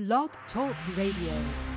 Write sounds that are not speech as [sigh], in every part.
Blog Talk Radio.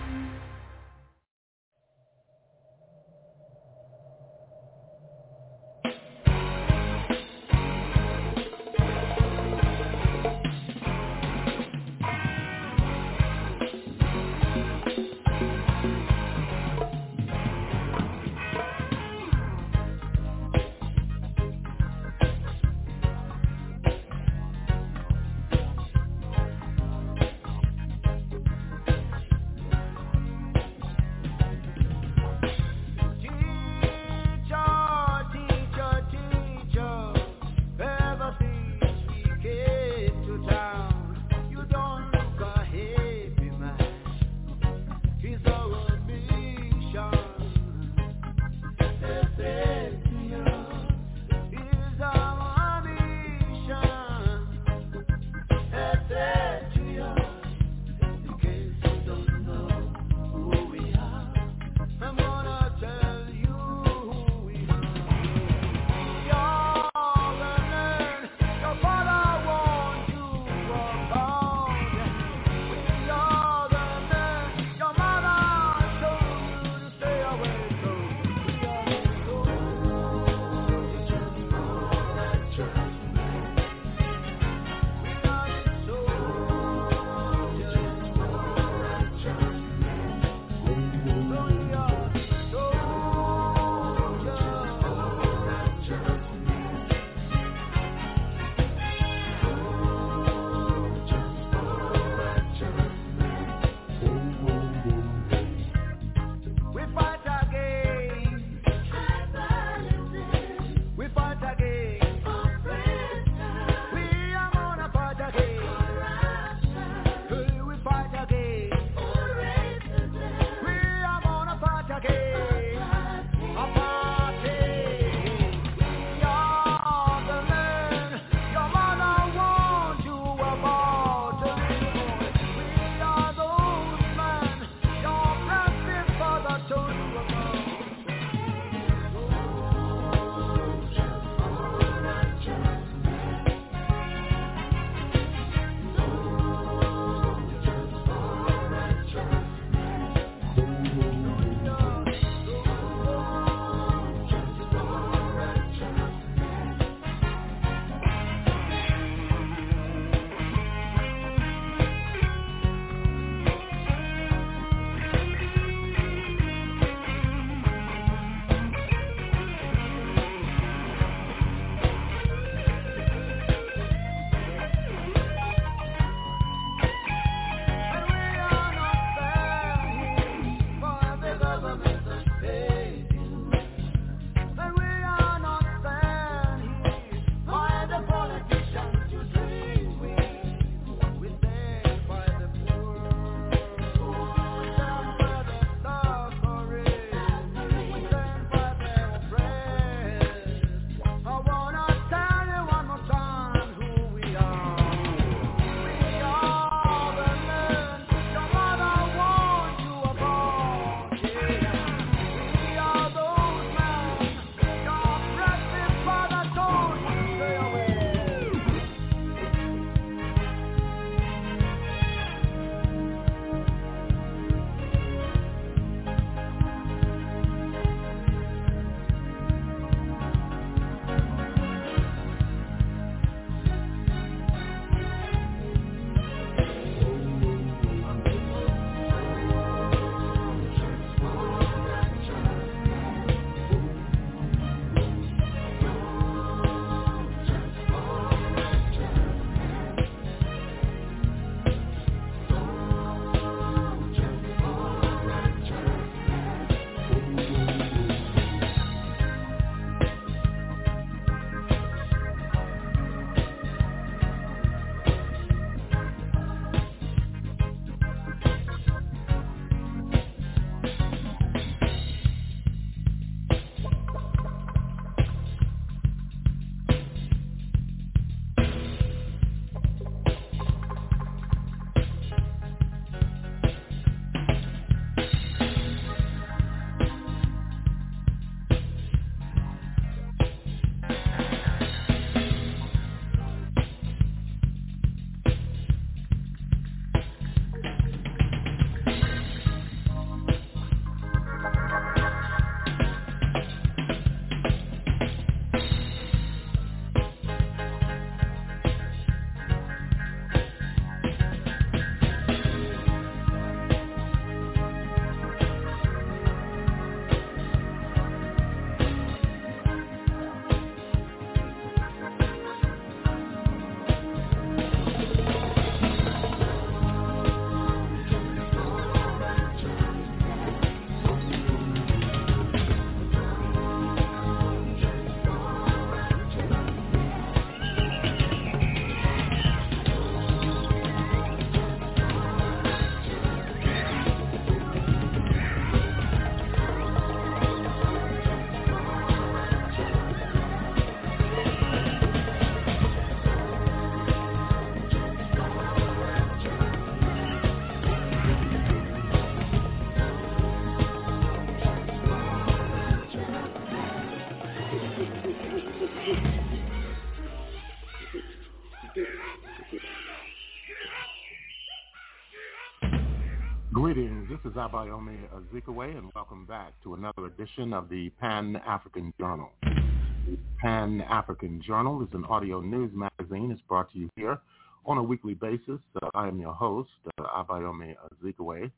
Is Abayomi Azikiwe, and welcome back to another edition of the Pan-African Journal. The Pan-African Journal is an audio news magazine. It's brought to you here on a weekly basis. Uh, I am your host, uh, Abayomi Azikiwe.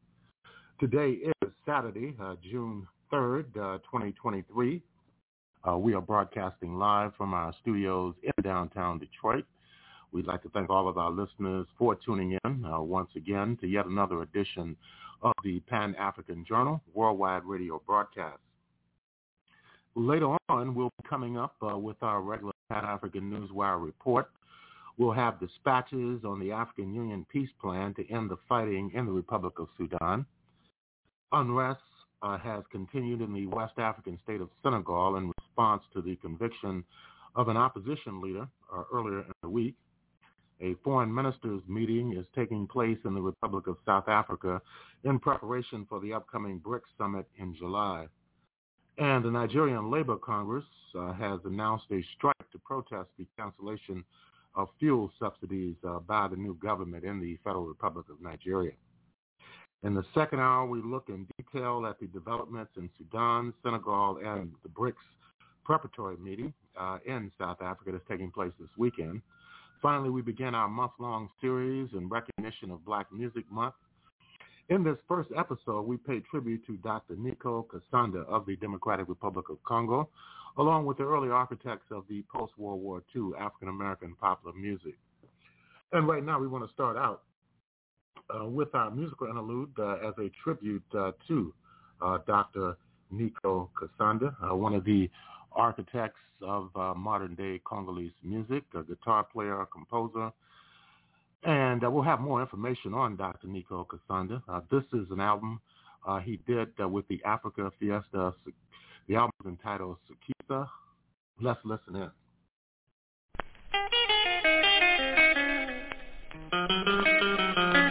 Today is Saturday, uh, June 3rd, 2023. Uh, we are broadcasting live from our studios in downtown Detroit. We'd like to thank all of our listeners for tuning in uh, once again to yet another edition of the Pan-African Journal worldwide radio broadcast. Later on, we'll be coming up uh, with our regular Pan-African Newswire report. We'll have dispatches on the African Union peace plan to end the fighting in the Republic of Sudan. Unrest uh, has continued in the West African state of Senegal in response to the conviction of an opposition leader uh, earlier in the week. A foreign ministers meeting is taking place in the Republic of South Africa in preparation for the upcoming BRICS summit in July. And the Nigerian Labor Congress uh, has announced a strike to protest the cancellation of fuel subsidies uh, by the new government in the Federal Republic of Nigeria. In the second hour, we look in detail at the developments in Sudan, Senegal, and the BRICS preparatory meeting uh, in South Africa that's taking place this weekend. Finally, we begin our month-long series in recognition of Black Music Month. In this first episode, we pay tribute to Dr. Nico Kasanda of the Democratic Republic of Congo, along with the early architects of the post-World War II African-American popular music. And right now, we want to start out uh, with our musical interlude uh, as a tribute uh, to uh, Dr. Nico Kasanda, uh, one of the architects of uh, modern-day Congolese music, a guitar player, a composer. And uh, we'll have more information on Dr. Nico Kasanda. Uh, this is an album uh, he did with the Africa Fiesta. The album is entitled Sakisa. Let's listen in. [laughs]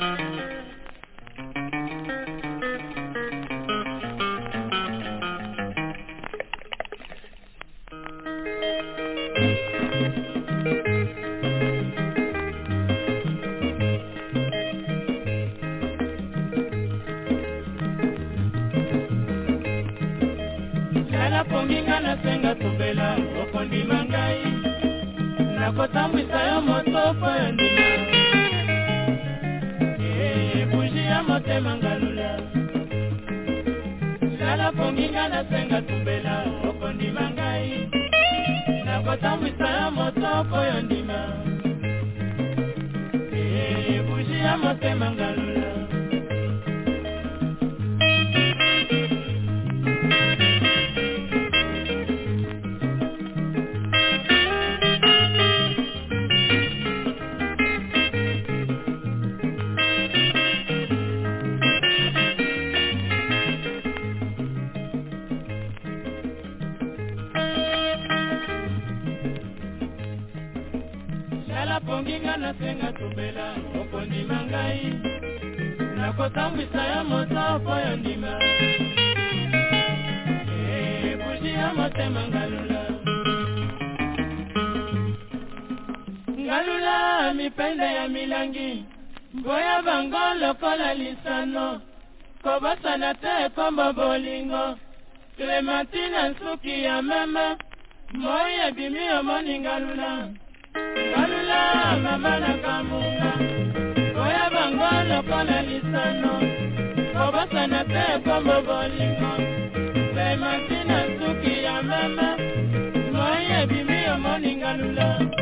nasenga tobela okondima ngai nakotambwisa yo moto po yondima ebuji eh, ya motema ngalula. Lala ponginga nasenga tobela okondima ngai nakotambwisa yo moto po yondima ebuji eh, ya motema ngalula. Nasenga tumbela okondima ngai. Nakotambwisa yo motoko ya ndima. Buji ya motema ngalula. Ngalula mipende ya milangi. Boya bango lokola lisano. Kobosana te ekombo bolingo. Clementine nsuki ya mama. Moi ebimi omoni ngalula ngalula mama na kamunga koya bango lokola lisano kobosana te ekombo bolingo. Clementina suki ya mama moi ebimi omoni ngalula ngalula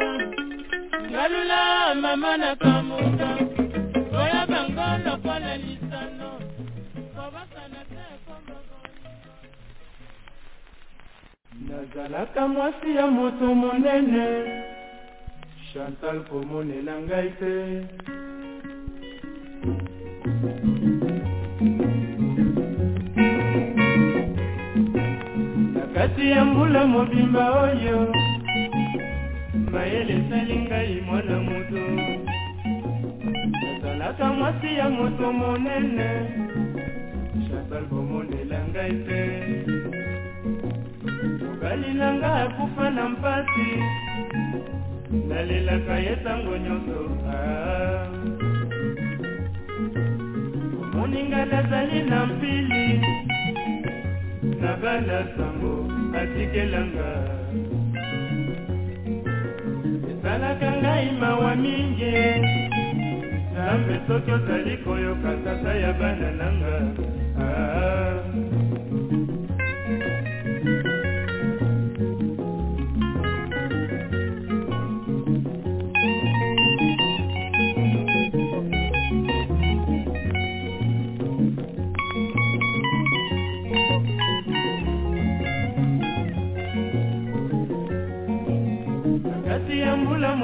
omoni ngalula mama na kamuka. Oya bango lokola lisano. Kobosana te nazalaka mwasi ya moto monene. Chantal komonela ngai te. Na kati ya mbula mobimba oyo mayele esali ngai mwana moto. Nazalaka mwasi ya moto monene. Chantal komonela ngai te. Mobali na nga akufa na mpasi. Nalelaka ye ntango nyonso. Moninga nazali na mpili. Na bana sango atikelanga esalaka ngai mawa mingi nzambe soki ozali koyoka tata ya bana nanga ah.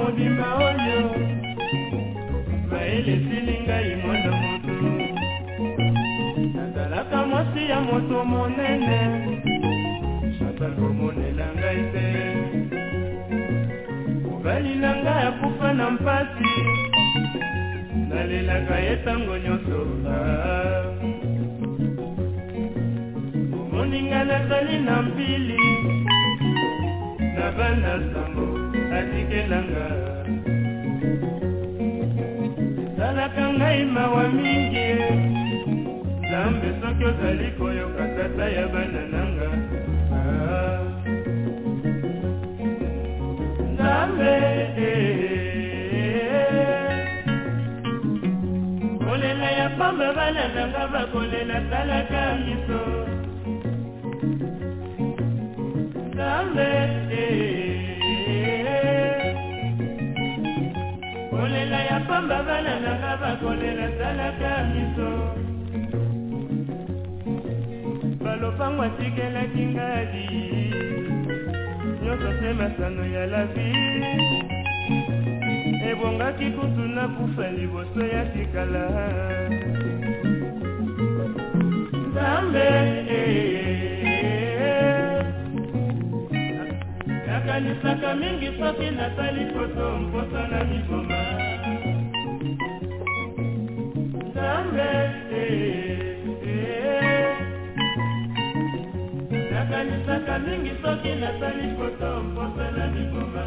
Mobimba oyo mayele esili ngai mwana moto nazalaka mwasi ya moto monene chantal komonela ngai te. Mobali na ngai akufa na mpasi nalelaka ye ntango nyonso. Moninga nazali na mpili na bana sango atikelanga esalaka ngai mawa mingi nzambe soki ozali koyoka tata ya bana nanga. Ah. nzambe kolela ya pamba bana nanga bakolela talaka miso. Nzambe kolela ya pamba bana nanga bakolela talaka miso. Balopango atikelaki ngadi nyonso se masano ya lavi. Ebongaki kutu na kufa liboso ya tikala. Nzambe nakanisaka mingi soki nasali koto mposa na miboma nakanisaka mingi soki nasali foto mposana liboma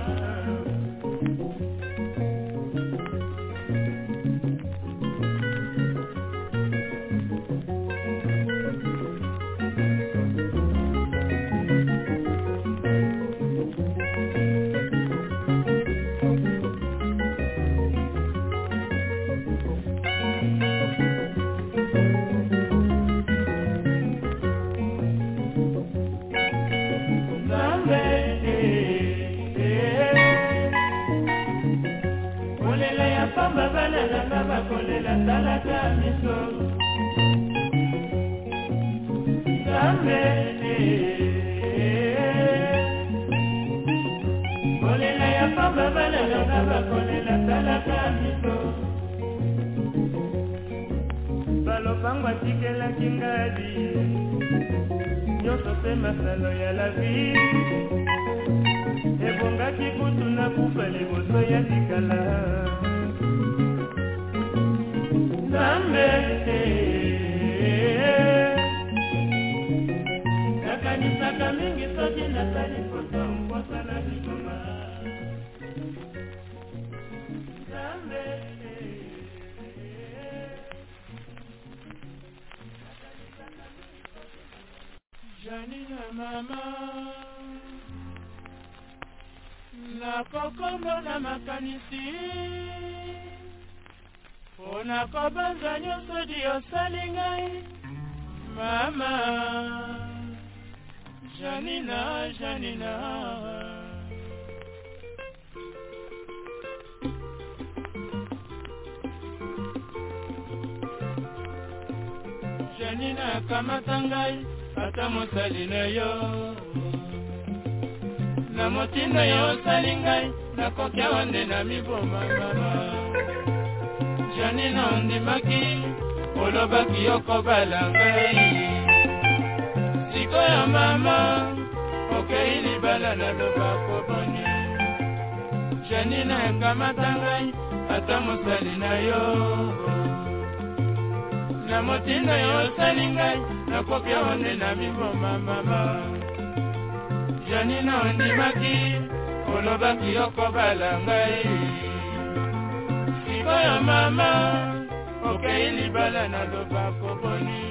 balopango atikelaki ngadi nyonso mpe masalo ya lavi ebongaki kutu na kufa liboso ya tikala nzambe nakanisaka mingi na di mama janina janina. Janina akamata ngai ata mosali na yo. Na motindo yo osali ngai nakoki awa nde na miboma mama. Janina ondimaki olobaki yokobala ngai sikoyo mama okei libala naloba koboni janina ekamata ngai ata mosali na yo. Na motindo yo osali ngai nakoki awa nde na miboma mama. Janina ondimaki olobaki yokobala ngai. Sikoyo mama okei libala naloba koboni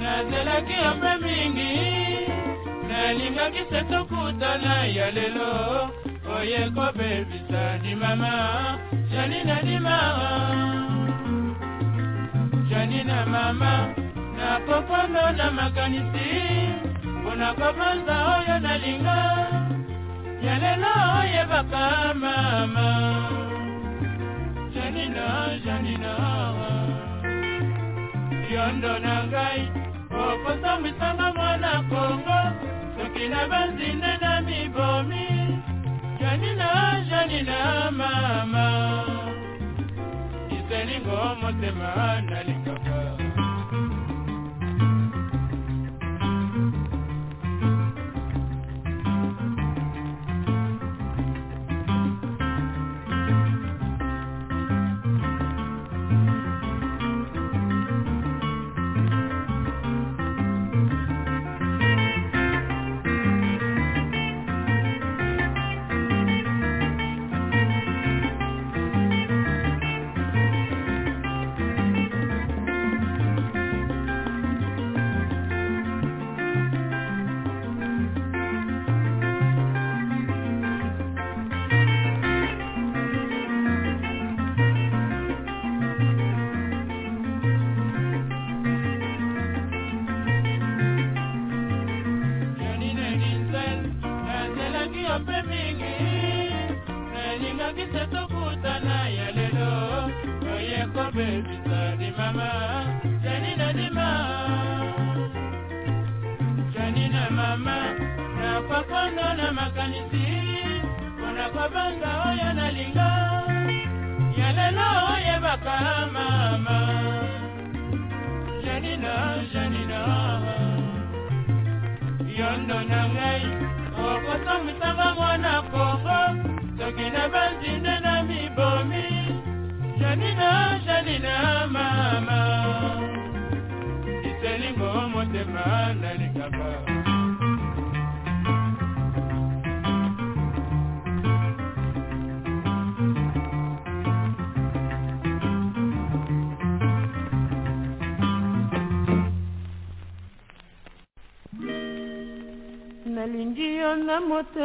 nazelaki yo mpe mingi. Nalingaki se tokutana ya lelo. Oye kobebisa dimama janina dimaa janina mama. Nakokondo na makanisi. Mpona kobanza oyo nalinga. Ya lelo oyebaka mama yondo na ngai. Okosambwisanga mwana kongo soki na banzinde na mibomi. Janina janina mama. Iselingo motema nalingaka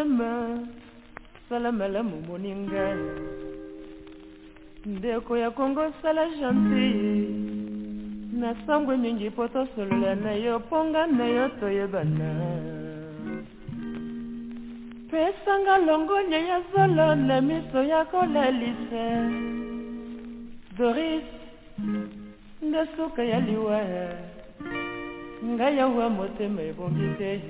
na motema sala malamu moni ngai ndeko ya kongo sala gentille na sangwe mingi po tosolola na yo mponga na yo toyebana. Pesanga longonya ya zolo na miso ya kolalisa. Doris nde suka ya liwa. Ngai yawa motema ebongi te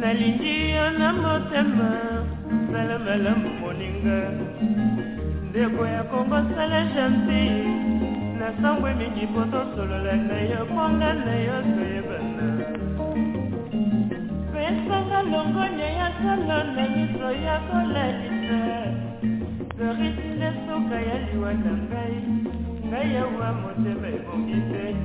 nalingi yo na motema sala malamu moninga. Ndeko ya kongo sala gentille na sangwe mingi po tosolola na yo mponga na yo toyebana pesanga longonya ya solo na miso ya kolalisa Berit lezo kai alioan an bai, kai aua mote bai bongipet.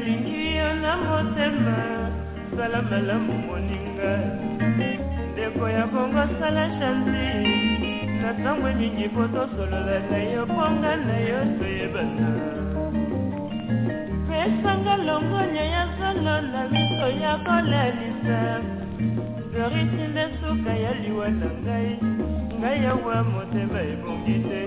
Lingi an amotem sala malamu moninga. Ndeko ya kongo sala shanti na ntango mingi po tosolola na yo mponga na yo toyebana pesanga longonya ya zolo na miso ya kolalisa. Doriti nde suka ya liwa na ngai ngai yawa motema ebongi te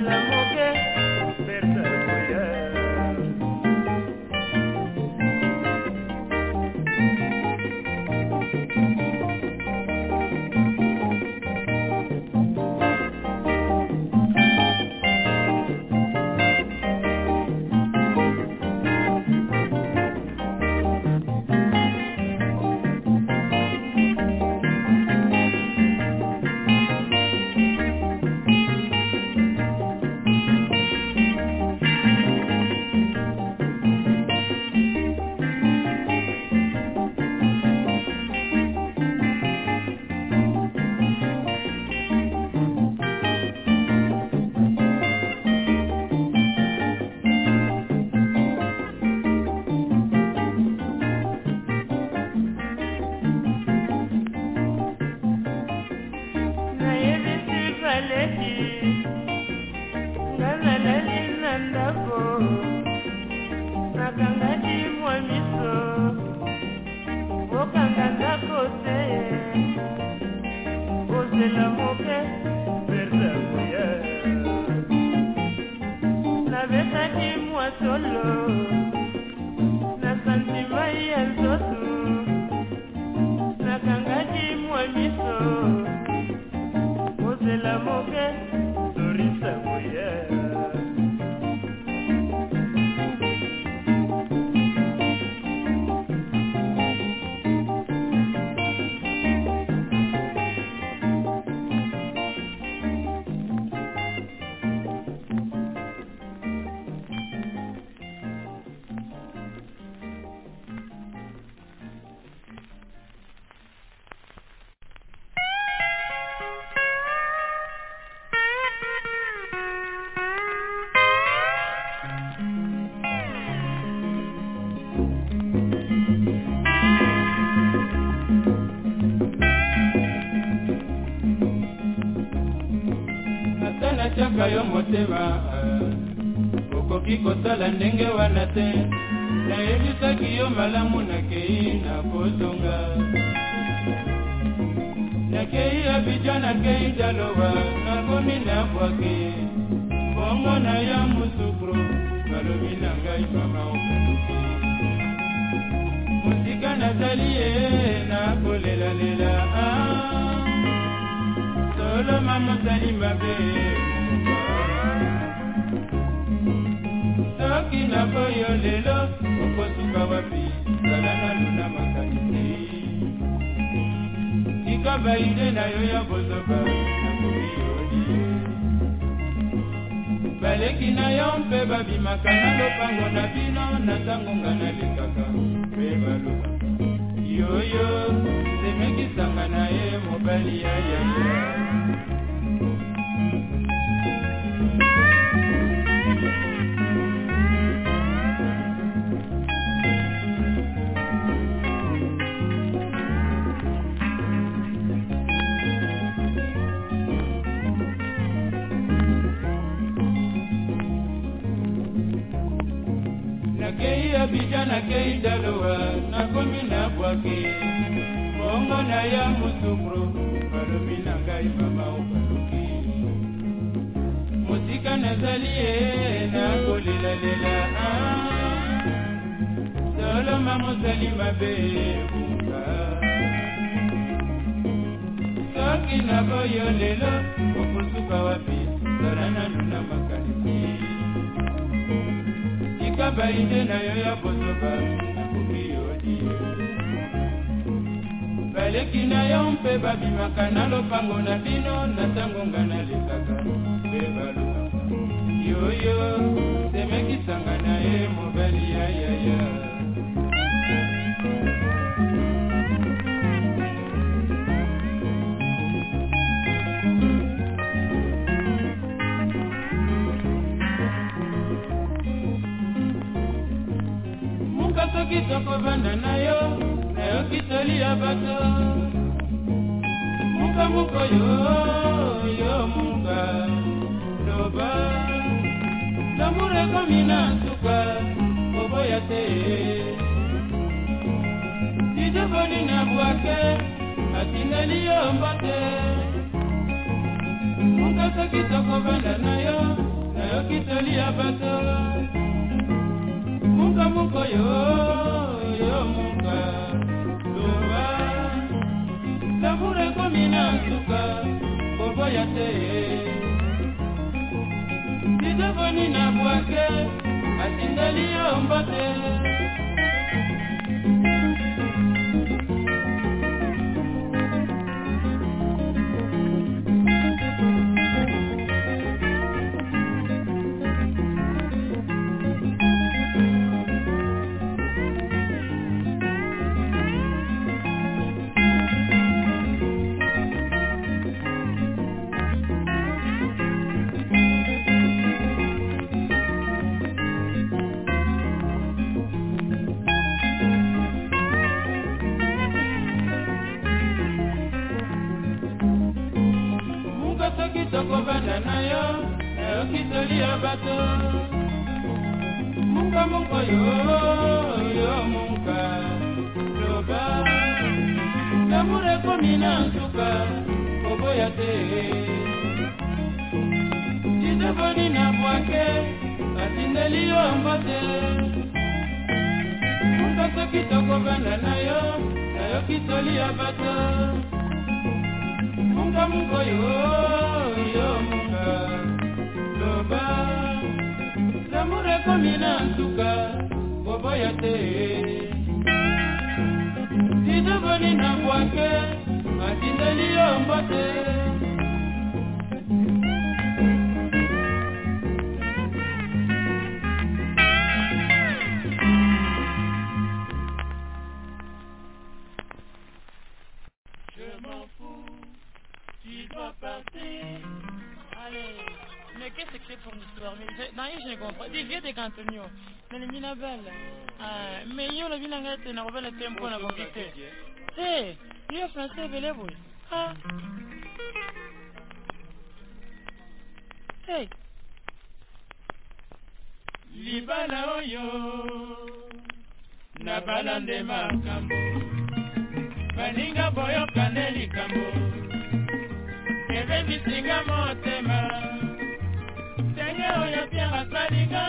natiaka kosala ndenge wana te. Nayebisaki yo malamu nakei na kozonga nakei abidja nakei dalowa nakomi na bwake. Bongo na ya musukro balobi na ngai mama baleki na yo mpe babimaka na lopango na bino na ntango nga na Je m'en fous, tu dois partir. Allez, mais qu'est-ce que c'est pour une histoire? Mais je- naye je ne comprends. Des vieux de cantonio nalingi na bala Ah, mais yo ngai te na kobala te mpo na koki te te yo français ebele boye. Ah. hey libala oyo nabala nde makambo. Baninga boyoka nde likambo. Ebebisinga motema. Ndenge oyo pierre asalinga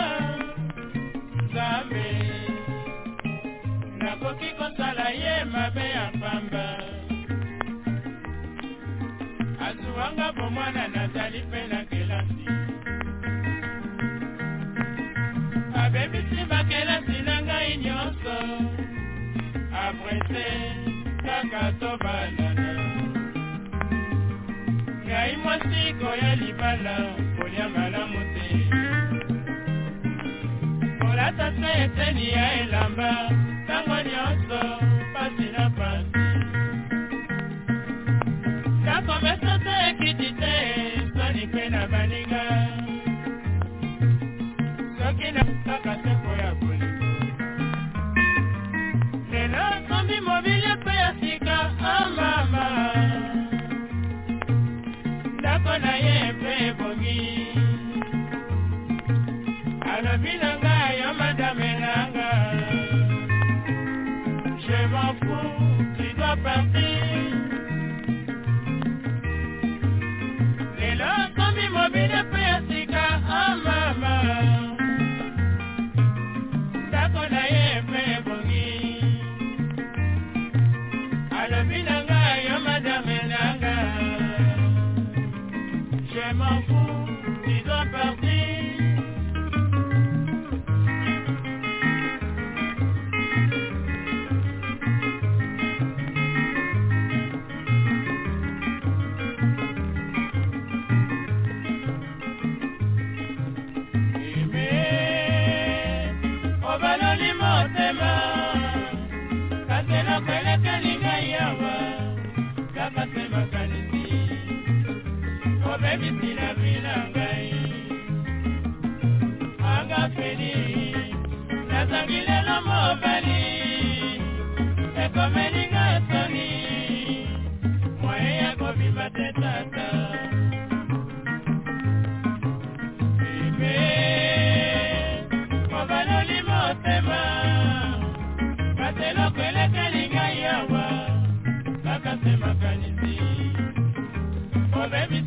nzambe nakoki kosala ye mabe ya pamba. Azuwanga bomwana nazali mpe na kelasi. Abebisi bakelasi na ngai nyonso. Aprese kaka tobanana ngai mwasi koya libala kolia malamu te kolata se eteni ya elamba ntango nyonso pasi na pasi. Ndako meso te ekiti te soni mpe na baninga. Soki na kaka seko ya bolingo. Lelo sombi mobili mpe ya sika amama baby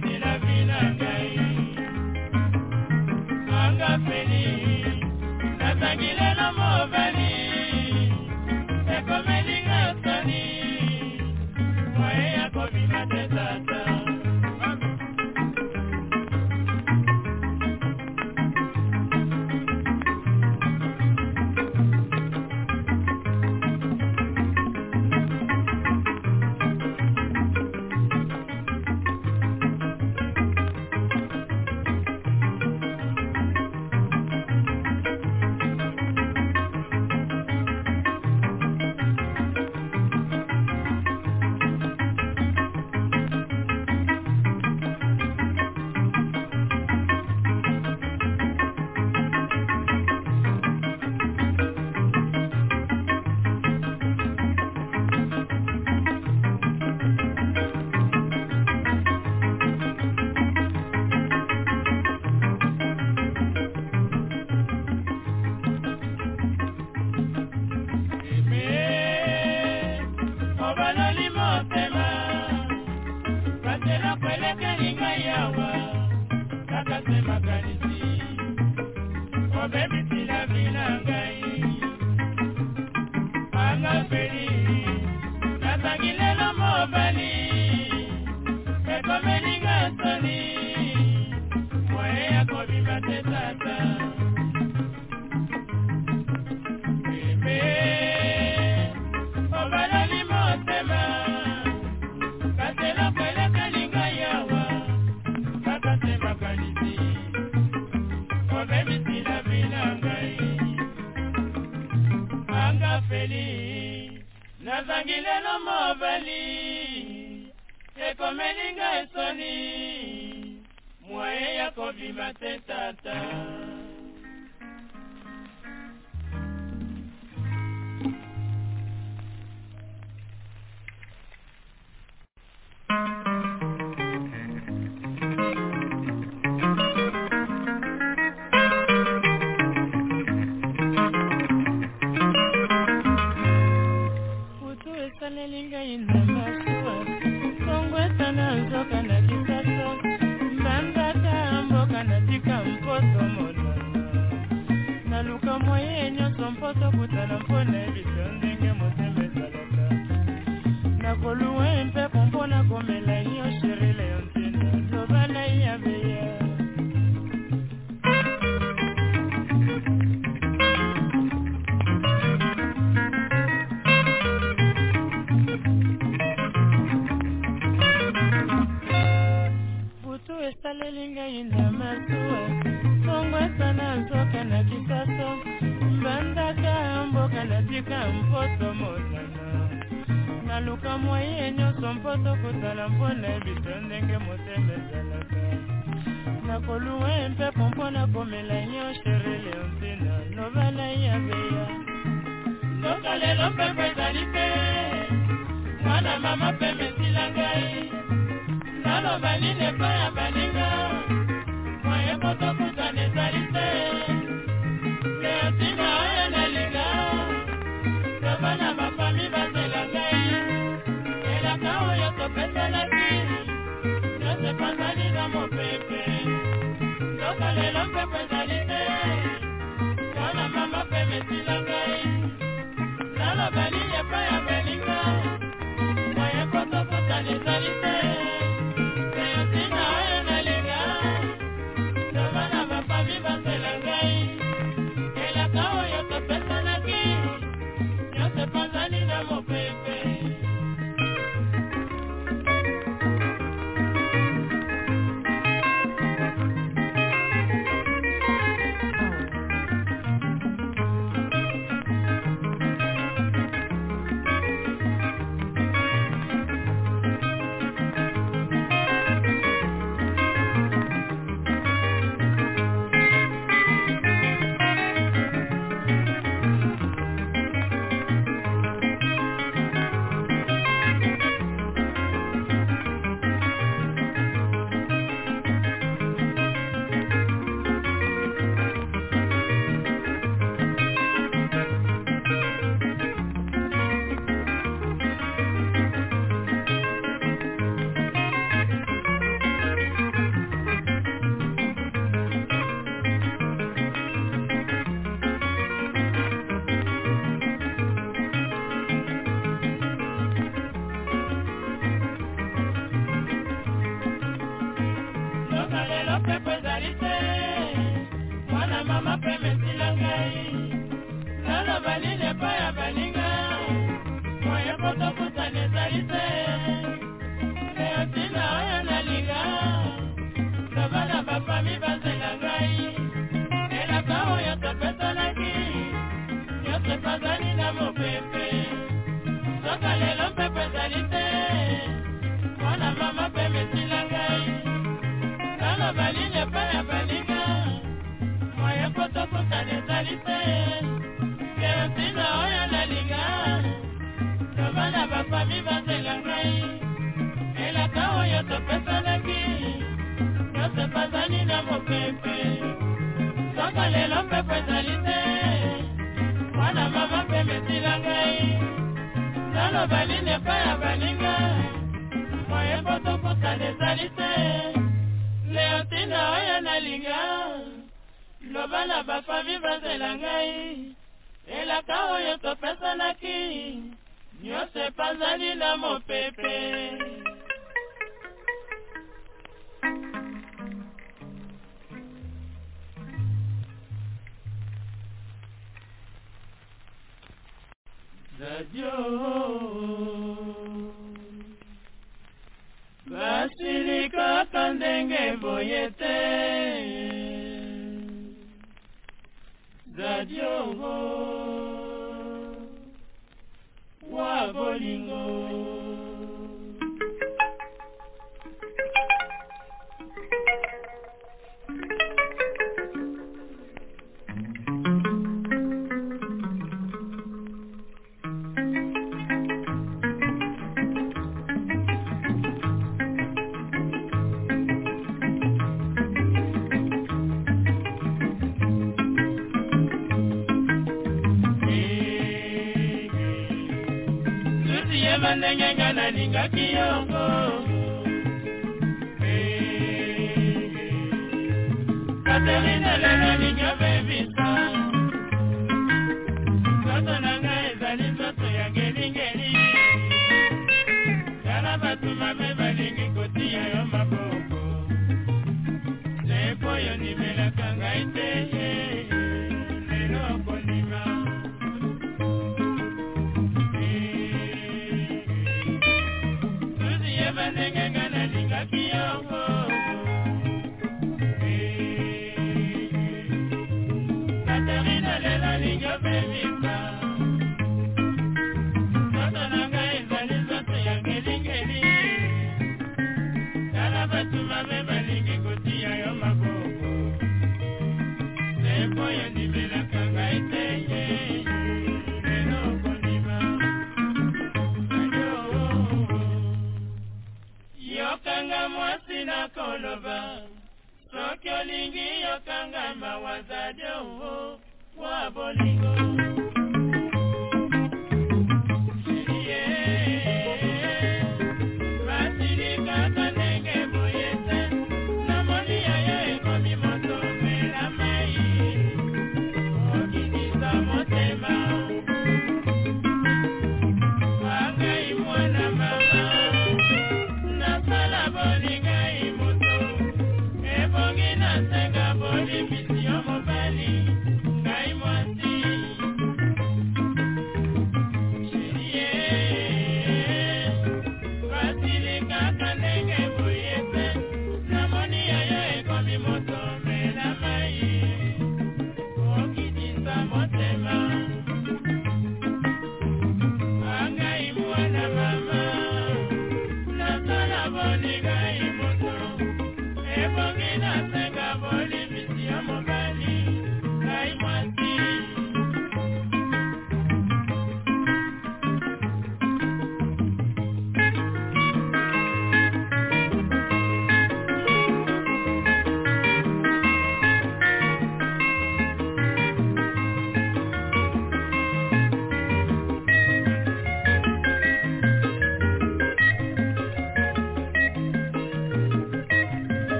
ekomeli nazangi lelo mobali ekomelinga soni moye ya kobima te tata. woman like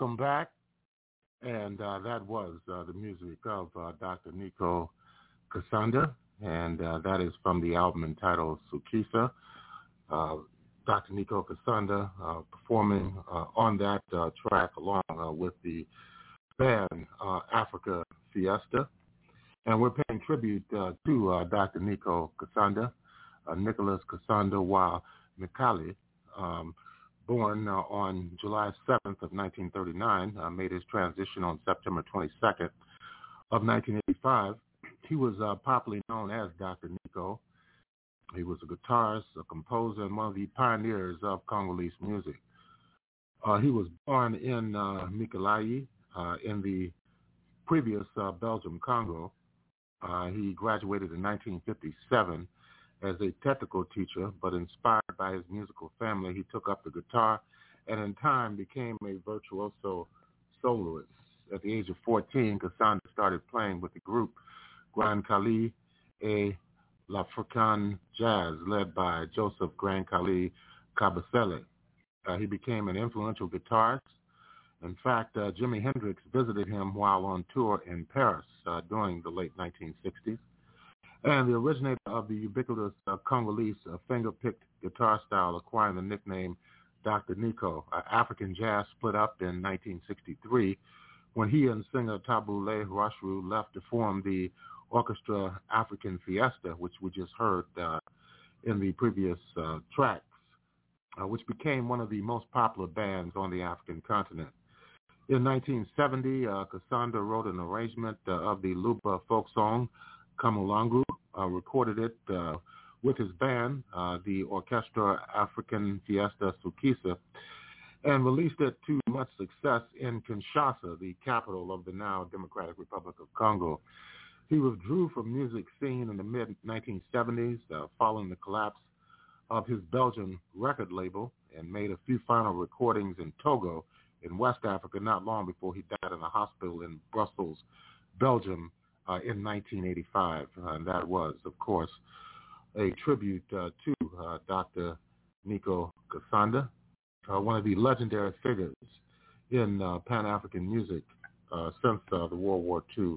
Welcome back. And uh, that was uh, the music of uh, Dr. Nico Kasanda, and uh, that is from the album entitled Sukisa. Uh, Dr. Nico Kasanda uh, performing on that track along with the band Africa Fiesta. And we're paying tribute to Dr. Nico Kasanda, Nicholas Kasanda Wa Mikali, um, born uh, on July 7th of 1939, uh, made his transition on September 22nd of 1985. He was uh, popularly known as Dr. Nico. He was a guitarist, a composer, and one of the pioneers of Congolese music. Uh, he was born in uh, Mikalayi uh, in the previous Belgium, Congo. he graduated in 1957 as a technical teacher, but inspired by his musical family, he took up the guitar and in time became a virtuoso soloist. At the age of 14, Kasanda started playing with the group Grand Kallé et l'African Jazz, led by Joseph Grand Kallé Kabasele. Uh, he became an influential guitarist. In fact, uh, Jimi Hendrix visited him while on tour in Paris uh, during the late 1960s and the originator of the ubiquitous uh, Congolese uh, finger-picked guitar style acquiring the nickname Dr. Nico. Uh, African jazz split up in 1963 when he and singer Tabu Ley left to form the Orchestra African Fiesta, which we just heard uh, in the previous uh, tracks, uh, which became one of the most popular bands on the African continent. In 1970, uh, Kasanda wrote an arrangement uh, of the Luba folk song Kamulangu uh, recorded it uh, with his band, uh, the Orchestra African Fiesta Sukisa, and released it to much success in Kinshasa, the capital of the now Democratic Republic of Congo. He withdrew from music scene in the mid-1970s uh, following the collapse of his Belgian record label and made a few final recordings in Togo in West Africa not long before he died in a hospital in Brussels, Belgium uh, in 1985. Uh, and that was, of course, a tribute uh, to Dr. Nico Kasanda, uh, one of the legendary figures in Pan-African music since the World War II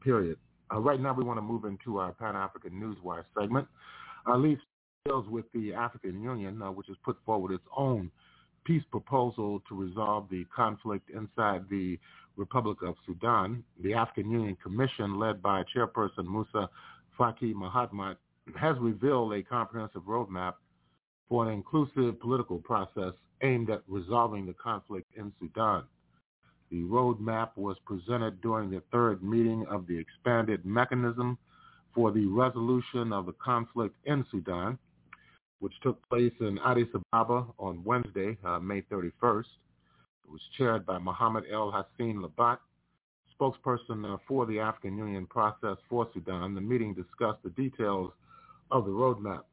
period. right now, we want to move into our Pan-African Newswire segment. Our lead deals with the African Union, which has put forward its own peace proposal to resolve the conflict inside the Republic of Sudan, the African Union Commission, led by Chairperson Musa Faki Mahamat, has revealed a comprehensive roadmap for an inclusive political process aimed at resolving the conflict in Sudan. The roadmap was presented during the third meeting of the expanded mechanism for the resolution of the conflict in Sudan, which took place in Addis Ababa on Wednesday, uh, May 31st. It was chaired by Mohammed El Hassin Lebatt, spokesperson for the African Union process for Sudan. The meeting discussed the details of the roadmap.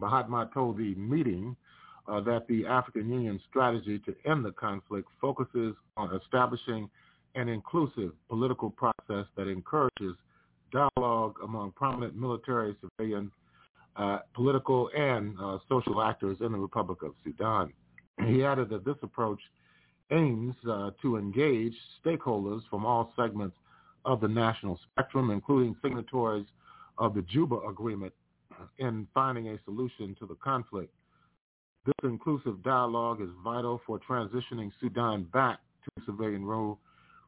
Mahamat told the meeting uh, that the African Union strategy to end the conflict focuses on establishing an inclusive political process that encourages dialogue among prominent military, civilian, uh, political, and uh, social actors in the Republic of Sudan. He added that this approach aims uh, to engage stakeholders from all segments of the national spectrum, including signatories of the Juba Agreement, in finding a solution to the conflict. This inclusive dialogue is vital for transitioning Sudan back to civilian rule,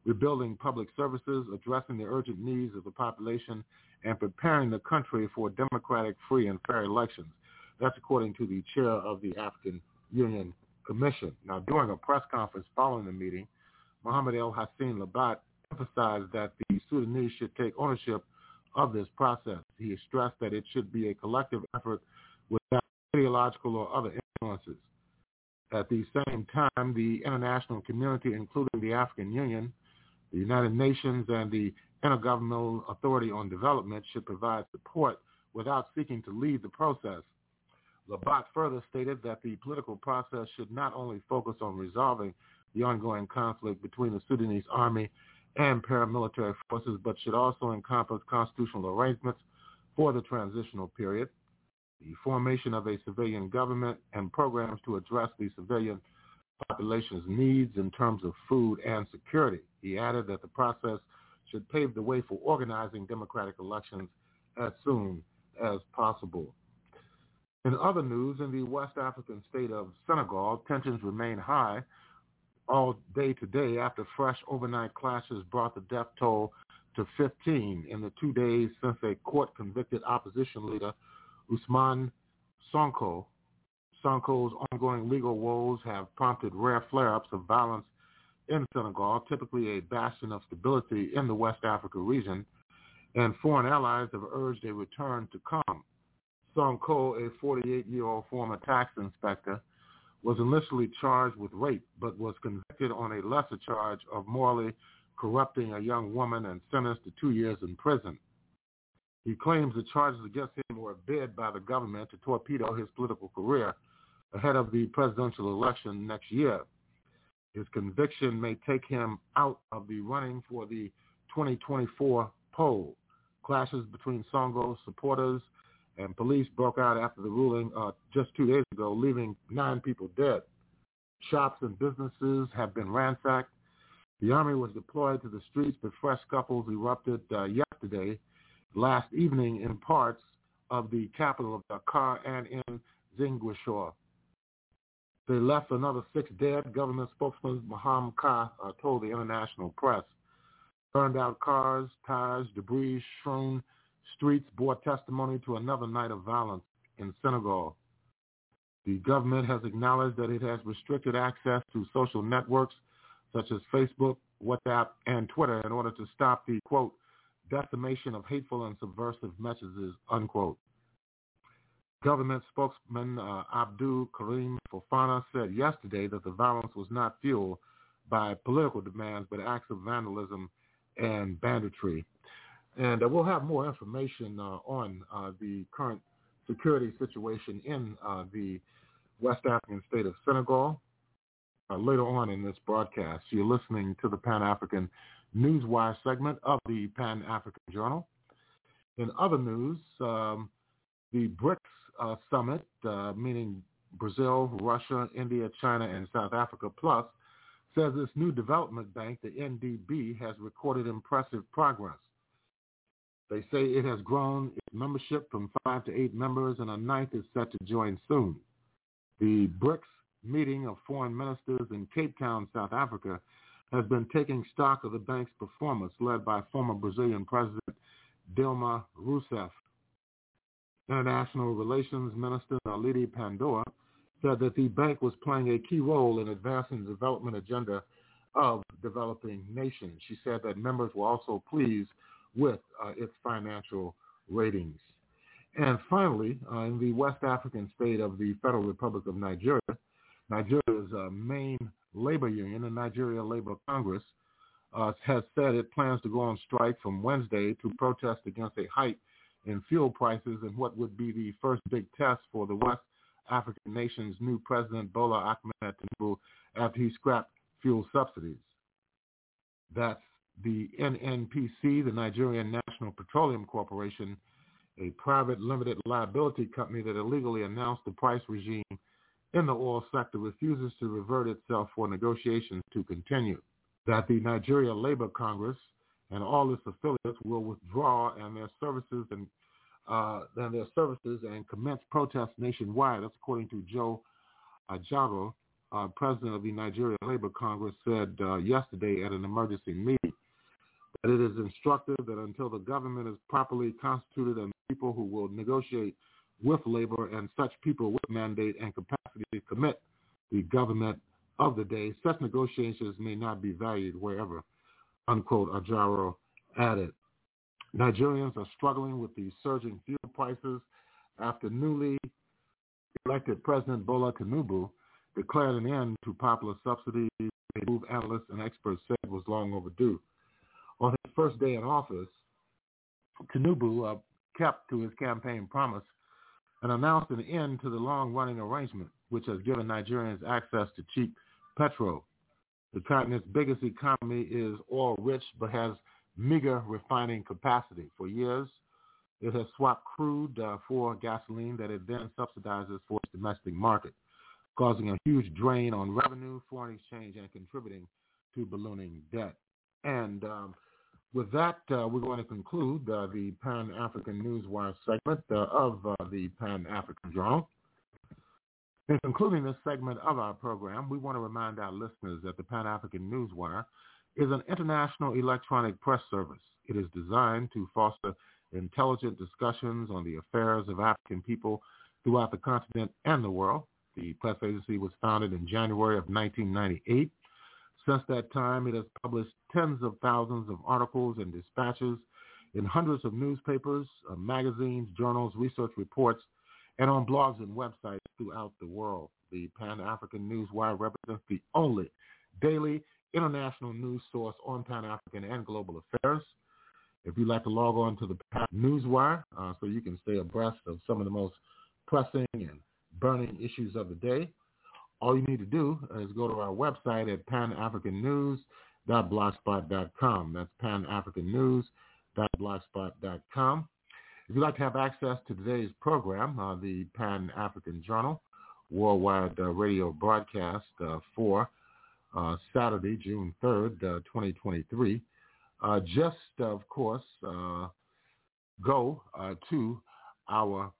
rebuilding public services, addressing the urgent needs of the population, and preparing the country for democratic, free, and fair elections. That's according to the chair of the African Union Commission. Now, during a press conference following the meeting, Mohammed El Hassan Lebatt emphasized that the Sudanese should take ownership of this process. He stressed that it should be a collective effort without ideological or other influences. At the same time, the international community, including the African Union, the United Nations, and the Intergovernmental Authority on Development, should provide support without seeking to lead the process. Lebatt further stated that the political process should not only focus on resolving the ongoing conflict between the Sudanese army and paramilitary forces, but should also encompass constitutional arrangements for the transitional period, the formation of a civilian government, and programs to address the civilian population's needs in terms of food and security. He added that the process should pave the way for organizing democratic elections as soon as possible. In other news, in the West African state of Senegal, tensions remain high all day today after fresh overnight clashes brought the death toll to 15 in the two days since a court-convicted opposition leader, Ousmane Sonko, Sonko's ongoing legal woes have prompted rare flare-ups of violence in Senegal, typically a bastion of stability in the West Africa region, and foreign allies have urged a return to calm. Sonko, a 48-year-old former tax inspector, was initially charged with rape, but was convicted on a lesser charge of morally corrupting a young woman and sentenced to two years in prison. He claims the charges against him were bid by the government to torpedo his political career ahead of the presidential election next year. His conviction may take him out of the running for the 2024 poll. Clashes between Sonko's supporters and police broke out after the ruling uh, just two days ago, leaving nine people dead. Shops and businesses have been ransacked. The army was deployed to the streets, but fresh scuffles erupted uh, yesterday, last evening in parts of the capital of Dakar and in Ziguinchor. They left another six dead, government spokesman Maham Ka uh, told the international press. Burned out cars, tires, debris strewn streets bore testimony to another night of violence in Senegal. The government has acknowledged that it has restricted access to social networks such as Facebook, WhatsApp, and Twitter in order to stop the, quote, decimation of hateful and subversive messages, unquote. Government spokesman uh, Abdul Karim Fofana said yesterday that the violence was not fueled by political demands but acts of vandalism and banditry. And uh, we'll have more information uh, on uh, the current security situation in uh, the West African state of Senegal uh, later on in this broadcast. You're listening to the Pan-African Newswire segment of the Pan-African Journal. In other news, um, the BRICS uh, summit, meaning Brazil, Russia, India, China, and South Africa plus, says this new development bank, the NDB, has recorded impressive progress. They say it has grown its membership from five to eight members, and a ninth is set to join soon. The BRICS meeting of foreign ministers in Cape Town, South Africa, has been taking stock of the bank's performance, led by former Brazilian President Dilma Rousseff International Relations Minister Naledi Pandor said that the bank was playing a key role in advancing the development agenda of developing nations. She said that members were also pleased with uh, its financial ratings. And finally, uh, in the West African state of the Federal Republic of Nigeria, Nigeria's uh, main labor union, the Nigeria Labor Congress, uh, has said it plans to go on strike from Wednesday to protest against a hike in fuel prices and what would be the first big test for the West African nation's new president, Bola Ahmed Tinubu, after he scrapped fuel subsidies. That's the NNPC, the Nigerian National Petroleum Corporation, a private limited liability company that illegally announced the price regime in the oil sector, refuses to revert itself for negotiations to continue. That the Nigeria Labor Congress and all its affiliates will withdraw and their services and uh, and their services and commence protests nationwide. That's according to Joe Ajaero, uh, president of the Nigeria Labor Congress, said uh, yesterday at an emergency meeting that it is instructive that until the government is properly constituted and people who will negotiate with labor and such people with mandate and capacity to commit the government of the day. Such negotiations may not be valued wherever, unquote, Ajaero added. Nigerians are struggling with the surging fuel prices after newly elected President Bola Tinubu declared an end to popular subsidies, a move analysts and experts said was long overdue. On his first day in office, Tinubu uh, kept to his campaign promise and announced an end to the long-running arrangement, which has given Nigerians access to cheap petrol. The continent's biggest economy is oil-rich but has meager refining capacity. For years, it has swapped crude uh, for gasoline that it then subsidizes for its domestic market, causing a huge drain on revenue, foreign exchange, and contributing to ballooning debt. And um, with that, uh, we're going to conclude uh, the Pan-African Newswire segment uh, of uh, the Pan-African Journal. In concluding this segment of our program, we want to remind our listeners that the Pan-African Newswire is an international electronic press service. It is designed to foster intelligent discussions on the affairs of African people throughout the continent and the world. The press agency was founded in January of 1998. Since that time, it has published tens of thousands of articles and dispatches in hundreds of newspapers, uh, magazines, journals, research reports, and on blogs and websites throughout the world. The Pan-African Newswire represents the only daily international news source on Pan-African and global affairs. If you'd like to log on to the Pan Newswire uh, so you can stay abreast of some of the most pressing and burning issues of the day, all you need to do is go to our website at panafricannews.blogspot.com. That's panafricannews.blogspot.com. If you'd like to have access to today's program, uh, the Pan-African Journal, worldwide uh, radio broadcast uh, for uh, Saturday, June 3rd, 2023, uh, just, of course, uh, go to our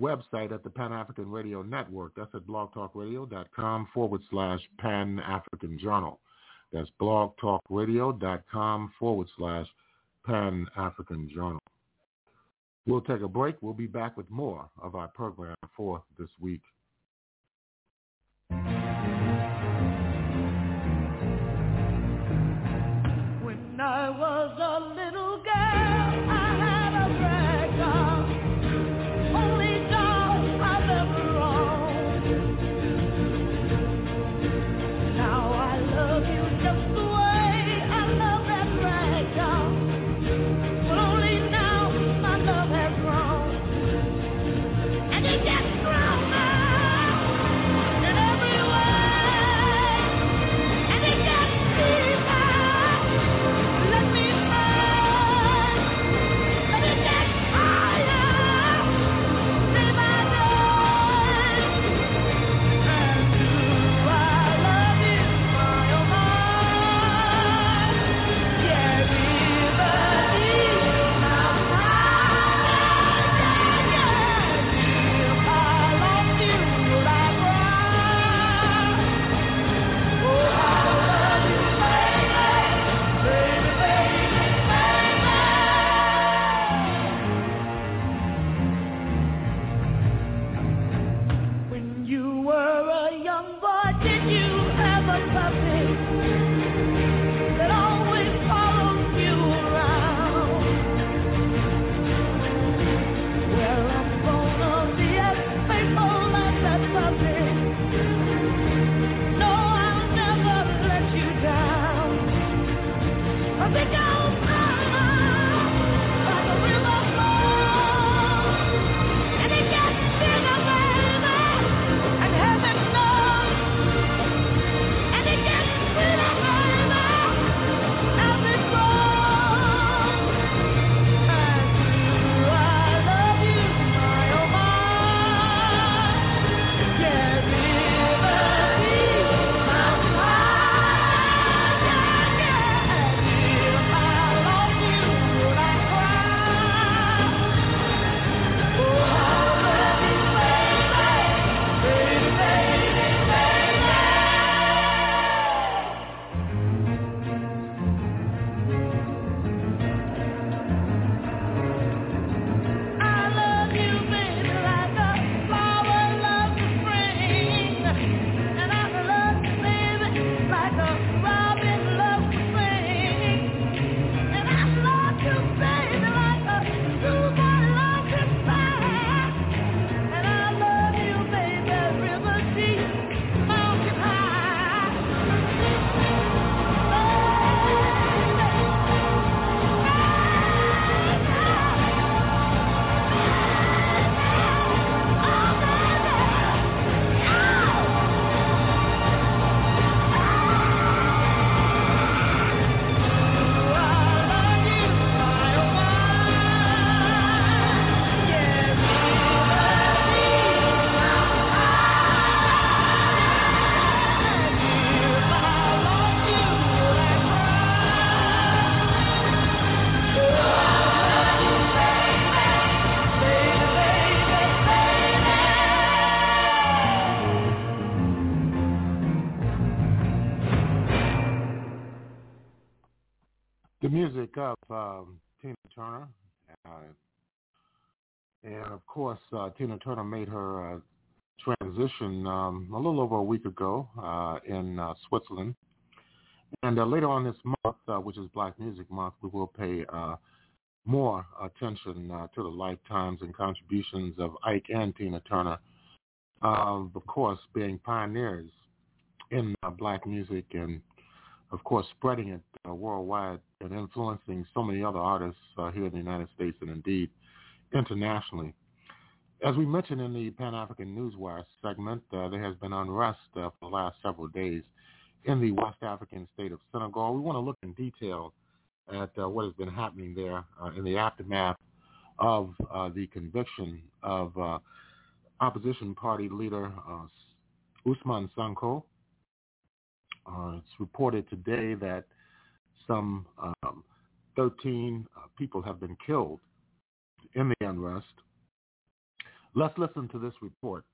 website at the Pan-African Radio Network. That's at blogtalkradio.com forward slash Pan-African Journal. That's blogtalkradio.com forward slash Pan-African Journal. We'll take a break. We'll be back with more of our program for this week. Of um, Tina Turner. Uh, and of course, uh, Tina Turner made her uh, transition um, a little over a week ago uh, in uh, Switzerland. And uh, later on this month, uh, which is Black Music Month, we will pay uh, more attention uh, to the lifetimes and contributions of Ike and Tina Turner, uh, of course, being pioneers in uh, black music and, of course, spreading it uh, worldwide and influencing so many other artists uh, here in the United States and indeed internationally. As we mentioned in the Pan-African Newswire segment, uh, there has been unrest uh, for the last several days in the West African state of Senegal. We want to look in detail at uh, what has been happening there uh, in the aftermath of uh, the conviction of opposition party leader Ousmane Sonko. it's reported today that some um, 13 people have been killed in the unrest. Let's listen to this report.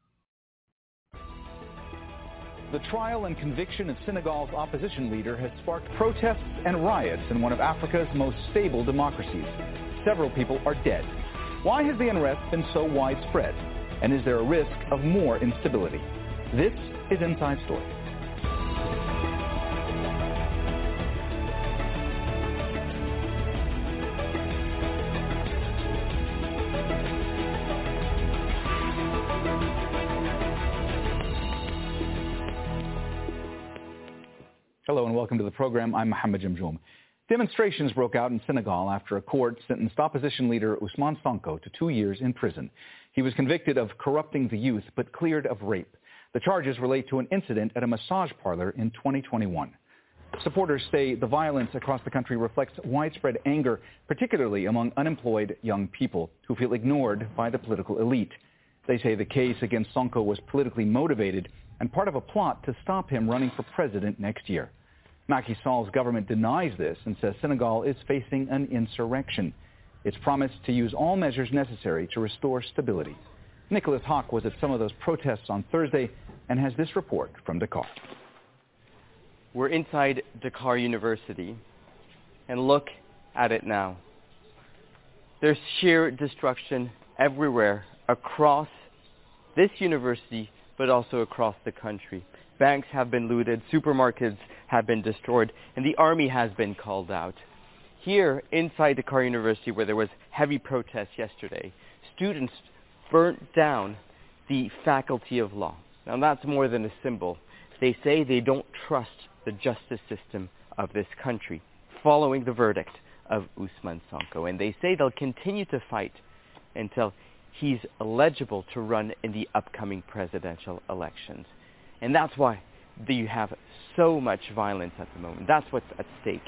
The trial and conviction of Senegal's opposition leader has sparked protests and riots in one of Africa's most stable democracies. Several people are dead. Why has the unrest been so widespread? And is there a risk of more instability? This is Inside Story. Welcome to the program. I'm Mohammed Jamjoom. Demonstrations broke out in Senegal after a court sentenced opposition leader Ousmane Sonko to two years in prison. He was convicted of corrupting the youth but cleared of rape. The charges relate to an incident at a massage parlor in 2021. Supporters say the violence across the country reflects widespread anger, particularly among unemployed young people who feel ignored by the political elite. They say the case against Sonko was politically motivated and part of a plot to stop him running for president next year. Macky Sall's government denies this and says Senegal is facing an insurrection. It's promised to use all measures necessary to restore stability. Nicolas Haque was at some of those protests on Thursday and has this report from Dakar. We're inside Dakar University and look at it now. There's sheer destruction everywhere across this university, but also across the country. Banks have been looted, supermarkets have been destroyed, and the army has been called out. Here, inside Dakar University, where there was heavy protest yesterday, students burnt down the Faculty of Law. Now that's more than a symbol. They say they don't trust the justice system of this country, following the verdict of Ousmane Sonko. And they say they'll continue to fight until he's eligible to run in the upcoming presidential elections. And that's why you have so much violence at the moment. That's what's at stake.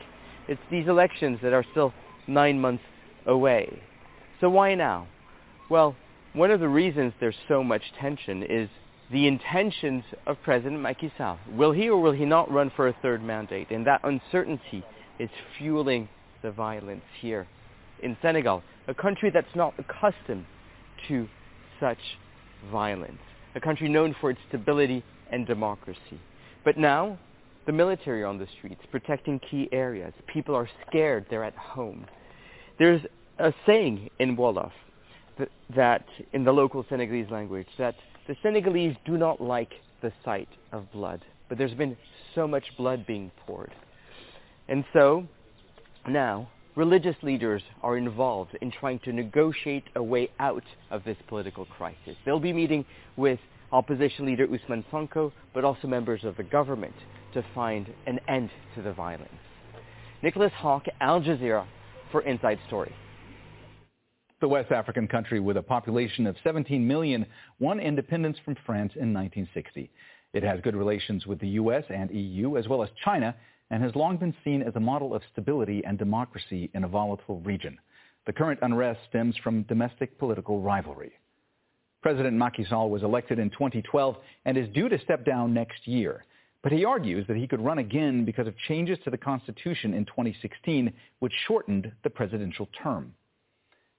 It's these elections that are still nine months away. So why now? Well, one of the reasons there's so much tension is the intentions of President Macky Sall. Will he or will he not run for a third mandate? And that uncertainty is fueling the violence here in Senegal, a country that's not accustomed to such violence, a country known for its stability and democracy. But now, the military on the streets, protecting key areas. People are scared. They're at home. There's a saying in Wolof that, that in the local Senegalese language, that the Senegalese do not like the sight of blood. But there's been so much blood being poured. And so, now, religious leaders are involved in trying to negotiate a way out of this political crisis. They'll be meeting with opposition leader Ousmane Sonko, but also members of the government to find an end to the violence. Nicolas Haque, Al Jazeera, for Inside Story. The West African country with a population of 17 million won independence from France in 1960. It has good relations with the U.S. and EU, as well as China, and has long been seen as a model of stability and democracy in a volatile region. The current unrest stems from domestic political rivalry. President Macky Sall was elected in 2012 and is due to step down next year. But he argues that he could run again because of changes to the Constitution in 2016, which shortened the presidential term.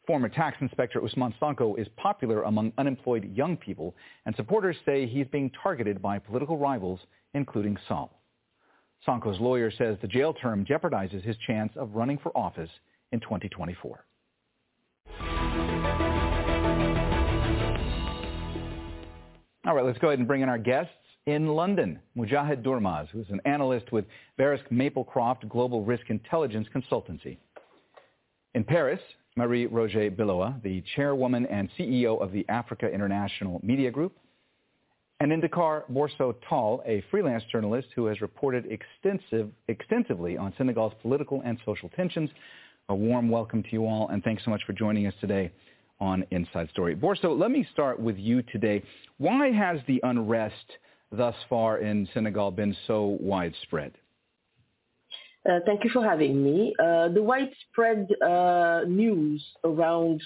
Former tax inspector Ousmane Sonko is popular among unemployed young people, and supporters say he's being targeted by political rivals, including Sall. Sonko's lawyer says the jail term jeopardizes his chance of running for office in 2024. All right, let's go ahead and bring in our guests in London. Mujahid Durmaz, who's an analyst with Verisk Maplecroft Global Risk Intelligence Consultancy. In Paris, Marie-Roger Biloa, the chairwoman and CEO of the Africa International Media Group. And in Dakar, Borso Tall, a freelance journalist who has reported extensive, extensively on Senegal's political and social tensions. A warm welcome to you all, and thanks so much for joining us today on Inside Story. Borso, let me start with you today. Why has the unrest thus far in Senegal been so widespread? Uh, thank you for having me. Uh, the widespread uh, news around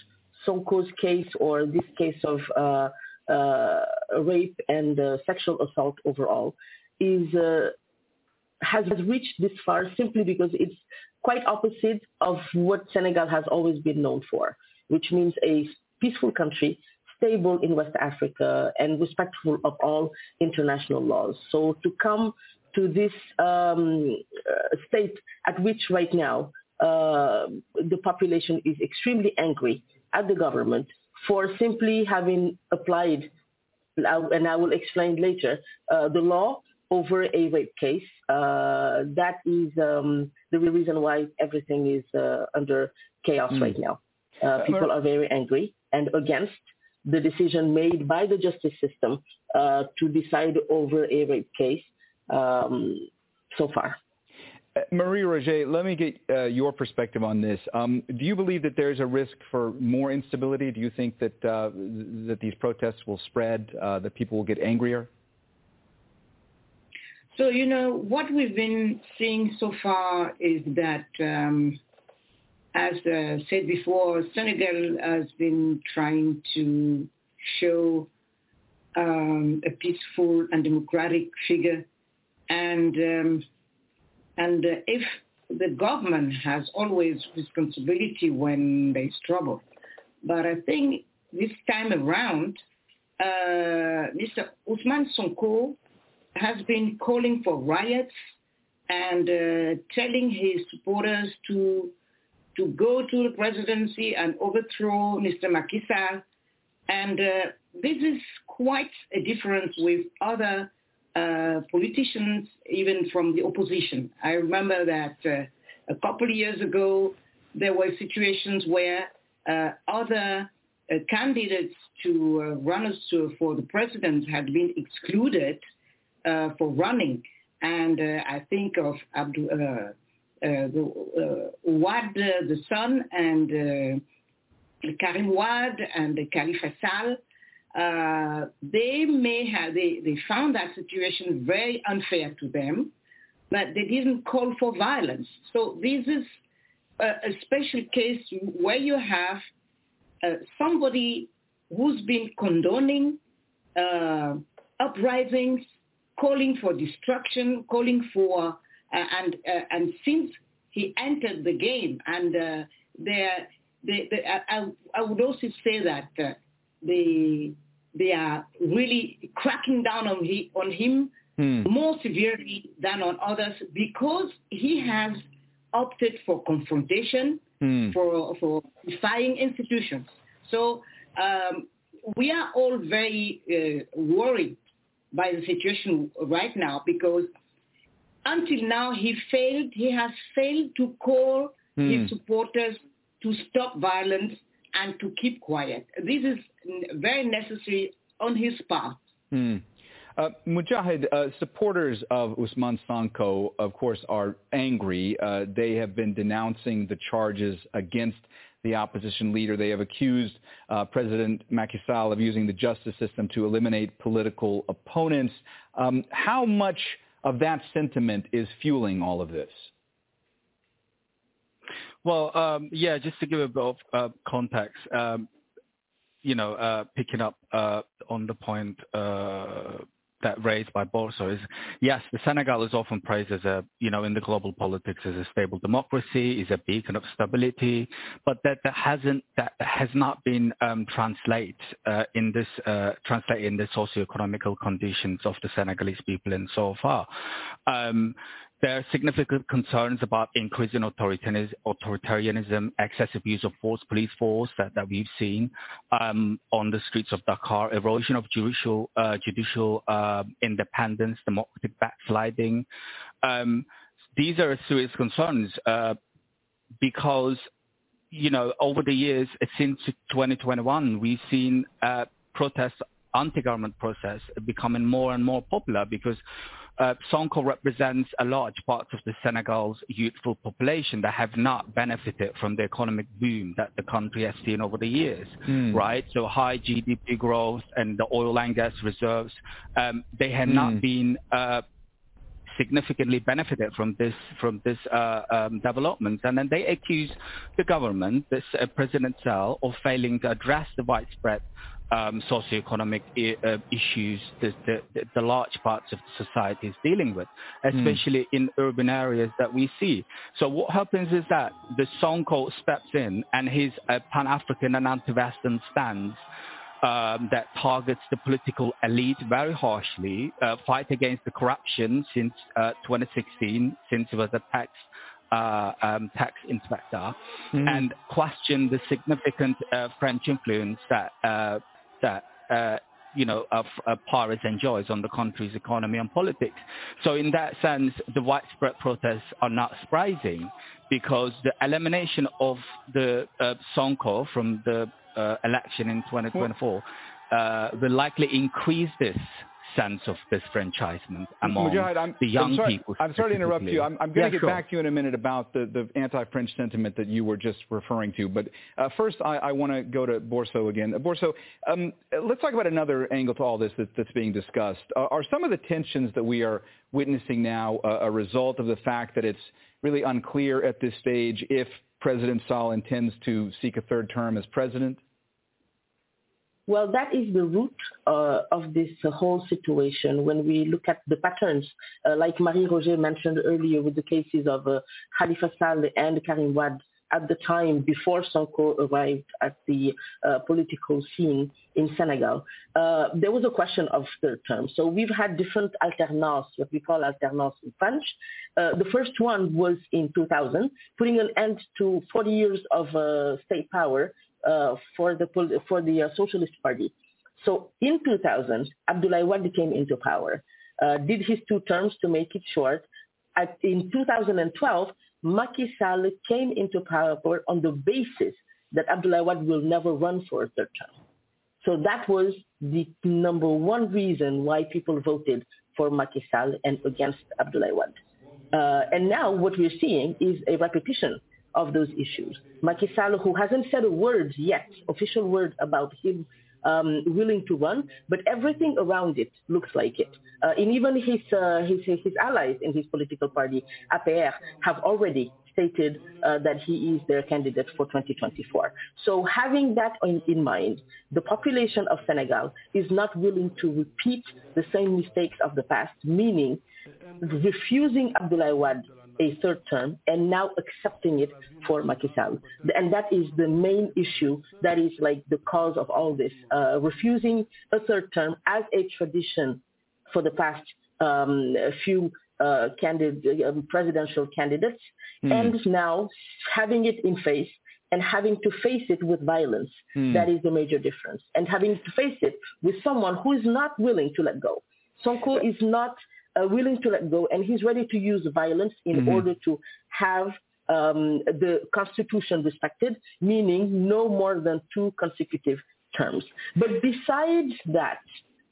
Sonko's case or this case of uh, uh, rape and uh, sexual assault overall is has reached this far simply because it's quite opposite of what Senegal has always been known for, which means a peaceful country stable in West Africa and respectful of all international laws. So to come to this um, uh, state at which right now uh, the population is extremely angry at the government for simply having applied, and I will explain later, uh, the law over a rape case. Uh, that is um, the reason why everything is uh, under chaos mm. right now. Uh, people are very angry and against the decision made by the justice system uh, to decide over a rape case um, so far. Uh, Marie-Roger, let me get uh, your perspective on this. Um, do you believe that there's a risk for more instability? Do you think that uh, that these protests will spread, uh, that people will get angrier? So, you know, what we've been seeing so far is that um, as uh, said before, Senegal has been trying to show um, a peaceful and democratic figure, and um, and uh, if the government has always responsibility when there's trouble, but I think this time around, uh, Mr. Ousmane Sonko has been calling for riots and uh, telling his supporters to to go to the presidency and overthrow Mr. Macky Sall. And uh, this is quite a difference with other uh, politicians, even from the opposition. I remember that uh, a couple of years ago, there were situations where uh, other uh, candidates to uh, runners to, for the president had been excluded for running. And I think of Abdul, the uh, Wade, the son, and uh, Karim Wade and Khalifa Sall, uh, they may have they, they found that situation very unfair to them, but they didn't call for violence. So this is a, a special case where you have uh, somebody who's been condoning uh, uprisings, calling for destruction, calling for uh, and uh, and since he entered the game, and uh, there, they, they, I, I would also say that they they are really cracking down on he, on him hmm. more severely than on others because he has opted for confrontation, hmm. for for defying institutions. So um, we are all very uh, worried by the situation right now because until now he failed, he has failed to call mm. his supporters to stop violence and to keep quiet. This is very necessary on his part. Mm. Uh, Mujahid, uh, supporters of Ousmane Sonko, of course, are angry. Uh, they have been denouncing the charges against the opposition leader. They have accused uh, President Macky Sall of using the justice system to eliminate political opponents. Um, how much of that sentiment is fueling all of this? Well, um, yeah, just to give a bit of uh, context, um, you know, uh, picking up uh, on the point uh, that raised by Borso is, yes, the Senegal is often praised as a, you know, in the global politics as a stable democracy, is a beacon of stability, but that, that hasn't, that has not been um, translate uh, in this, uh, translate in the socio-economical conditions of the Senegalese people in so far. Um, there are significant concerns about increasing authoritarianism, excessive use of force, police force that, that we've seen um, on the streets of Dakar, erosion of judicial, uh, judicial uh, independence, democratic backsliding. Um, these are serious concerns uh, because, you know, over the years, since 2021, we've seen uh, protests, anti-government protests becoming more and more popular because uh, Sonko represents a large part of the Senegal's youthful population that have not benefited from the economic boom that the country has seen over the years, mm. right? So high GDP growth and the oil and gas reserves, um, they have mm. not been uh, significantly benefited from this from this uh, um, development, and then they accuse the government, this uh, President Sall, of failing to address the widespread um, socioeconomic I- uh, issues that the, the, large parts of society is dealing with, hmm. especially mm. in urban areas that we see. So what happens is that the Sonko steps in and his uh, Pan-African and anti-Western stance um, that targets the political elite very harshly, uh, fight against the corruption since uh, 2016, since he was a tax uh, um, tax inspector, mm. and question the significant uh, French influence that uh, that uh, you know uh, Paris enjoys on the country's economy and politics. So in that sense, the widespread protests are not surprising because the elimination of the uh, Sonko from the uh, election in 2024 uh, will likely increase this sense of disfranchisement among Mujahid, the young I'm sorry, people. I'm sorry to interrupt you. I'm, I'm going to yeah, get sure. back to you in a minute about the, the anti-French sentiment that you were just referring to. But uh, first, I, I want to go to Borso again. Uh, Borso, um, let's talk about another angle to all this that, that's being discussed. Uh, are some of the tensions that we are witnessing now uh, a result of the fact that it's really unclear at this stage if President Sall intends to seek a third term as president? Well, that is the root uh, of this uh, whole situation when we look at the patterns, uh, like Marie-Roger mentioned earlier with the cases of uh, Khalifa Sall and Karim Wade at the time before Sonko arrived at the uh, political scene in Senegal. Uh, there was a question of third term. So we've had different alternances, what we call alternances in French. the first one was in 2000, putting an end to 40 years of state power uh, for the for the uh, Socialist Party. So in 2000, Abdoulaye Wade came into power, uh, did his two terms to make it short. At, in 2012, Macky Sall came into power on the basis that Abdoulaye Wade will never run for a third term. So that was the number one reason why people voted for Macky Sall and against Abdoulaye Wade. Uh, and now what we're seeing is a repetition of those issues. Macky Sall, who hasn't said a word yet, official word about him um, willing to run, but everything around it looks like it. Uh, and even his, uh, his, his allies in his political party, APR, have already stated uh, that he is their candidate for 2024. So having that in, in, mind, the population of Senegal is not willing to repeat the same mistakes of the past, meaning refusing Abdoulaye Wade a third term and now accepting it for Macky Sall. And that is the main issue that is like the cause of all this. Uh, refusing a third term as a tradition for the past um, few uh, candid- um, presidential candidates mm. and now having it in face and having to face it with violence. Mm. That is the major difference. And having to face it with someone who is not willing to let go. Sonko is not uh, willing to let go, and he's ready to use violence in mm-hmm. order to have um, the constitution respected, meaning no more than two consecutive terms. But besides that,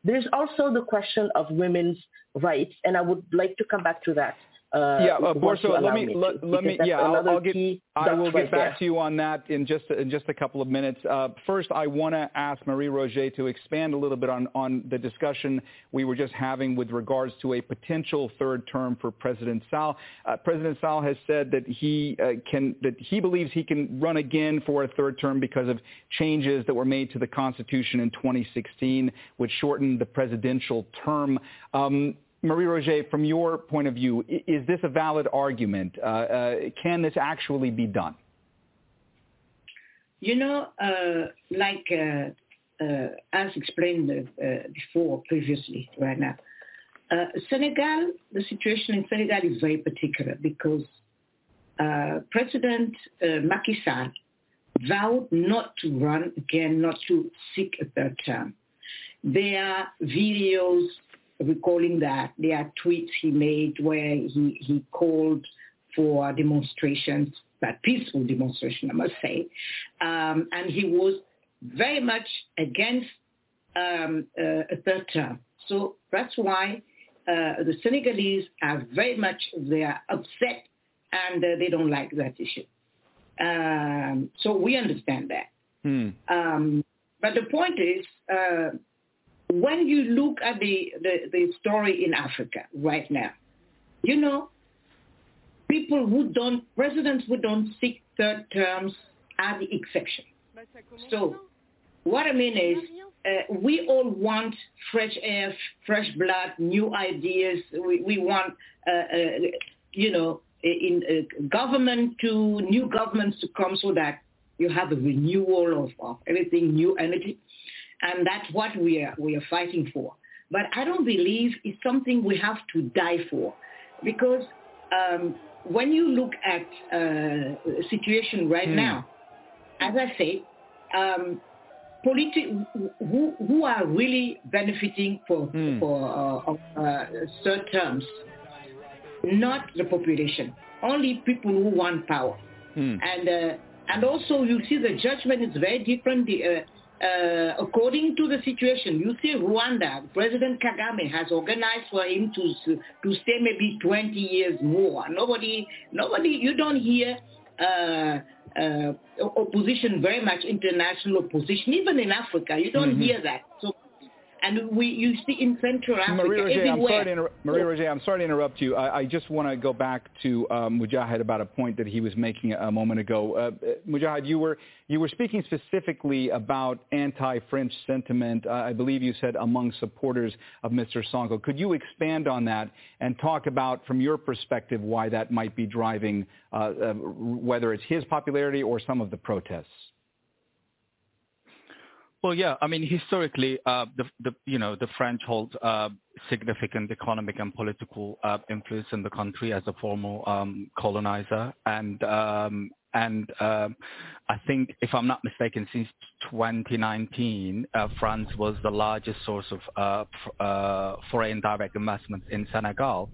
there's also the question of women's rights, and I would like to come back to that uh, yeah, uh, Borso, let me, let, let me, yeah, I'll, I'll get, I will right get back there. to you on that in just in just a couple of minutes. Uh, first, I want to ask Marie-Roger to expand a little bit on on the discussion we were just having with regards to a potential third term for President Sall. Uh, President Sall has said that he uh, can that he believes he can run again for a third term because of changes that were made to the Constitution in 2016, which shortened the presidential term. Um, Marie-Roger, from your point of view, is this a valid argument? Uh, uh, can this actually be done? You know, uh, like uh, uh, as explained uh, before, previously, right now, Senegal, the situation in Senegal is very particular because President Macky Sall vowed not to run again, not to seek a third term. There are videos recalling that. There are tweets he made where he, he called for demonstrations, but peaceful demonstration, I must say. Um, and he was very much against um, uh, a third term. So that's why uh, the Senegalese are very much, they are upset and uh, they don't like that issue. Um, so we understand that. Hmm. Um, but the point is, uh, when you look at the, the, the story in Africa right now, you know, people who don't, presidents who don't seek third terms are the exception. So what I mean is, uh, we all want fresh air, fresh blood, new ideas. We, we want, uh, uh, you know, in uh, government to new governments to come so that you have a renewal of, of everything, new energy, and that's what we are we are fighting for. But I don't believe it's something we have to die for, because um, when you look at uh, the situation right Hmm. now, as I say, um, politi- who, who are really benefiting for, Hmm. for uh, uh, third terms, not the population, only people who want power. Hmm. And, uh, and also you see the judgment is very different. The, uh, according to the situation, you see Rwanda, President Kagame has organized for him to to stay maybe 20 years more. Nobody, nobody, you don't hear uh, uh, opposition very much, international opposition, even in Africa, you don't Mhm. hear that. So, and we, you see in Central Africa, Marie Roger, I'm everywhere. sorry to inter- Marie Roger, I'm sorry to interrupt you. I, I just want to go back to um, Mujahid about a point that he was making a, a moment ago. Uh, uh, Mujahid, you were you were speaking specifically about anti-French sentiment. Uh, I believe you said among supporters of Mr. Sonko. Could you expand on that and talk about, from your perspective, why that might be driving, uh, uh, whether it's his popularity or some of the protests? Well, yeah. I mean, historically, uh, the, the you know the French hold uh, significant economic and political uh, influence in the country as a former um, colonizer, and um, and um, I think, if I'm not mistaken, since 2019, uh, France was the largest source of uh, f- uh, foreign direct investment in Senegal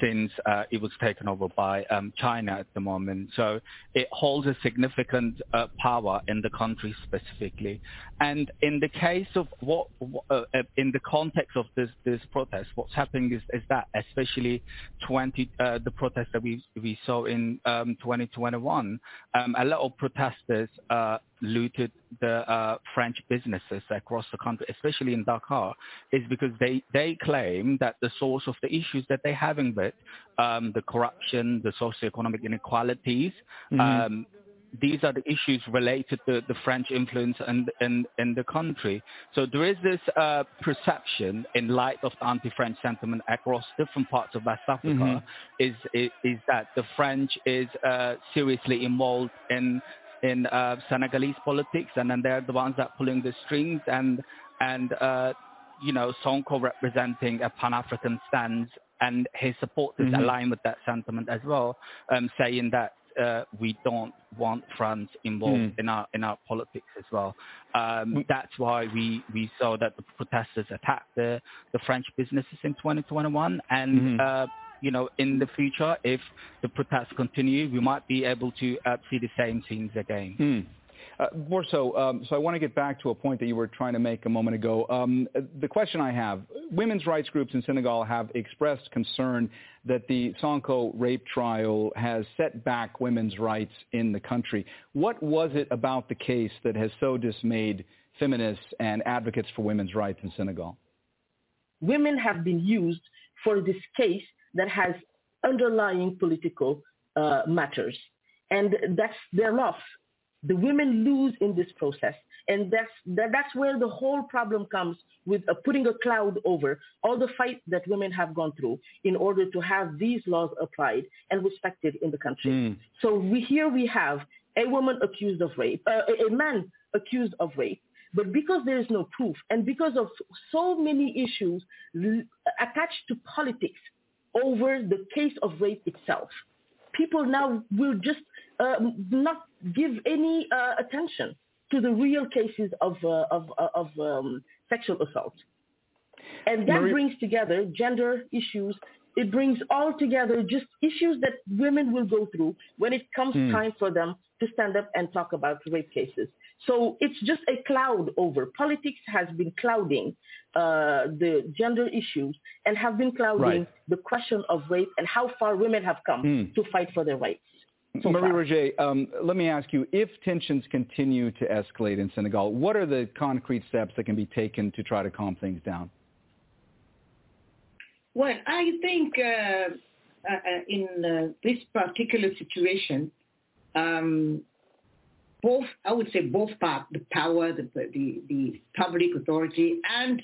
since uh, it was taken over by um, China at the moment. So it holds a significant uh, power in the country specifically. And in the case of what, uh, in the context of this, this protest, what's happening is, is that especially 20, uh, the protest that we, we saw in um, 2021, um, a lot of protesters uh, looted the uh, French businesses across the country, especially in Dakar, is because they, they claim that the source of the issues that they're having with um, the corruption, the socioeconomic inequalities, Mhm. um, these are the issues related to the French influence in, in, in the country. So there is this uh, perception in light of the anti-French sentiment across different parts of West Africa Mhm. is, is, is that the French is uh, seriously involved in in uh, Senegalese politics, and then they're the ones that pulling the strings, and and uh, you know Sonko representing a Pan-African stance, and his supporters Mhm. align with that sentiment as well, um, saying that uh, we don't want France involved Mm. in our in our politics as well. Um, that's why we, we saw that the protesters attacked the, the French businesses in 2021, and Mhm. uh, you know in the future, if the protests continue, we might be able to uh, see the same scenes again. Hmm. Uh, more so, um, so I want to get back to a point that you were trying to make a moment ago. Um, the question I have, women's rights groups in Senegal have expressed concern that the Sonko rape trial has set back women's rights in the country. What was it about the case that has so dismayed feminists and advocates for women's rights in Senegal? women have been used for this case that has underlying political uh, matters. And that's their loss. The women lose in this process. And that's, that, that's where the whole problem comes with uh, putting a cloud over all the fight that women have gone through in order to have these laws applied and respected in the country. So we, here we have a woman accused of rape, uh, a a man accused of rape, but because there is no proof and because of so many issues attached to politics over the case of rape itself. People now will just uh, not give any uh, attention to the real cases of, uh, of, of um, sexual assault. And that Marie- brings together gender issues. It brings all together just issues that women will go through when it comes Hmm. time for them to stand up and talk about rape cases. So it's just a cloud over. Politics has been clouding uh, the gender issues and have been clouding Right. the question of rape and how far women have come Hmm. to fight for their rights. So Marie. Roger, um, let me ask you, if tensions continue to escalate in Senegal, what are the concrete steps that can be taken to try to calm things down? Well, I think uh, uh, uh, in uh, this particular situation, um, both I would say both parts, the power, the the, the public authority, and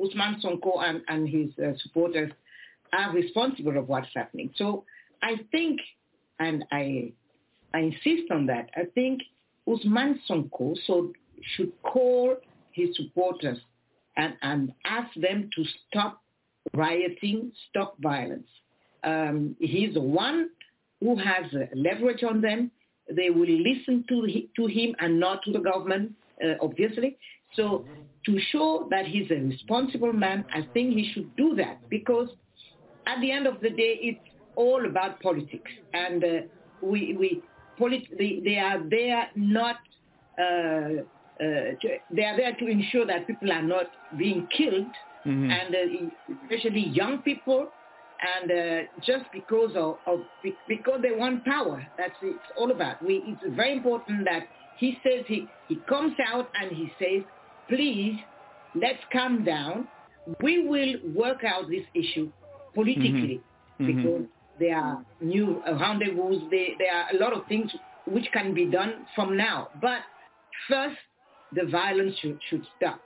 Ousmane Sonko and, and his uh, supporters are responsible of what's happening. So I think, and I I insist on that. I think Ousmane Sonko so should call his supporters and, and ask them to stop rioting, stop violence. Um, he's the one who has leverage on them. They will listen to, to him and not to the government, uh, obviously. So to show that he's a responsible man, I think he should do that because at the end of the day, it's all about politics. And uh, we, we polit- they, they are there not, uh, uh, to, they are there to ensure that people are not being killed Mhm. and uh, especially young people, and uh, just because of, of be- because they want power. That's it's all about. We, it's very important that he says he, he comes out and he says, please, let's calm down. We will work out this issue politically Mhm. because there are new rendezvous. There, there are a lot of things which can be done from now. But first, the violence should, should stop.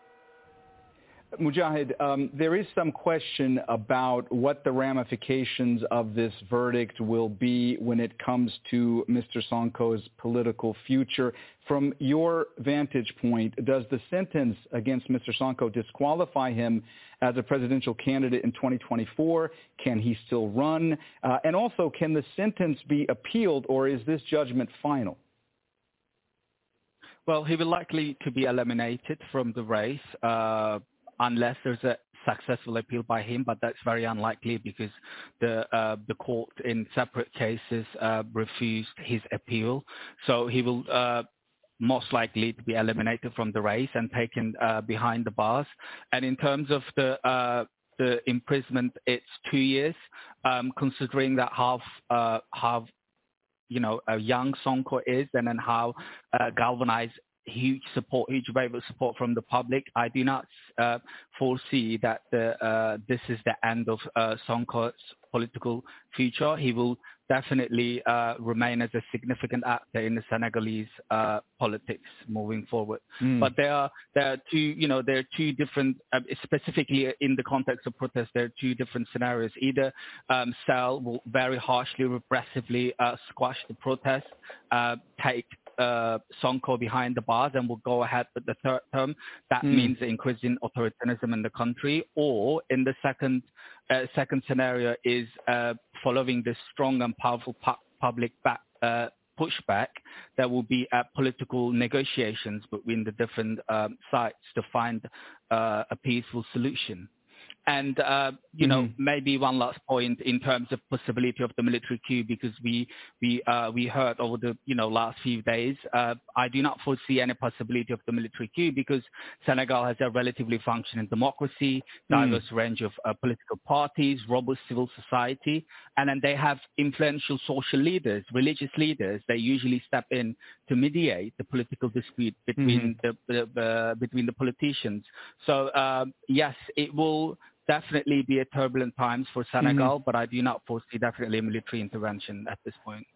Mujahid, um, there is some question about what the ramifications of this verdict will be when it comes to Mr. Sonko's political future. From your vantage point, does the sentence against Mr. Sonko disqualify him as a presidential candidate in 2024? Can he still run? Uh, and also, can the sentence be appealed, or is this judgment final? Well, he will likely to be eliminated from the race uh, unless there's a successful appeal by him, but that's very unlikely because the uh, the court in separate cases uh, refused his appeal. So he will uh, most likely to be eliminated from the race and taken uh, behind the bars. And in terms of the uh, the imprisonment, it's two years, um, considering that half uh, half you know, a young Sonko is and then how galvanized huge support, huge wave of support from the public. I do not uh, foresee that the, uh, this is the end of uh, Sonko's political future. He will definitely uh, remain as a significant actor in the Senegalese uh, politics moving forward. Mm. But there are there are two you know there are two different uh, specifically in the context of protest there are two different scenarios. Either um, Sall will very harshly repressively uh, squash the protest, uh, take uh, Sonko behind the bars and will go ahead with the third term. That Mm. means increasing authoritarianism in the country. Or in the second uh, second scenario is uh, following this strong and powerful pu- public back, uh, pushback, there will be uh, political negotiations between the different um, sides to find uh, a peaceful solution. And, uh, you know, Mhm. maybe one last point in terms of possibility of the military coup, because we we uh, we heard over the, you know, last few days. Uh, I do not foresee any possibility of the military coup because Senegal has a relatively functioning democracy, diverse range of uh, political parties, robust civil society, and then they have influential social leaders, religious leaders. They usually step in to mediate the political dispute between the, the, the between the politicians. So um, yes, it will definitely be a turbulent times for Senegal, but I do not foresee definitely a military intervention at this point.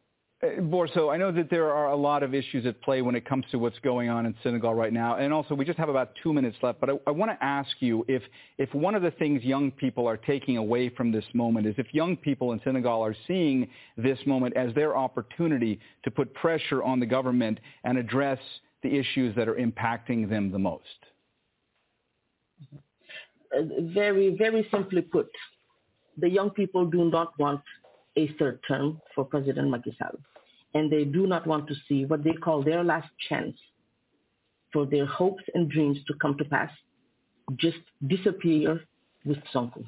Uh, Borso, I know that there are a lot of issues at play when it comes to what's going on in Senegal right now. And also, we just have about two minutes left. But I, I want to ask you if, if one of the things young people are taking away from this moment is if young people in Senegal are seeing this moment as their opportunity to put pressure on the government and address the issues that are impacting them the most. Uh, very, very simply put, the young people do not want a third term for President Macky Sall. And they do not want to see what they call their last chance for their hopes and dreams to come to pass just disappear with Sonko.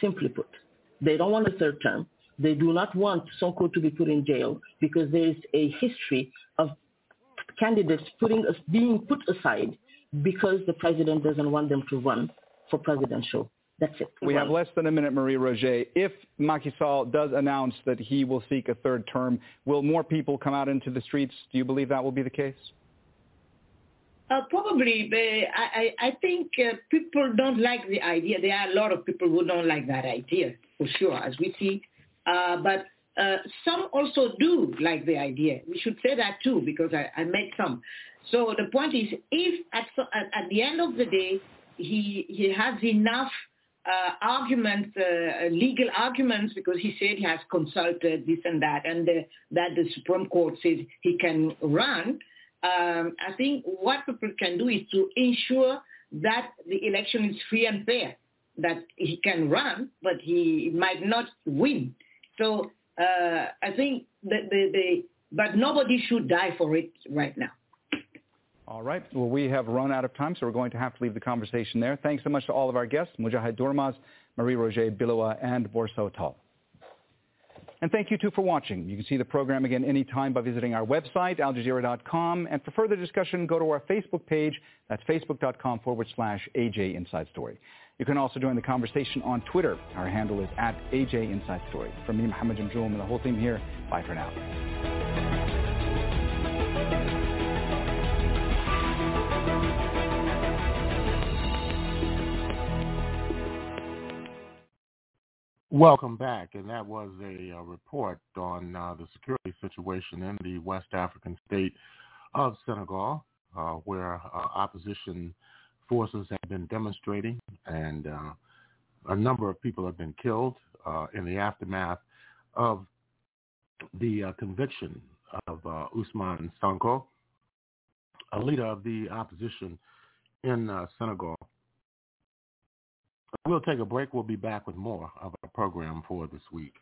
Simply put, they don't want a third term. They do not want Sonko to be put in jail because there is a history of candidates putting being put aside because the president doesn't want them to run for presidential. That's it. We have less than a minute, Marie Roger. If Macky Sall does announce that he will seek a third term, will more people come out into the streets? Do you believe that will be the case? Uh, probably, I, I, I think uh, people don't like the idea. There are a lot of people who don't like that idea, for sure, as we see. Uh, but uh, some also do like the idea. We should say that too, because I, I met some. So the point is, if at, at, at the end of the day, he, he has enough uh, arguments, uh, legal arguments, because he said he has consulted this and that, and the, that the Supreme Court says he can run, um, I think what people can do is to ensure that the election is free and fair, that he can run, but he might not win. So uh, I think that the, the, but nobody should die for it right now. All right. Well, we have run out of time, so we're going to have to leave the conversation there. Thanks so much to all of our guests, Mujahid Durmaz, Marie-Roger Biloa, and Borso Tall. And thank you, too, for watching. You can see the program again anytime by visiting our website, aljazeera.com. And for further discussion, go to our Facebook page. That's facebook.com forward slash AJ Inside Story. You can also join the conversation on Twitter. Our handle is at AJ Inside Story. From me, Mohammed Jamjoom, and the whole team here, bye for now. Welcome back, and that was a, a report on uh, the security situation in the West African state of Senegal, uh, where uh, opposition forces have been demonstrating, and uh, a number of people have been killed uh, in the aftermath of the uh, conviction of Ousmane Sonko, a leader of the opposition in Senegal. We'll take a break. We'll be back with more of our program for this week.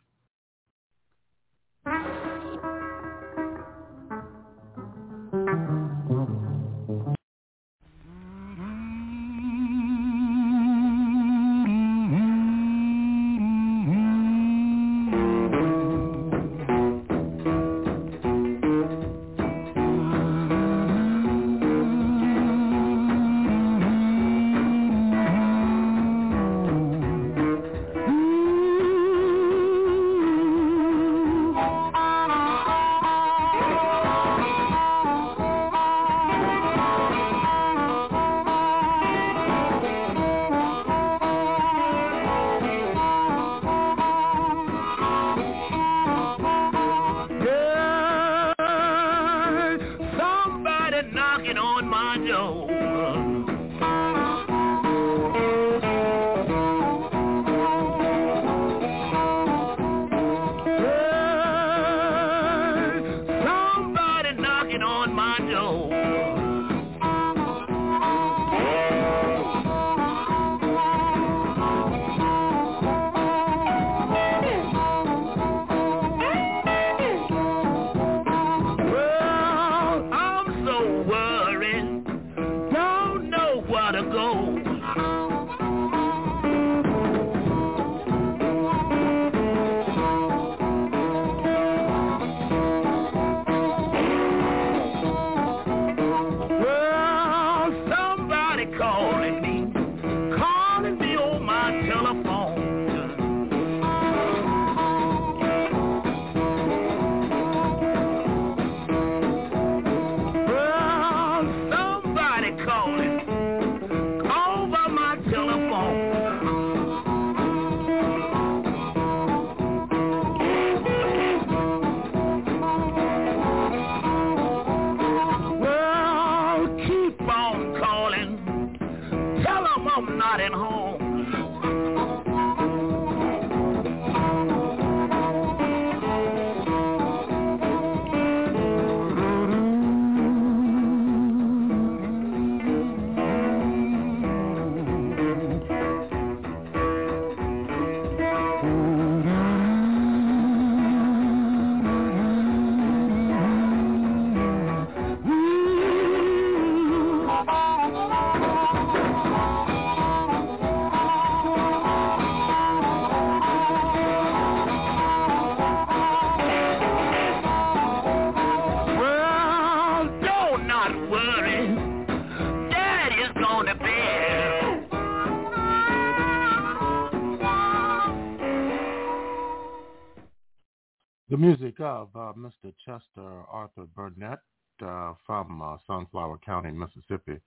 Mr. Chester Arthur Burnett uh, from uh, Sunflower County, Mississippi,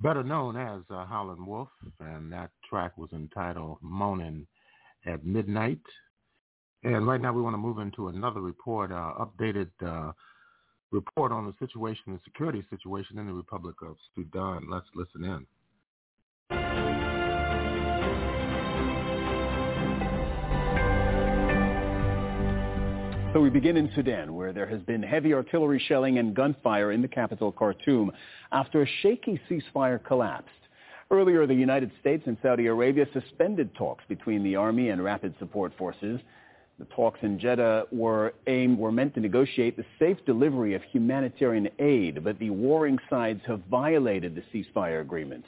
better known as uh, Howlin' Wolf, and that track was entitled Moaning at Midnight. And right now we want to move into another report, uh, updated uh, report on the situation, the security situation in the Republic of Sudan. Let's listen in. So we begin in Sudan, where there has been heavy artillery shelling and gunfire in the capital, Khartoum, after a shaky ceasefire collapsed. Earlier, the United States and Saudi Arabia suspended talks between the army and rapid support forces. The talks in Jeddah were aimed, were meant to negotiate the safe delivery of humanitarian aid, but the warring sides have violated the ceasefire agreement.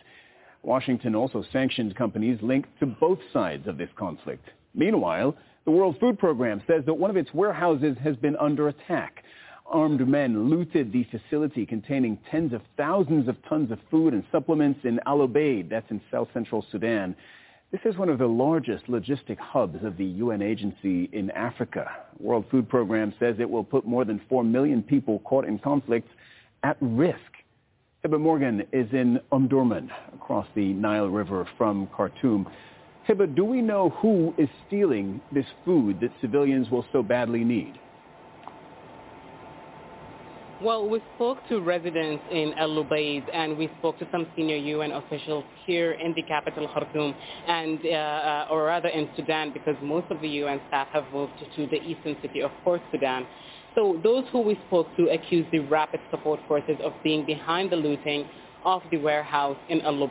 Washington also sanctioned companies linked to both sides of this conflict. Meanwhile, the World Food Program says that one of its warehouses has been under attack. Armed men looted the facility containing tens of thousands of tons of food and supplements in Al Obeid, that's in south-central Sudan. This is one of the largest logistic hubs of the UN agency in Africa. World Food Program says it will put more than 4 million people caught in conflict at risk. Hiba Morgan is in Omdurman, across the Nile River from Khartoum. Hiba, do we know who is stealing this food that civilians will so badly need? Well, we spoke to residents in El Obeid and we spoke to some senior UN officials here in the capital Khartoum and, uh, uh, or rather in Sudan because most of the UN staff have moved to the eastern city of Port Sudan. So those who we spoke to accused the rapid support forces of being behind the looting of the warehouse in Al uh,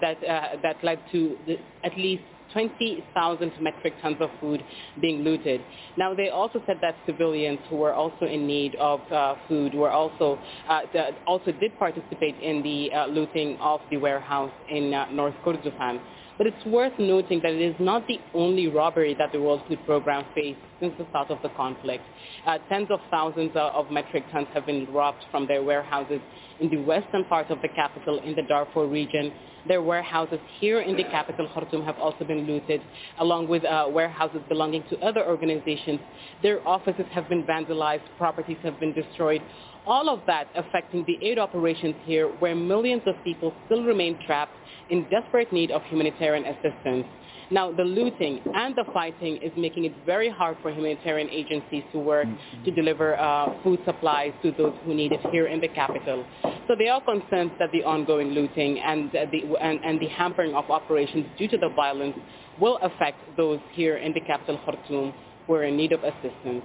that, uh, that led to the, at least 20,000 metric tons of food being looted. Now, they also said that civilians who were also in need of uh, food were also uh, also did participate in the uh, looting of the warehouse in uh, North Kordofan. But it's worth noting that it is not the only robbery that the World Food Program faced since the start of the conflict. Uh, tens of thousands of metric tons have been robbed from their warehouses in the western part of the capital in the Darfur region. Their warehouses here in the capital, Khartoum, have also been looted, along with uh, warehouses belonging to other organizations. Their offices have been vandalized, properties have been destroyed. All of that affecting the aid operations here, where millions of people still remain trapped in desperate need of humanitarian assistance. Now, the looting and the fighting is making it very hard for humanitarian agencies to work to deliver uh, food supplies to those who need it here in the capital. So they are concerned that the ongoing looting and, uh, the, and, and the hampering of operations due to the violence will affect those here in the capital, Khartoum, who are in need of assistance.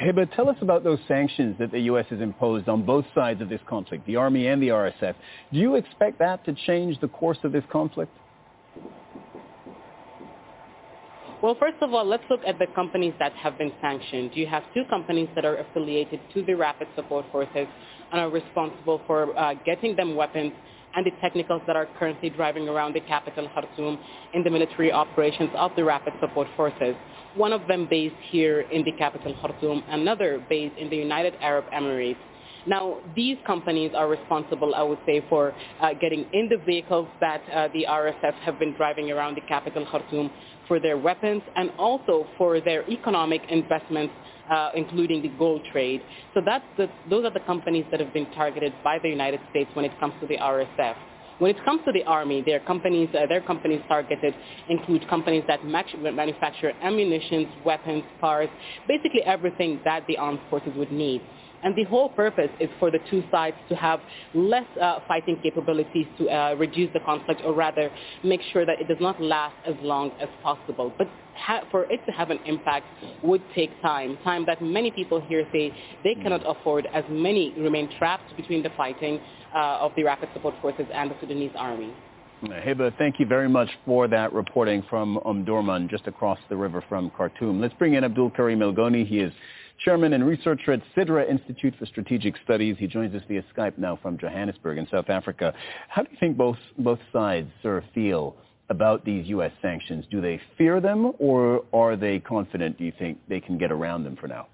Hiba, tell us about those sanctions that the U.S. has imposed on both sides of this conflict, the Army and the RSF. Do you expect that to change the course of this conflict? Well, first of all, let's look at the companies that have been sanctioned. You have two companies that are affiliated to the Rapid Support Forces and are responsible for uh, getting them weapons and the technicals that are currently driving around the capital, Khartoum, in the military operations of the Rapid Support Forces. One of them based here in the capital, Khartoum, another based in the United Arab Emirates. Now, these companies are responsible, I would say, for uh, getting in the vehicles that uh, the RSF have been driving around the capital, Khartoum, for their weapons and also for their economic investments, uh, including the gold trade. So that's the, those are the companies that have been targeted by the United States when it comes to the RSF. When it comes to the army, their companies, uh, their companies targeted include companies that manufacture ammunition, weapons, cars, basically everything that the armed forces would need. And the whole purpose is for the two sides to have less uh, fighting capabilities to uh, reduce the conflict, or rather make sure that it does not last as long as possible. But ha- for it to have an impact would take time, time that many people here say they cannot afford as many remain trapped between the fighting uh, of the Rapid Support Forces and the Sudanese army. Hiba, thank you very much for that reporting from Omdurman, just across the river from Khartoum. Let's bring in Abdul Karim Elgoni. He is chairman and researcher at Sidra Institute for Strategic Studies. He joins us via Skype now from Johannesburg in South Africa. How do you think both, both sides of feel about these U.S. sanctions? Do they fear them or are they confident, do you think, they can get around them for now?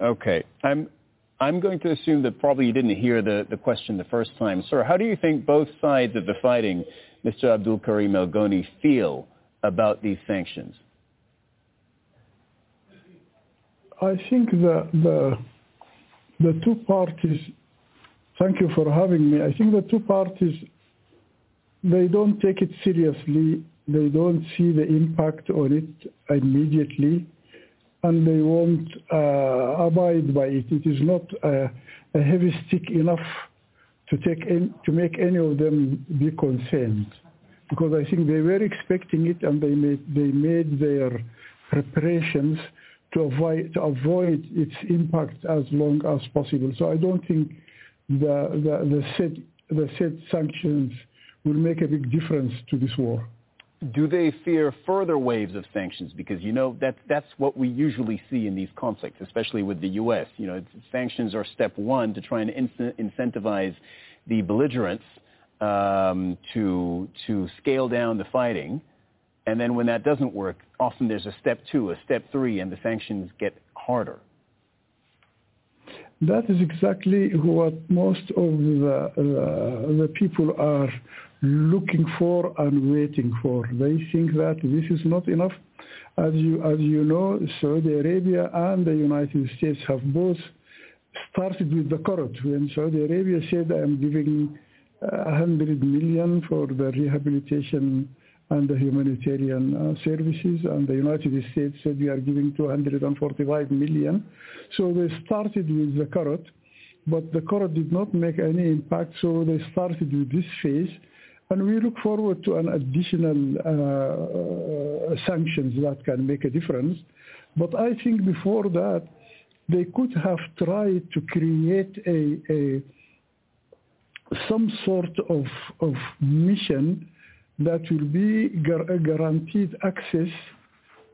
Okay. I'm, I'm going to assume that probably you didn't hear the, the question the first time. Sir, how do you think both sides of the fighting Mr. Abdul Karim El Goni feel about these sanctions? I think the, the, the two parties, thank you for having me. I think the two parties, they don't take it seriously. They don't see the impact on it immediately and they won't uh, abide by it. It is not a, a heavy stick enough to take in, to make any of them be concerned, because I think they were expecting it and they made they made their preparations to avoid to avoid its impact as long as possible. So I don't think the the, the said the said sanctions will make a big difference to this war do they fear further waves of sanctions? Because you know that's that's what we usually see in these conflicts, especially with the U.S. You know, sanctions are step one to try and incentivize the belligerents um, to to scale down the fighting, and then when that doesn't work, often there's a step two, a step three, and the sanctions get harder. That is exactly what most of the, the, the people are looking for and waiting for. They think that this is not enough. As you, as you know, Saudi Arabia and the United States have both started with the carrot. When Saudi Arabia said, I am giving uh, 100 million for the rehabilitation and the humanitarian uh, services, and the United States said we are giving 245 million. So they started with the carrot, but the carrot did not make any impact, so they started with this phase and we look forward to an additional uh, uh, sanctions that can make a difference. But I think before that, they could have tried to create a, a some sort of, of mission that will be guaranteed access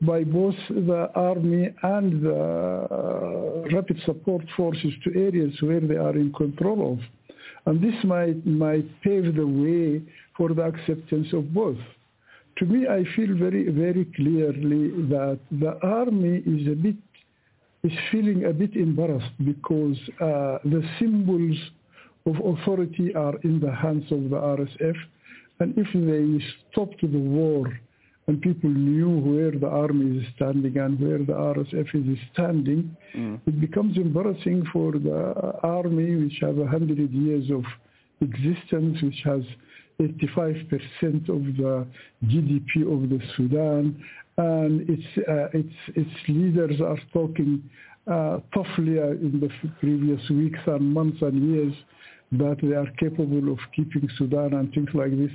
by both the army and the uh, rapid support forces to areas where they are in control of. And this might, might pave the way for the acceptance of both. To me, I feel very, very clearly that the army is a bit, is feeling a bit embarrassed because uh, the symbols of authority are in the hands of the RSF. And if they stopped the war and people knew where the army is standing and where the RSF is standing, mm. it becomes embarrassing for the army, which has a hundred years of existence, which has 85% of the GDP of the Sudan, and its uh, its its leaders are talking uh, toughly uh, in the previous weeks and months and years that they are capable of keeping Sudan and things like this,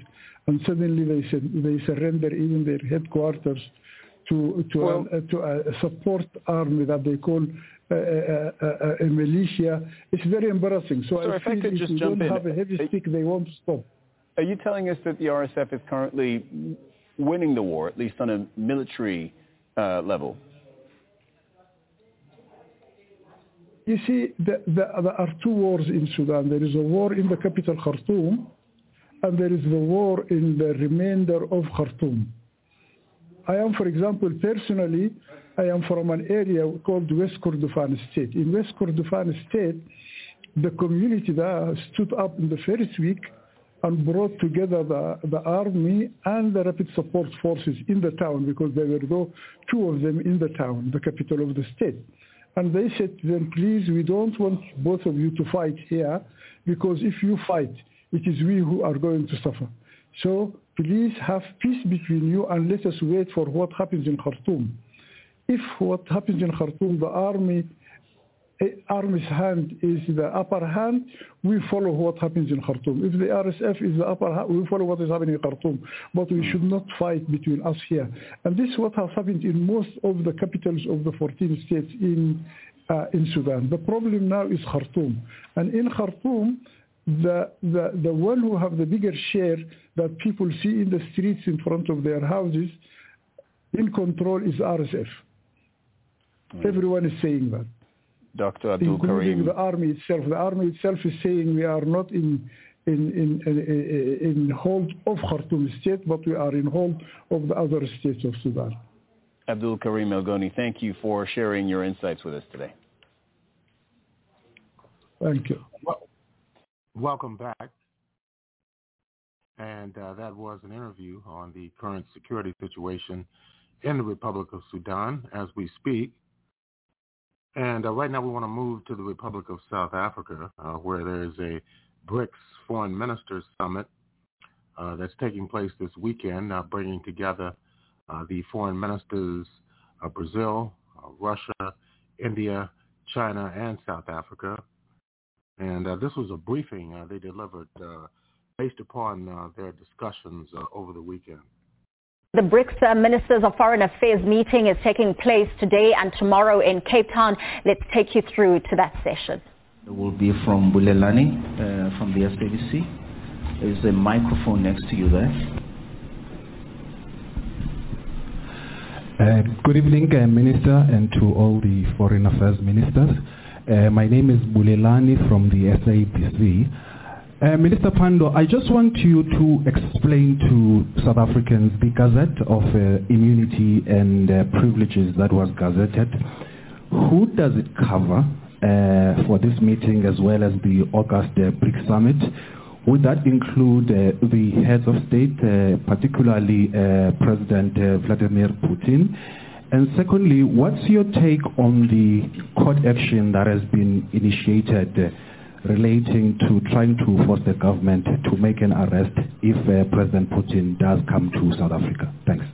and suddenly they they surrender even their headquarters to to well, a, to a support army that they call a, a, a, militia. It's very embarrassing. So, so I if I could just jump in, have a heavy stick, they won't stop. Are you telling us that the RSF is currently winning the war, at least on a military uh, level? You see, the, the, there are two wars in Sudan. There is a war in the capital Khartoum, and there is the war in the remainder of Khartoum. I am, for example, personally, I am from an area called West Kordofan State. In West Kordofan State, the community there stood up in the first week and brought together the, the army and the rapid support forces in the town because there were two of them in the town, the capital of the state. And they said to them, please, we don't want both of you to fight here because if you fight, it is we who are going to suffer. So please have peace between you and let us wait for what happens in Khartoum. If what happens in Khartoum, the army army's hand is the upper hand, we follow what happens in Khartoum. If the RSF is the upper hand, we follow what is happening in Khartoum. But we should not fight between us here. And this is what has happened in most of the capitals of the 14 states in, uh, in Sudan. The problem now is Khartoum. And in Khartoum, the, the, the one who have the bigger share that people see in the streets in front of their houses in control is RSF. Mm. Everyone is saying that. Dr. Abdul including Karim. the army itself. The army itself is saying we are not in in in in, in hold of Khartoum state, but we are in hold of the other states of Sudan. Abdul Karim El Goni, thank you for sharing your insights with us today. Thank you. Well, welcome back. and uh, that was an interview on the current security situation in the Republic of Sudan as we speak. And uh, right now we want to move to the Republic of South Africa, uh, where there is a BRICS Foreign Ministers Summit uh, that's taking place this weekend, uh, bringing together uh, the foreign ministers of Brazil, Russia, India, China, and South Africa. And this was a briefing they delivered based upon their discussions over the weekend. The BRICS uh, Ministers of Foreign Affairs meeting is taking place today and tomorrow in Cape Town. Let's take you through to that session. It will be from Bulelani uh, from the SABC. There's a microphone next to you there. Uh, good evening, uh, Minister, and to all the Foreign Affairs Ministers. Uh, my name is Bulelani from the SABC. Uh, Minister Pandor, I just want you to explain to South Africans the Gazette of uh, Immunity and uh, Privileges that was gazetted. Who does it cover uh, for this meeting as well as the August uh, BRICS Summit? Would that include uh, the heads of state, particularly President Vladimir Putin? And secondly, what's your take on the court action that has been initiated relating to trying to force the government to make an arrest if uh, President Putin does come to South Africa? Thanks.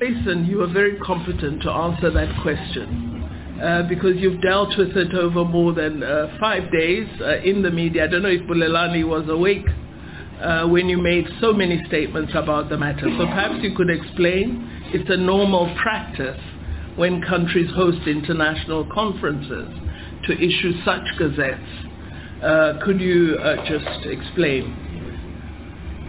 Clayson, you are very competent to answer that question. Uh, because you've dealt with it over more than uh, five days uh, in the media. I don't know if Bulelani was awake uh, when you made so many statements about the matter. So perhaps you could explain. It's a normal practice when countries host international conferences to issue such gazettes. Uh, could you uh, just explain?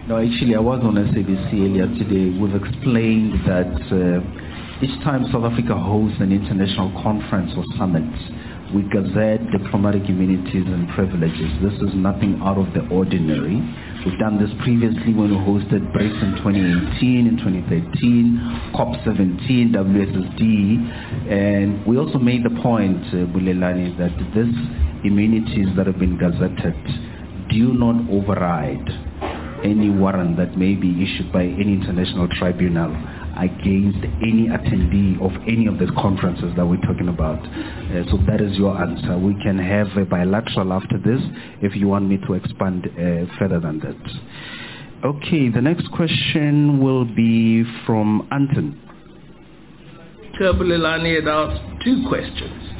No, actually, I was on SABC earlier today. We've explained that uh, each time South Africa hosts an international conference or summit, we gazette diplomatic immunities and privileges. This is nothing out of the ordinary. We've done this previously when we hosted BRICS in 2018, in 2013, COP17, WSSD, and we also made the point, uh, Bulelani, that these immunities that have been gazetted do not override any warrant that may be issued by any international tribunal against any attendee of any of the conferences that we're talking about. Uh, so that is your answer. We can have a bilateral after this if you want me to expand uh, further than that. Okay, the next question will be from Anton. Turbulilani had asked two questions.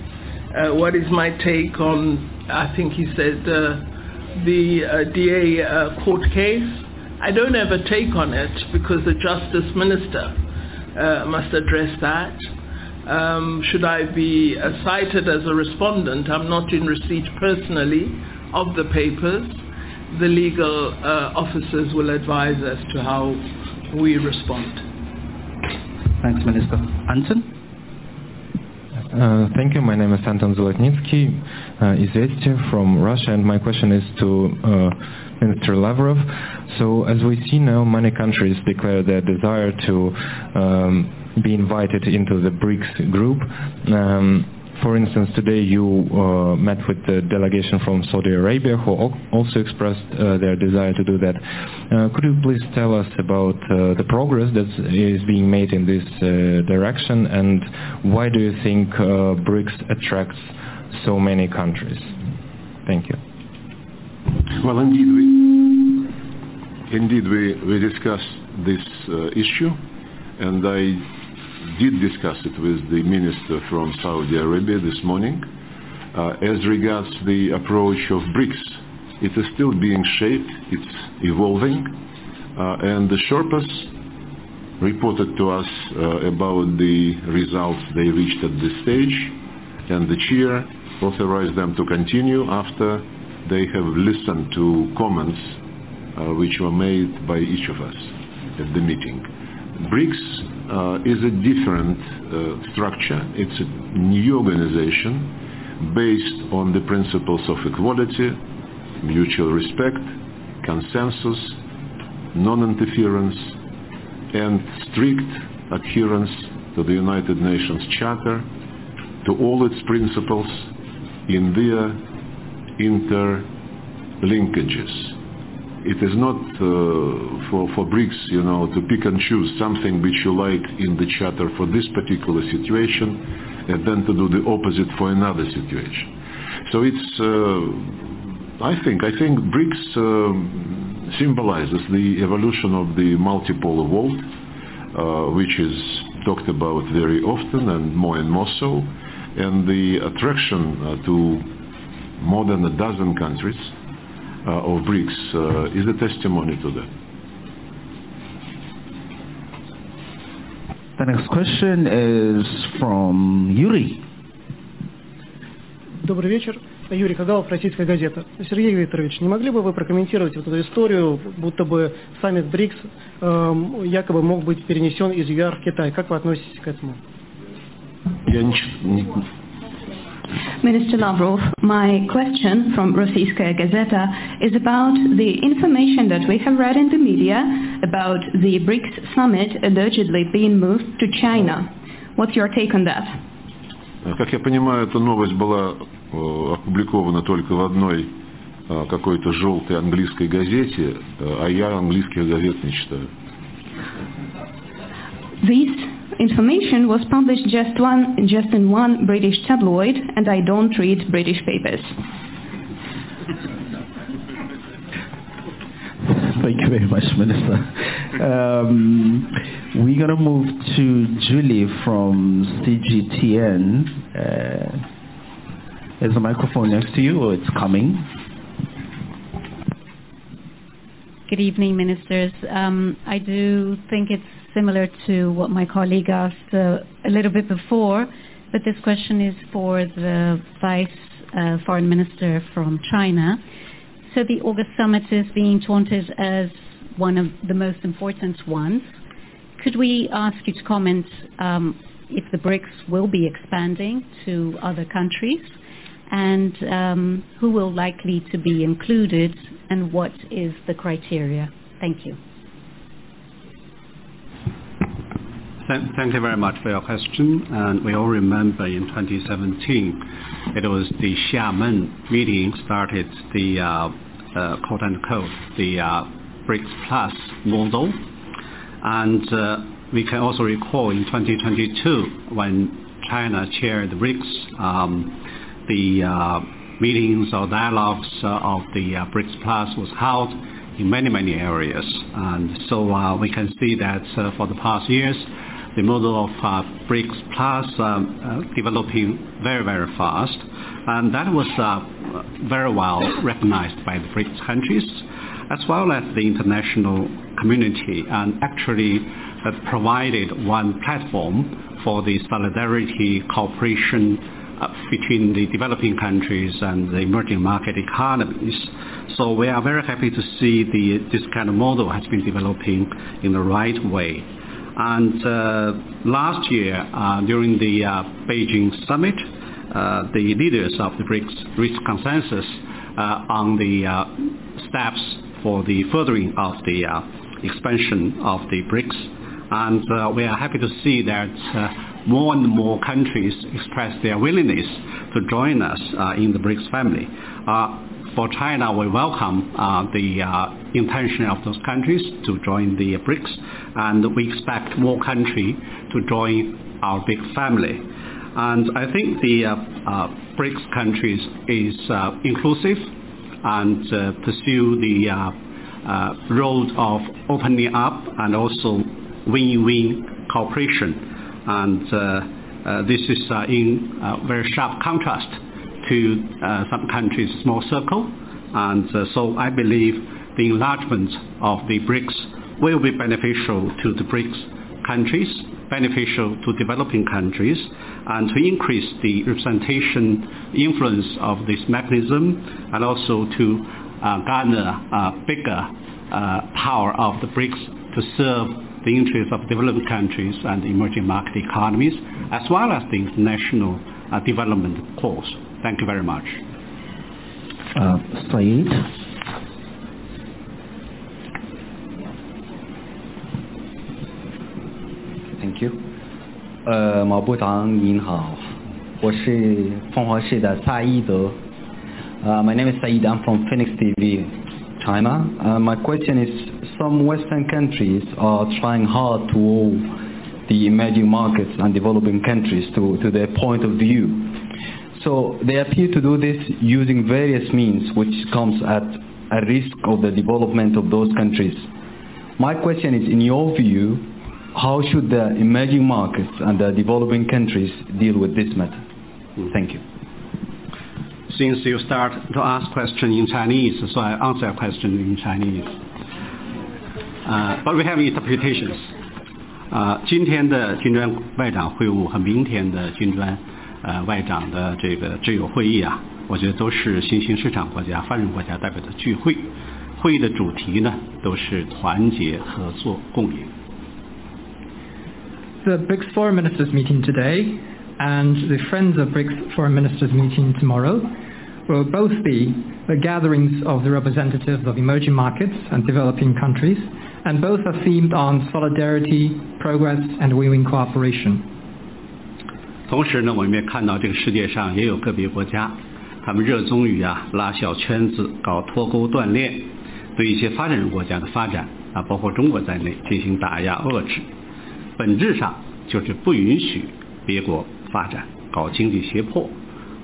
Uh, what is my take on, I think he said, uh, the uh, DA uh, court case? I don't have a take on it because the Justice Minister uh, must address that. Um, should I be uh, cited as a respondent? I'm not in receipt personally of the papers. The legal uh, officers will advise as to how we respond. Thanks, Minister. Anton? Uh, thank you. My name is Anton Zolotnitsky, uh, from Russia, and my question is to uh, Minister Lavrov. So as we see now, many countries declare their desire to um, be invited into the BRICS group. Um, for instance, today you uh, met with the delegation from Saudi Arabia who also expressed uh, their desire to do that. Uh, could you please tell us about uh, the progress that is being made in this uh, direction and why do you think uh, BRICS attracts so many countries? Thank you. Well, indeed, we indeed we, we discussed this uh, issue, and I did discuss it with the minister from Saudi Arabia this morning. Uh, as regards the approach of BRICS, it is still being shaped, it's evolving, uh, and the Sherpas reported to us uh, about the results they reached at this stage, and the chair authorized them to continue after they have listened to comments uh, which were made by each of us at the meeting. BRICS uh, is a different uh, structure. It's a new organization based on the principles of equality, mutual respect, consensus, non-interference, and strict adherence to the United Nations Charter, to all its principles in their interlinkages. it is not uh, for, for BRICS, you know, to pick and choose something which you like in the charter for this particular situation and then to do the opposite for another situation. So it's, uh, I think, I think BRICS um, symbolizes the evolution of the multipolar world, uh, which is talked about very often and more and more so, and the attraction uh, to more than a dozen countries uh, of BRICS uh, is a testimony to that. The next question is from Yuri. Добрый вечер. Юрий Кагалов, «Российская газета». Сергей Викторович, не могли бы вы прокомментировать вот эту историю, будто бы саммит БРИКС э, якобы мог быть перенесен из ЮАР в Китай? Как вы относитесь к этому? Я ничего, не, Minister Lavrov, my question from Rossiyskaya Gazeta is about the information that we have read in the media about the BRICS summit allegedly being moved to China. What's your take on that? Как я понимаю, эта новость была опубликована только в одной какой-то желтой английской газете, а я английских газет не читаю. This information was published just one just in one British tabloid, and I don't read British papers. Thank you very much, Minister. Um, we're going to move to Julie from CGTN. Uh, is the microphone next to you or it's coming? Good evening, ministers. Um, I do think it's similar to what my colleague asked uh, a little bit before, but this question is for the Vice uh, Foreign Minister from China. So the August summit is being taunted as one of the most important ones. Could we ask you to comment um, if the BRICS will be expanding to other countries and um, who will likely to be included and what is the criteria? Thank you. Thank you very much for your question. And we all remember in 2017, it was the Xiamen meeting started the uh, uh, uh, BRICS Plus model. And we can also recall in 2022 when China chaired the BRICS, um, the meetings or dialogues of the BRICS Plus was held in many, many areas. And so we can see that for the past years, the model of uh, BRICS Plus um, uh, developing very, very fast. And that was uh, very well recognized by the BRICS countries as well as the international community and actually provided one platform for the solidarity cooperation between the developing countries and the emerging market economies. So we are very happy to see this kind of model has been developing in the right way. And uh, last year, uh, during the uh, Beijing summit, uh, the leaders of the BRICS reached consensus uh, on the uh, steps for the furthering of the expansion of the BRICS. And we are happy to see that more and more countries express their willingness to join us in the BRICS family for China, we welcome uh, the uh, intention of those countries to join the BRICS, and we expect more countries to join our big family. And I think the uh, uh BRICS countries is uh, inclusive and uh, pursue the road of opening up and also win-win cooperation. And this is in very sharp contrast to uh, some countries' small circle. And uh, so I believe the enlargement of the BRICS will be beneficial to the BRICS countries, beneficial to developing countries, and to increase the representation influence of this mechanism, and also to uh, garner uh, bigger uh, power of the BRICS to serve the interests of developing countries and emerging market economies, as well as the international uh, development cause. Thank you very much. Uh, Saeed. Thank you. 呃，毛部长您好，我是凤凰市的萨伊德。Uh, my name is Saeed. I'm from Phoenix TV. China. Uh, my question is, some Western countries are trying hard to hold the emerging markets and developing countries to, to their point of view. So they appear to do this using various means which comes at a risk of the development of those countries. My question is, in your view, how should the emerging markets and the developing countries deal with this matter? Thank you. Since you start to ask question in Chinese, so I answer a question in Chinese. Uh, but we have interpretations. 啊、uh,，今天的金砖外长会晤和明天的金砖 呃外长的这个挚友会议啊，我觉得都是新兴市场国家、发展国家代表的聚会。会议的主题呢，都是团结、合作、共赢。The BRICS Foreign Ministers meeting today and the Friends of BRICS Foreign Ministers meeting tomorrow will both be the gatherings of the representatives of emerging markets and developing countries, and both are themed on solidarity, progress, and win-win cooperation. 同时呢，我们也看到这个世界上也有个别国家，他们热衷于啊拉小圈子、搞脱钩断链，对一些发展中国家的发展啊，包括中国在内进行打压遏制，本质上就是不允许别国发展，搞经济胁迫。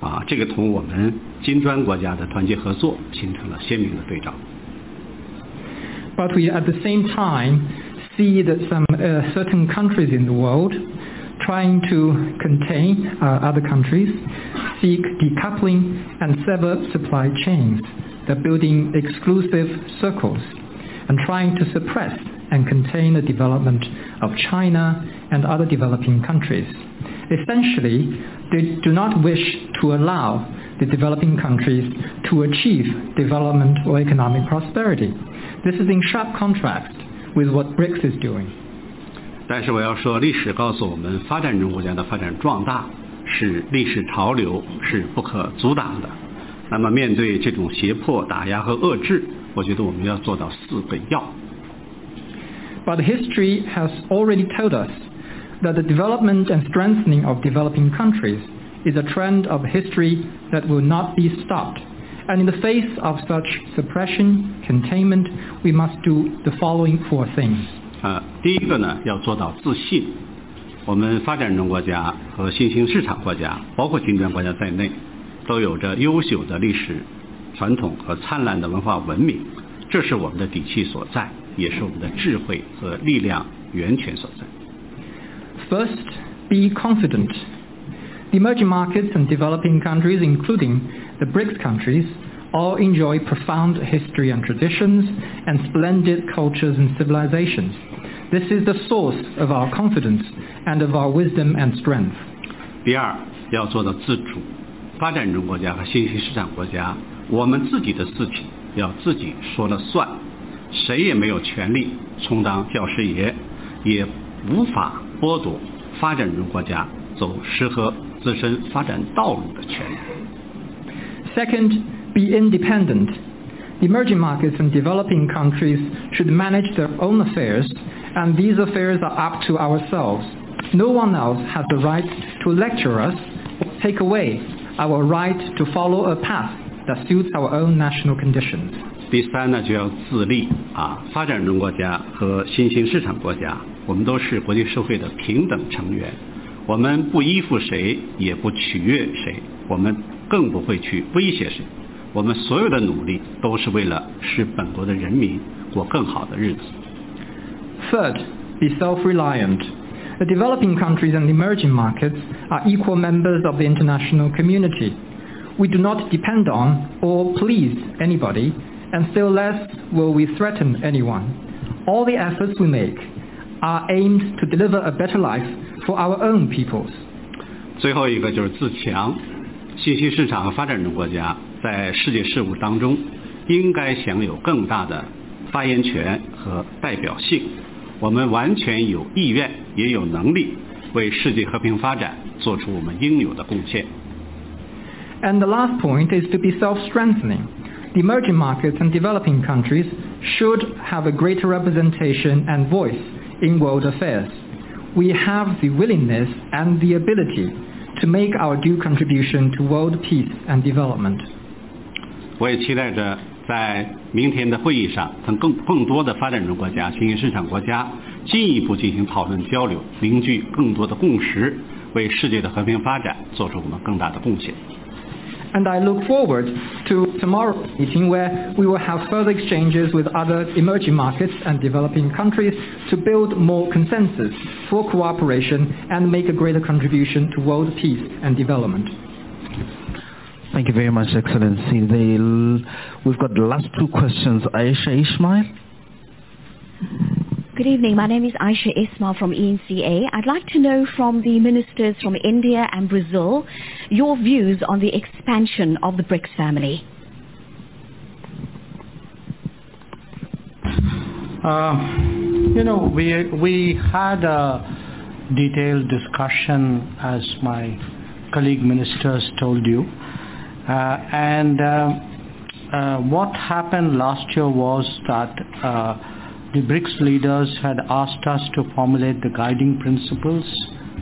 啊，这个同我们金砖国家的团结合作形成了鲜明的对照。But we at the same time see that some uh, certain countries in the world trying to contain uh, other countries seek decoupling and sever supply chains. They're building exclusive circles and trying to suppress and contain the development of China and other developing countries. Essentially, they do not wish to allow the developing countries to achieve development or economic prosperity. This is in sharp contrast with what BRICS is doing. 但是我要说，历史告诉我们，发展中国家的发展壮大是历史潮流，是不可阻挡的。那么，面对这种胁迫、打压和遏制，我觉得我们要做到四个要。But history has already told us that the development and strengthening of developing countries is a trend of history that will not be stopped. And in the face of such suppression, containment, we must do the following four things. 呃，第一个呢，要做到自信。我们发展中国家和新兴市场国家，包括金砖国家在内，都有着优秀的历史传统和灿烂的文化文明，这是我们的底气所在，也是我们的智慧和力量源泉所在。First, be confident. The emerging markets and developing countries, including the BRICS countries, all enjoy profound history and traditions and splendid cultures and civilizations. This is the source of our confidence and of our wisdom and strength. 第二，要做到自主。发展中国家和新兴市场国家，我们自己的事情要自己说了算，谁也没有权利充当教师爷，也无法剥夺发展中国家走适合自身发展道路的权利。 Second, be independent. The emerging markets and developing countries should manage their own affairs, and these affairs are up to ourselves. No one else has the right to lecture us or take away our right to follow a path that suits our own national conditions. 第三呢，就要自立啊！发展中国家和新兴市场国家，我们都是国际社会的平等成员，我们不依附谁，也不取悦谁，我们更不会去威胁谁。我们所有的努力都是为了使本国的人民过更好的日子。 Third, be self-reliant. The developing countries and emerging markets are equal members of the international community. We do not depend on or please anybody, and still less will we threaten anyone. All the efforts we make are aimed to deliver a better life for our own peoples. 最后一个就是自强，新兴市场和发展中国家在世界事务当中应该享有更大的发言权和代表性。 我们完全有意愿，也有能力为世界和平发展做出我们应有的贡献。 And the last point is to be self-strengthening. The emerging markets and developing countries should have a greater representation and voice in world affairs. We have the willingness and the ability to make our due contribution to world peace and development. 我也期待着 在明天的会议上，跟更更多的发展中国家、新兴市场国家进一步进行讨论交流，凝聚更多的共识，为世界的和平发展做出我们更大的贡献。 And I look forward to tomorrow's meeting where we will have further exchanges with other emerging markets and developing countries to build more consensus for cooperation and make a greater contribution to world peace and development. Thank you very much, Excellency. The, we've got the last two questions. Aisha Ismail. Good evening. My name is Aisha Ismail from ENCA. I'd like to know from the ministers from India and Brazil your views on the expansion of the BRICS family. Uh, you know, we we had a detailed discussion, as my colleague ministers told you, what happened last year was that uh, the BRICS leaders had asked us to formulate the guiding principles,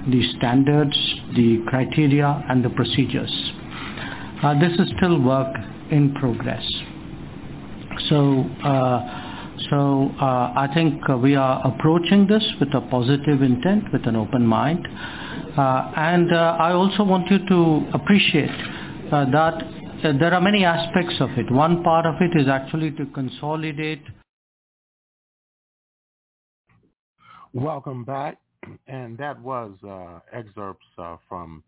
the standards, the criteria, and the procedures. Uh, this is still work in progress. So. Uh, so uh, I think uh, we are approaching this with a positive intent, with an open mind. Uh, and I also want you to appreciate Uh, that uh, there are many aspects of it. One part of it is actually to consolidate. Welcome back. And that was uh, excerpts from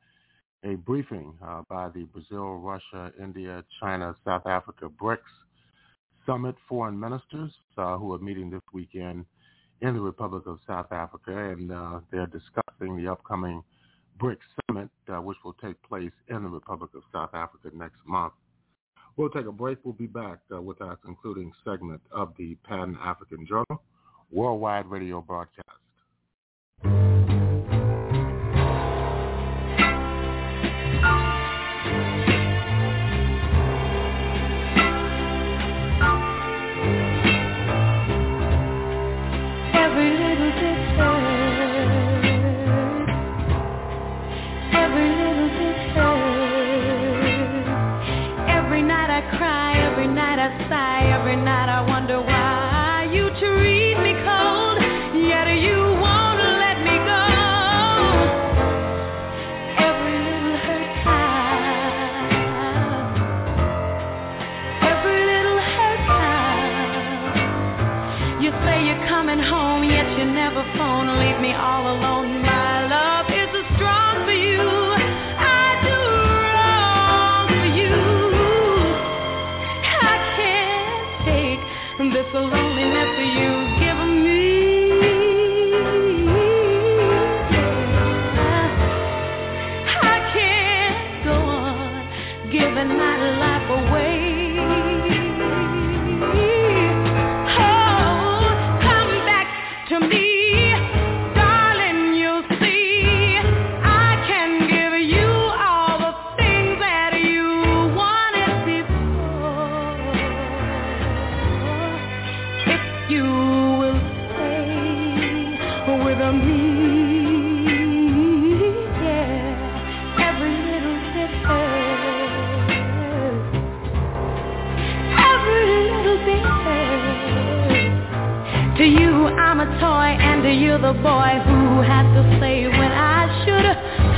a briefing by the Brazil, Russia, India, China, South Africa, BRICS Summit foreign ministers uh, who are meeting this weekend in the Republic of South Africa, and uh, they're discussing the upcoming BRICS Summit, uh, which will take place in the Republic of South Africa next month. We'll take a break. We'll be back with our concluding segment of the Pan-African Journal, worldwide radio broadcast.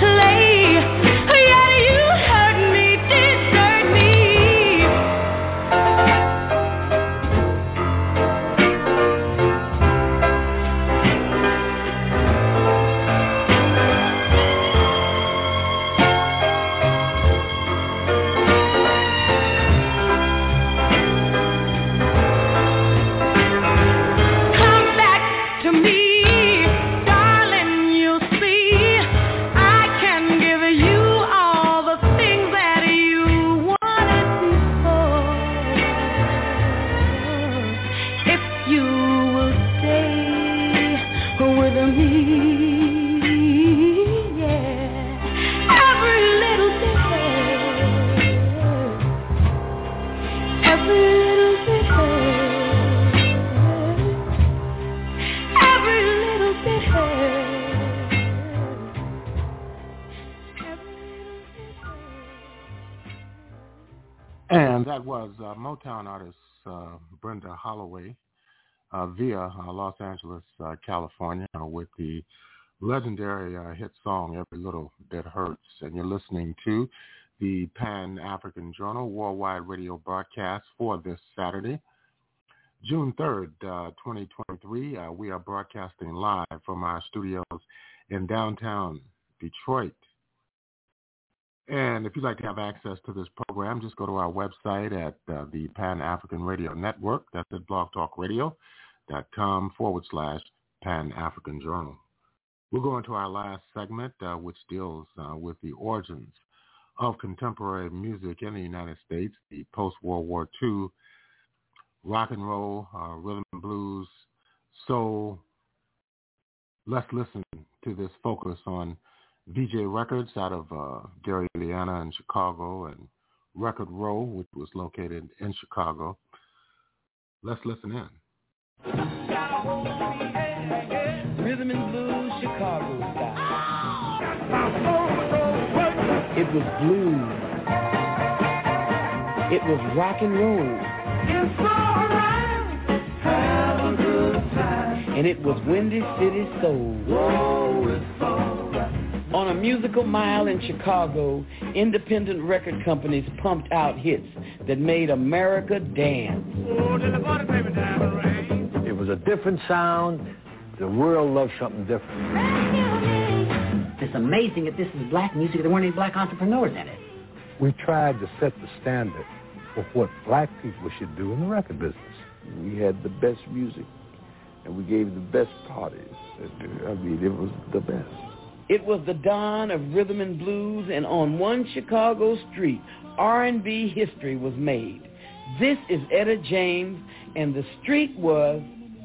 To Holloway uh, via uh, Los Angeles, uh, California, with the legendary uh, hit song "Every Little Bit Hurts." And you're listening to the Pan African Journal worldwide radio broadcast for this Saturday, June 3rd, 2023. we are broadcasting live from our studios in downtown Detroit. And if you'd like to have access to this program, just go to our website at uh, the Pan African Radio Network. That's at blogtalkradio.com forward slash Pan African Journal. We'll go into our last segment, uh, which deals uh, with the origins of contemporary music in the United States, the post-World War II rock and roll, uh, rhythm and blues, soul. Let's listen to this focus on Vee-Jay Records out of uh, Gary, Indiana in Chicago and Record Row, which was located in Chicago. Let's listen in. Rhythm and blues, Chicago style. It was blues. It was rock and roll. It's alright. Have a good time. And it was Windy City Soul. Whoa, on a musical mile in Chicago, independent record companies pumped out hits that made America dance. It was a different sound. The world loved something different. It's amazing that this is black music. There weren't any black entrepreneurs in it. We tried to set the standard for what black people should do in the record business. We had the best music, and we gave the best parties. I mean, it was the best. It was the dawn of rhythm and blues, and on one Chicago street, R&B history was made. This is Etta James, and the street was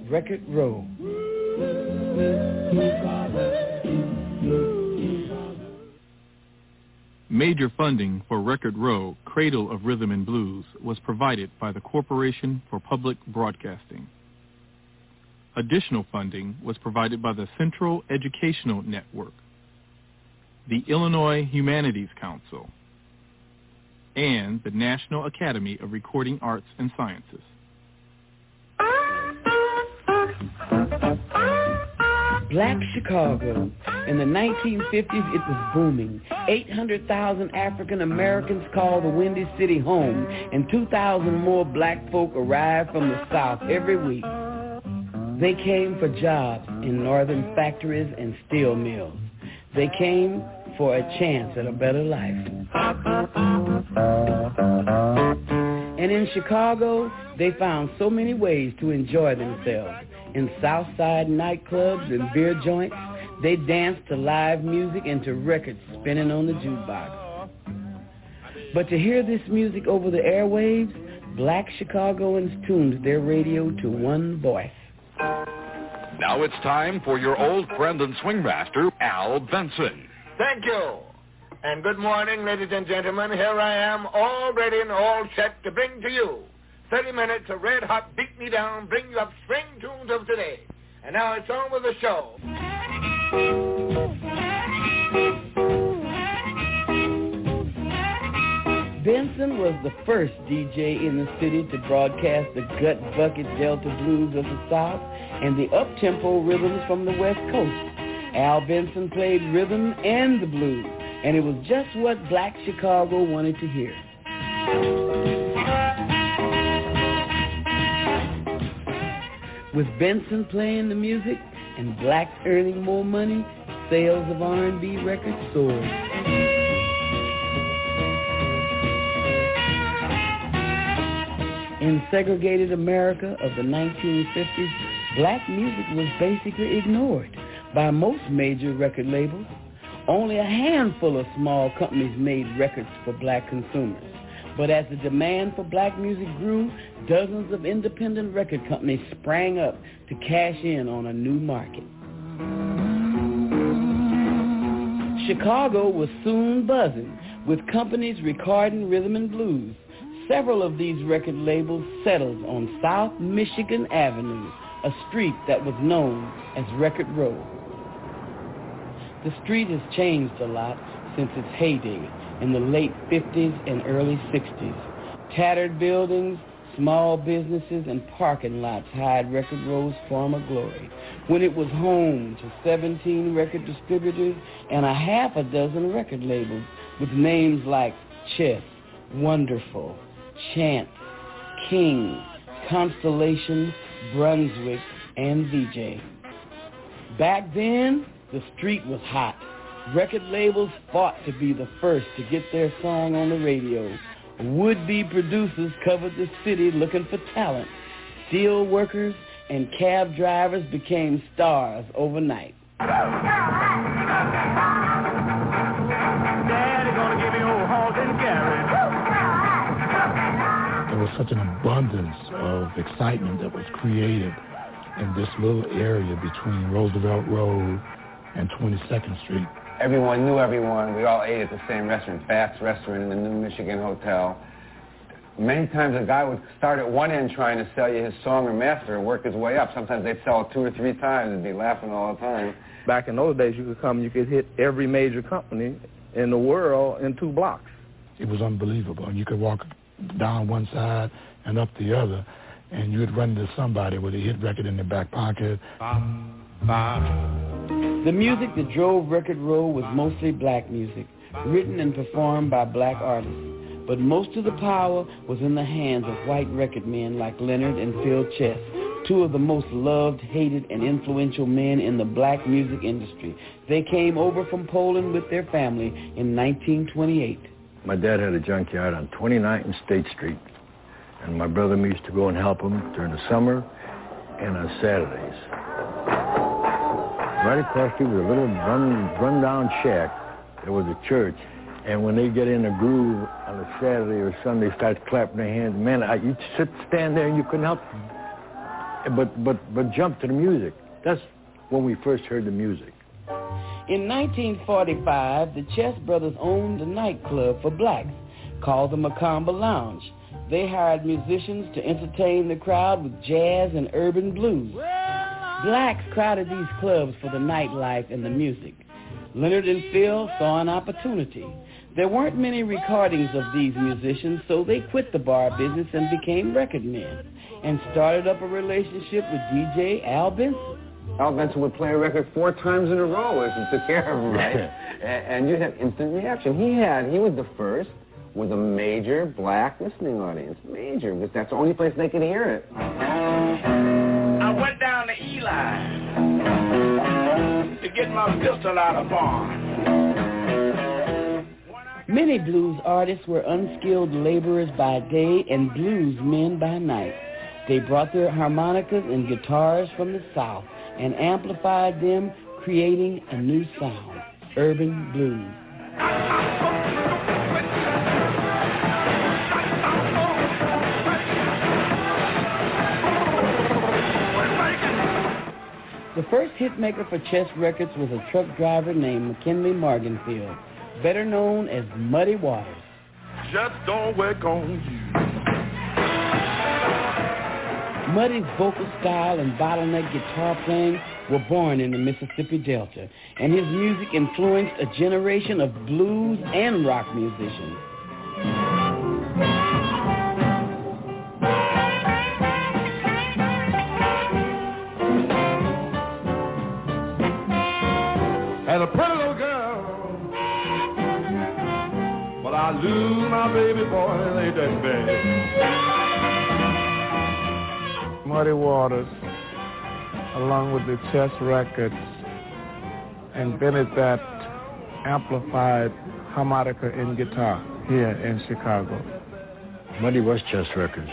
Record Row. Major funding for Record Row, Cradle of Rhythm and Blues, was provided by the Corporation for Public Broadcasting. Additional funding was provided by the Central Educational Network, the Illinois Humanities Council, and the National Academy of Recording Arts and Sciences. Black Chicago. In the 1950s, it was booming. 800,000 African Americans called the Windy City home, and 2,000 more black folk arrived from the South every week. They came for jobs in northern factories and steel mills. They came for a chance at a better life. And in Chicago, they found so many ways to enjoy themselves. In Southside nightclubs and beer joints, they danced to live music and to records spinning on the jukebox. But to hear this music over the airwaves, black Chicagoans tuned their radio to one voice. Now it's time for your old friend and swingmaster, Al Benson. Thank you. And good morning, ladies and gentlemen. Here I am, all ready and all set to bring to you 30 minutes of red-hot beat-me-down, bring you up spring tunes of today. And now it's on with the show. Benson was the first DJ in the city to broadcast the gut bucket Delta blues of the South and the up-tempo rhythms from the West Coast. Al Benson played rhythm and the blues, and it was just what black Chicago wanted to hear. With Benson playing the music and blacks earning more money, sales of R&B records soared. In segregated America of the 1950s, black music was basically ignored by most major record labels. Only a handful of small companies made records for black consumers. But as the demand for black music grew, dozens of independent record companies sprang up to cash in on a new market. Chicago was soon buzzing with companies recording rhythm and blues. Several of these record labels settled on South Michigan Avenue, a street that was known as Record Row. The street has changed a lot since its heyday in the late 50s and early 60s. Tattered buildings, small businesses, and parking lots hide Record Row's former glory when it was home to 17 record distributors and a half a dozen record labels with names like Chess, One-derful, Chance, King, Constellation, Brunswick, and Vee-Jay. Back then, the street was hot. Record labels fought to be the first to get their song on the radio. Would-be producers covered the city looking for talent. Steel workers and cab drivers became stars overnight. There was such an abundance of excitement that was created in this little area between Roosevelt Road and 22nd Street. Everyone knew everyone. We all ate at the same restaurant, Fats Restaurant in the New Michigan Hotel. Many times a guy would start at one end trying to sell you his song or master and work his way up. Sometimes they'd sell it two or three times and be laughing all the time. Back in those days, you could come, you could hit every major company in the world in two blocks. It was unbelievable. And you could walk down one side and up the other, and you'd run into somebody with a hit record in their back pocket. The music that drove Record Row was mostly black music, written and performed by black artists. But most of the power was in the hands of white record men like Leonard and Phil Chess, two of the most loved, hated, and influential men in the black music industry. They came over from Poland with their family in 1928. My dad had a junkyard on 29th and State Street, and my brother used to go and help him during the summer and on Saturdays. Right across the street was a little run, run-down shack. There was a church, and when they get in a groove on a Saturday or Sunday, start clapping their hands. Man, I, you'd sit, stand there and you couldn't help but, but, but jump to the music. That's when we first heard the music. In 1945, the Chess Brothers owned a nightclub for blacks called the Macomba Lounge. They hired musicians to entertain the crowd with jazz and urban blues. Blacks crowded these clubs for the nightlife and the music. Leonard and Phil saw an opportunity. There weren't many recordings of these musicians, so they quit the bar business and became record men and started up a relationship with DJ Al Benson. Al Benson would play a record four times in a row if you took care of him right, [laughs] and, and you'd have instant reaction. He had, he was the first with a major black listening audience, major, because that's the only place they could hear it. Went down to Eli to get my pistol out of barn. Many blues artists were unskilled laborers by day and blues men by night. They brought their harmonicas and guitars from the South and amplified them, creating a new sound, urban blues. The first hitmaker for Chess Records was a truck driver named McKinley Morganfield, better known as Muddy Waters. Just don't work on you. Muddy's vocal style and bottleneck guitar playing were born in the Mississippi Delta, and his music influenced a generation of blues and rock musicians. A pretty little girl, but I lose my baby boy, ain't that bad. Muddy Waters, along with the Chess Records, and invented that amplified harmonica and guitar here in Chicago. Muddy was Chess Records.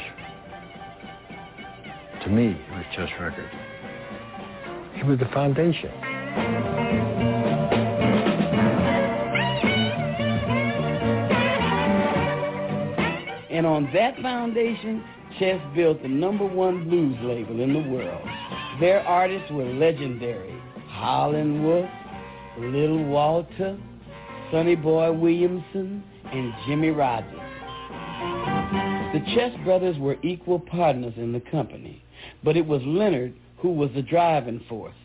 To me, it was Chess Records. He was the foundation. And on that foundation, Chess built the number one blues label in the world. Their artists were legendary. Howlin' Wolf, Little Walter, Sonny Boy Williamson, and Jimmy Rogers. The Chess brothers were equal partners in the company, but it was Leonard who was the driving force.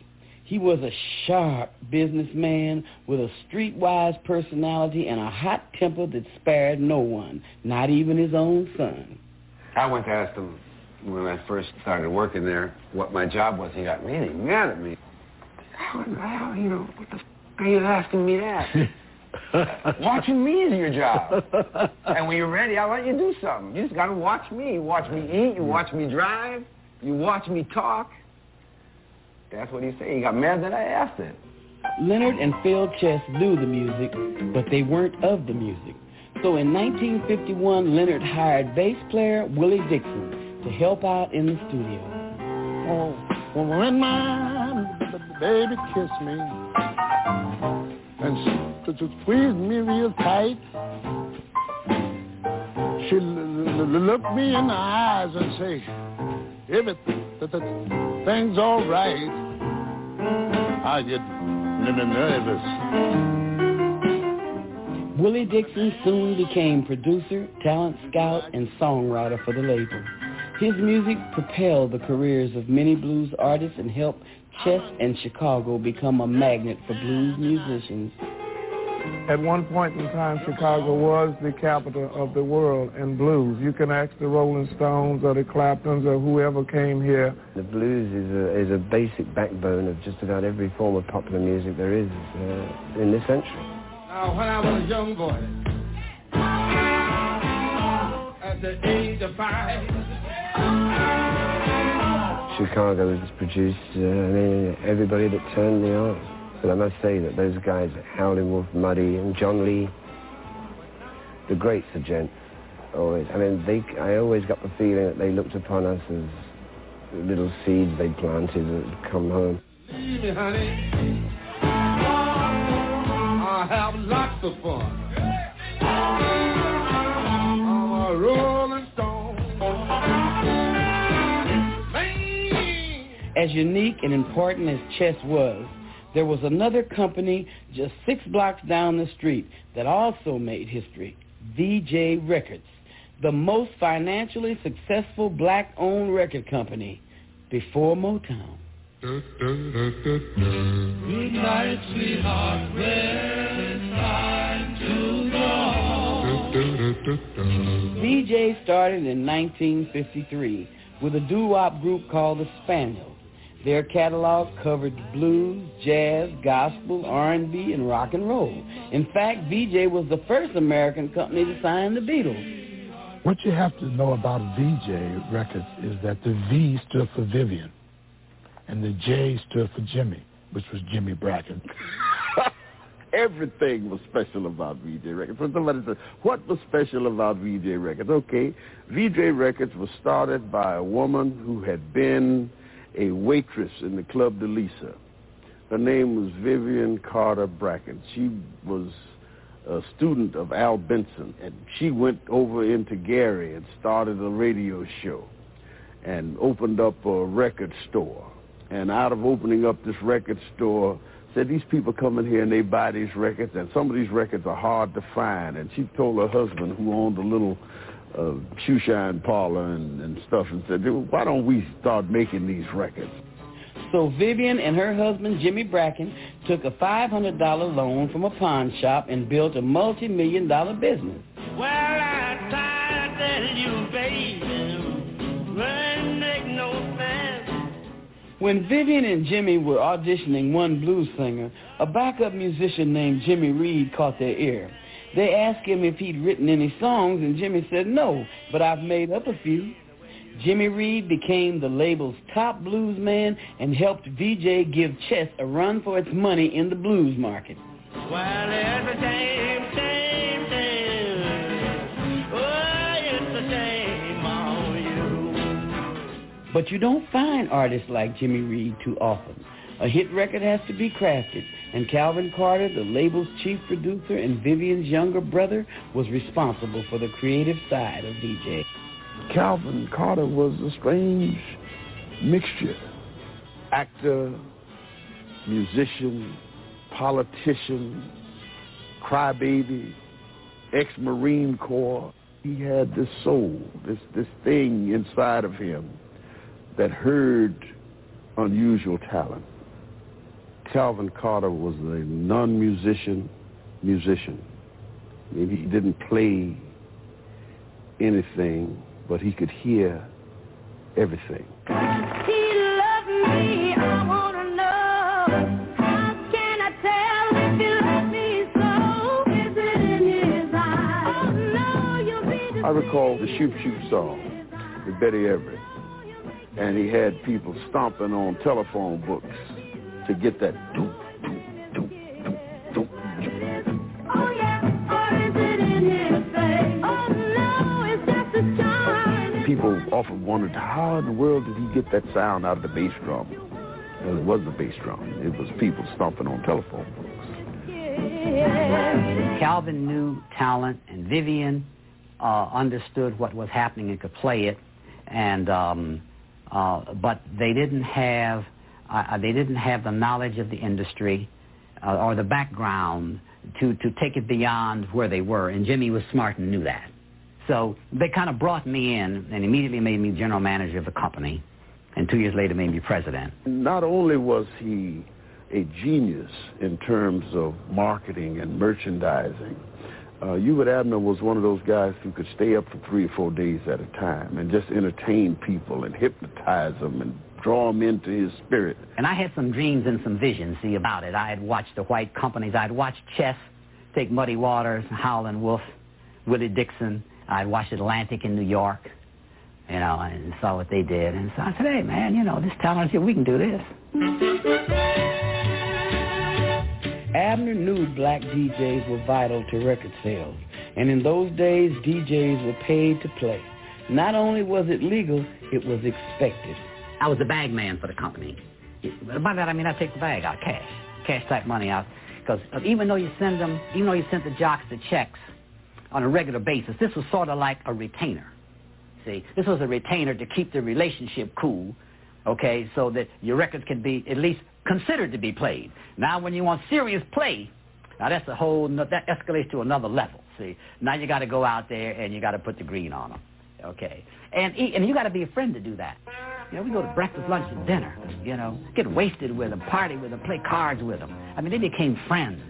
He was a sharp businessman with a streetwise personality and a hot temper that spared no one, not even his own son. I went to ask him when I first started working there what my job was. He got really mad at me. How, how you know, what the f- are you asking me that? [laughs] Watching me is your job. and when you're ready, I'll let you do something. You just got to watch me. You watch me eat. You watch me drive. You watch me talk. That's what he said. He got mad that I asked it. Leonard and Phil Chess knew the music, but they weren't of the music. So in 1951, Leonard hired bass player Willie Dixon to help out in the studio. Oh, when my baby kissed me and she to squeeze me real tight, she l- l- looked me in the eyes and say, everything's all right. I get nervous. Willie Dixon soon became producer, talent scout, and songwriter for the label. His music propelled the careers of many blues artists and helped Chess and Chicago become a magnet for blues musicians. At one point in time, Chicago was the capital of the world in blues. You can ask the Rolling Stones or the Claptons or whoever came here. The blues is a, is a basic backbone of just about every form of popular music there is uh, in this century. Now, when I was a young boy, at the age of five, Chicago has produced, uh, I mean, everybody that turned the arm. But I must say that those guys, Howlin' Wolf, Muddy, and John Lee, the greats of gents, always. I mean, they. I always got the feeling that they looked upon us as little seeds they planted that would come home. leave me, honey. I have lots of fun. I'm a rolling stone. As unique and important as Chess was, there was another company just six blocks down the street that also made history, Vee-Jay Records, the most financially successful black-owned record company before Motown. Good night, sweetheart. Well, time to go. Vee-Jay started in 1953 with a doo-wop group called the Spaniels. Their catalog covered blues, jazz, gospel, R&B, and rock and roll. In fact, Vee-Jay was the first American company to sign the Beatles. What you have to know about Vee-Jay Records is that the V stood for Vivian, and the J stood for Jimmy, which was Jimmy Bracken. [laughs] Everything was special about Vee-Jay Records. When somebody said, what was special about Vee-Jay Records? Okay, Vee-Jay Records was started by a woman who had been a waitress in the Club DeLisa. Her name was Vivian Carter Bracken. She was a student of Al Benson, and she went over into Gary and started a radio show and opened up a record store. And out of opening up this record store, said these people come in here and they buy these records, and some of these records are hard to find. And she told her husband, who owned a little uh, shoe shine parlor and, and stuff, and said, why don't we start making these records? So Vivian and her husband, Jimmy Bracken, took a $500 loan from a pawn shop and built a multi-million dollar business. Well, I tried you, baby, make no sense. When Vivian and Jimmy were auditioning one blues singer, a backup musician named Jimmy Reed caught their ear. They asked him if he'd written any songs, and Jimmy said no, but I've made up a few. Jimmy Reed became the label's top blues man and helped Vee-Jay give Chess a run for its money in the blues market. Well. Oh, it's a shame on you. But you don't find artists like Jimmy Reed too often. A hit record has to be crafted, and Calvin Carter, the label's chief producer and Vivian's younger brother, was responsible for the creative side of Vee-Jay. Calvin Carter was a strange mixture. Actor, musician, politician, crybaby, ex-Marine Corps. He had this soul, this, this thing inside of him that heard unusual talent. Calvin Carter was a non-musician musician. I mean, he didn't play anything, but he could hear everything. I recall the Shoop Shoop song with Betty Everett. And he had people stomping on telephone books to get that doop, doop, doop, doop, doop. Oh, oh, people often wondered how in the world did he get that sound out of the bass drum? Well, it was the bass drum. It was people stomping on telephone books. Calvin knew talent, and Vivian uh, understood what was happening and could play it, and um, uh, but they didn't have uh, they didn't have the knowledge of the industry uh, or the background to to take it beyond where they were, and Jimmy was smart and knew that. So they kind of brought me in and immediately made me general manager of the company, and two years later made me president. Not only was he a genius in terms of marketing and merchandising, uh, Ewart Abner was one of those guys who could stay up for three or four days at a time and just entertain people and hypnotize them and draw them into his spirit. And I had some dreams and some visions, see, about it. I had watched the white companies. I'd watched Chess take Muddy Waters, Howlin' Wolf, Willie Dixon. I'd watched Atlantic in New York, you know, and saw what they did. And so I said, hey, man, you know, this talent, here, we can do this. Abner knew black DJs were vital to record sales, and in those days, DJs were paid to play. Not only was it legal, it was expected. I was the bag man for the company. By that I mean I take the bag out, cash, cash type money out, because uh, even though you send them, even though you sent the jocks the checks on a regular basis, this was sort of like a retainer. See, this was a retainer to keep the relationship cool, okay, so that your records can be at least considered to be played. Now, when you want serious play, now that's a whole, that escalates to another level. See, now you got to go out there and you got to put the green on them. Okay, and and you got to be a friend to do that. You know, we go to breakfast, lunch, and dinner. You know, get wasted with them, party with them, play cards with them. I mean, they became friends.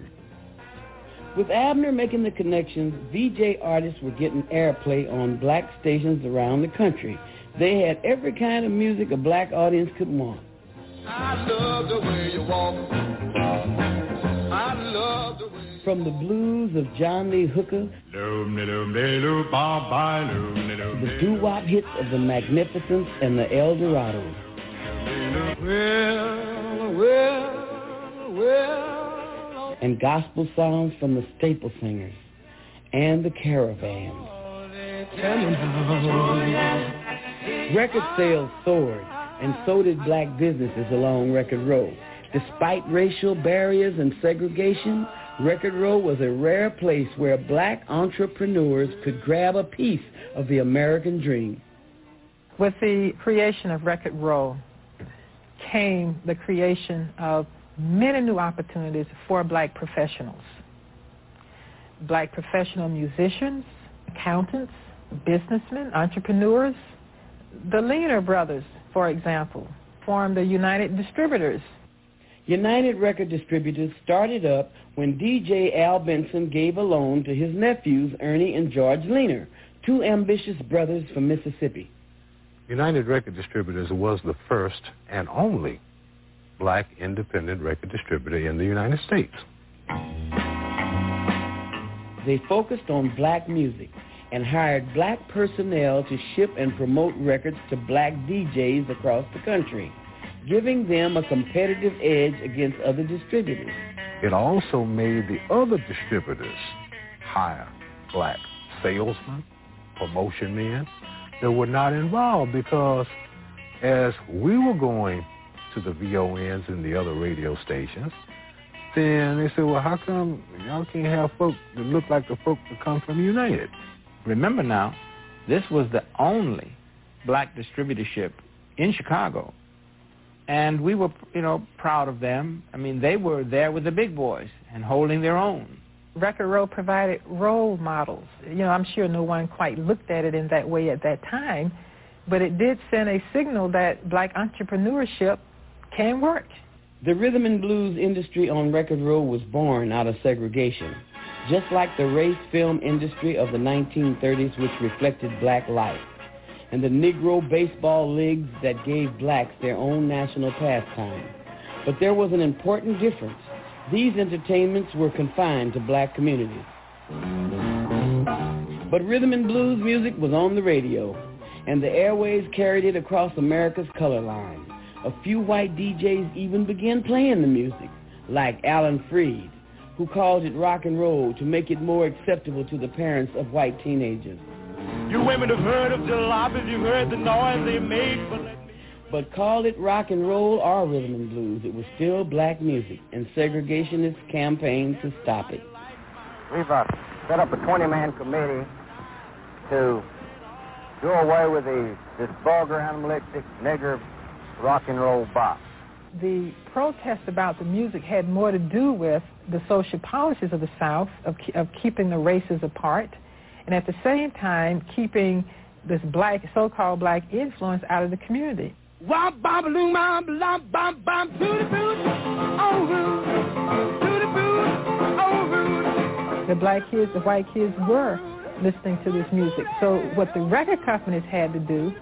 With Abner making the connections, Vee-Jay artists were getting airplay on black stations around the country. They had every kind of music a black audience could want. I love the way you walk. From the blues of John Lee Hooker the doo-wop hits of the Magnificents and the Dells. And gospel songs from the Staple Singers and the Caravans. Record sales soared and so did black businesses along Record Row. Despite racial barriers and segregation, Record Row was a rare place where black entrepreneurs could grab a piece of the American dream. With the creation of Record Row came the creation of many new opportunities for black professionals. Black professional musicians, accountants, businessmen, entrepreneurs. The Leaner brothers for example, formed the United Distributors. United Record Distributors started up when DJ Al Benson gave a loan to his nephews Ernie and George Leaner, two ambitious brothers from Mississippi. United Record Distributors was the first and only black independent record distributor in the United States. They focused on black music and hired black personnel to ship and promote records to black DJs across the country, giving them a competitive edge against other distributors. It also made the other distributors hire black salesmen, promotion men that were not involved because as we were going to the VONs and the other radio stations, then they said, well, how come y'all can't have folk that look like the folk that come from United? Remember now, this was the only black distributorship in Chicago. And we were, you know, proud of them. I mean, they were there with the big boys and holding their own. Record Row provided role models. You know, I'm sure no one quite looked at it in that way at that time, but it did send a signal that black entrepreneurship can work. The rhythm and blues industry on Record Row was born out of segregation, just like the race film industry of the 1930s which reflected black life, and the Negro baseball leagues that gave blacks their own national pastime. But there was an important difference. These entertainments were confined to black communities. But rhythm and blues music was on the radio, and the airwaves carried it across America's color line. A few white DJs even began playing the music, like Alan Freed, who called it rock and roll to make it more acceptable to the parents of white teenagers. You women have heard of jalopies, you've heard the noise they make, but but call it rock and roll or rhythm and blues, it was still black music, and segregationists campaigned to stop it. We've uh, set up a 20-man committee to do away with the, this vulgar, animalistic, nigger rock and roll bop. The protest about the music had more to do with the social policies of the South, of, of keeping the races apart, and at the same time keeping this black, so-called black influence out of the community. The black kids, the white kids were listening to this music. So what the record companies had to do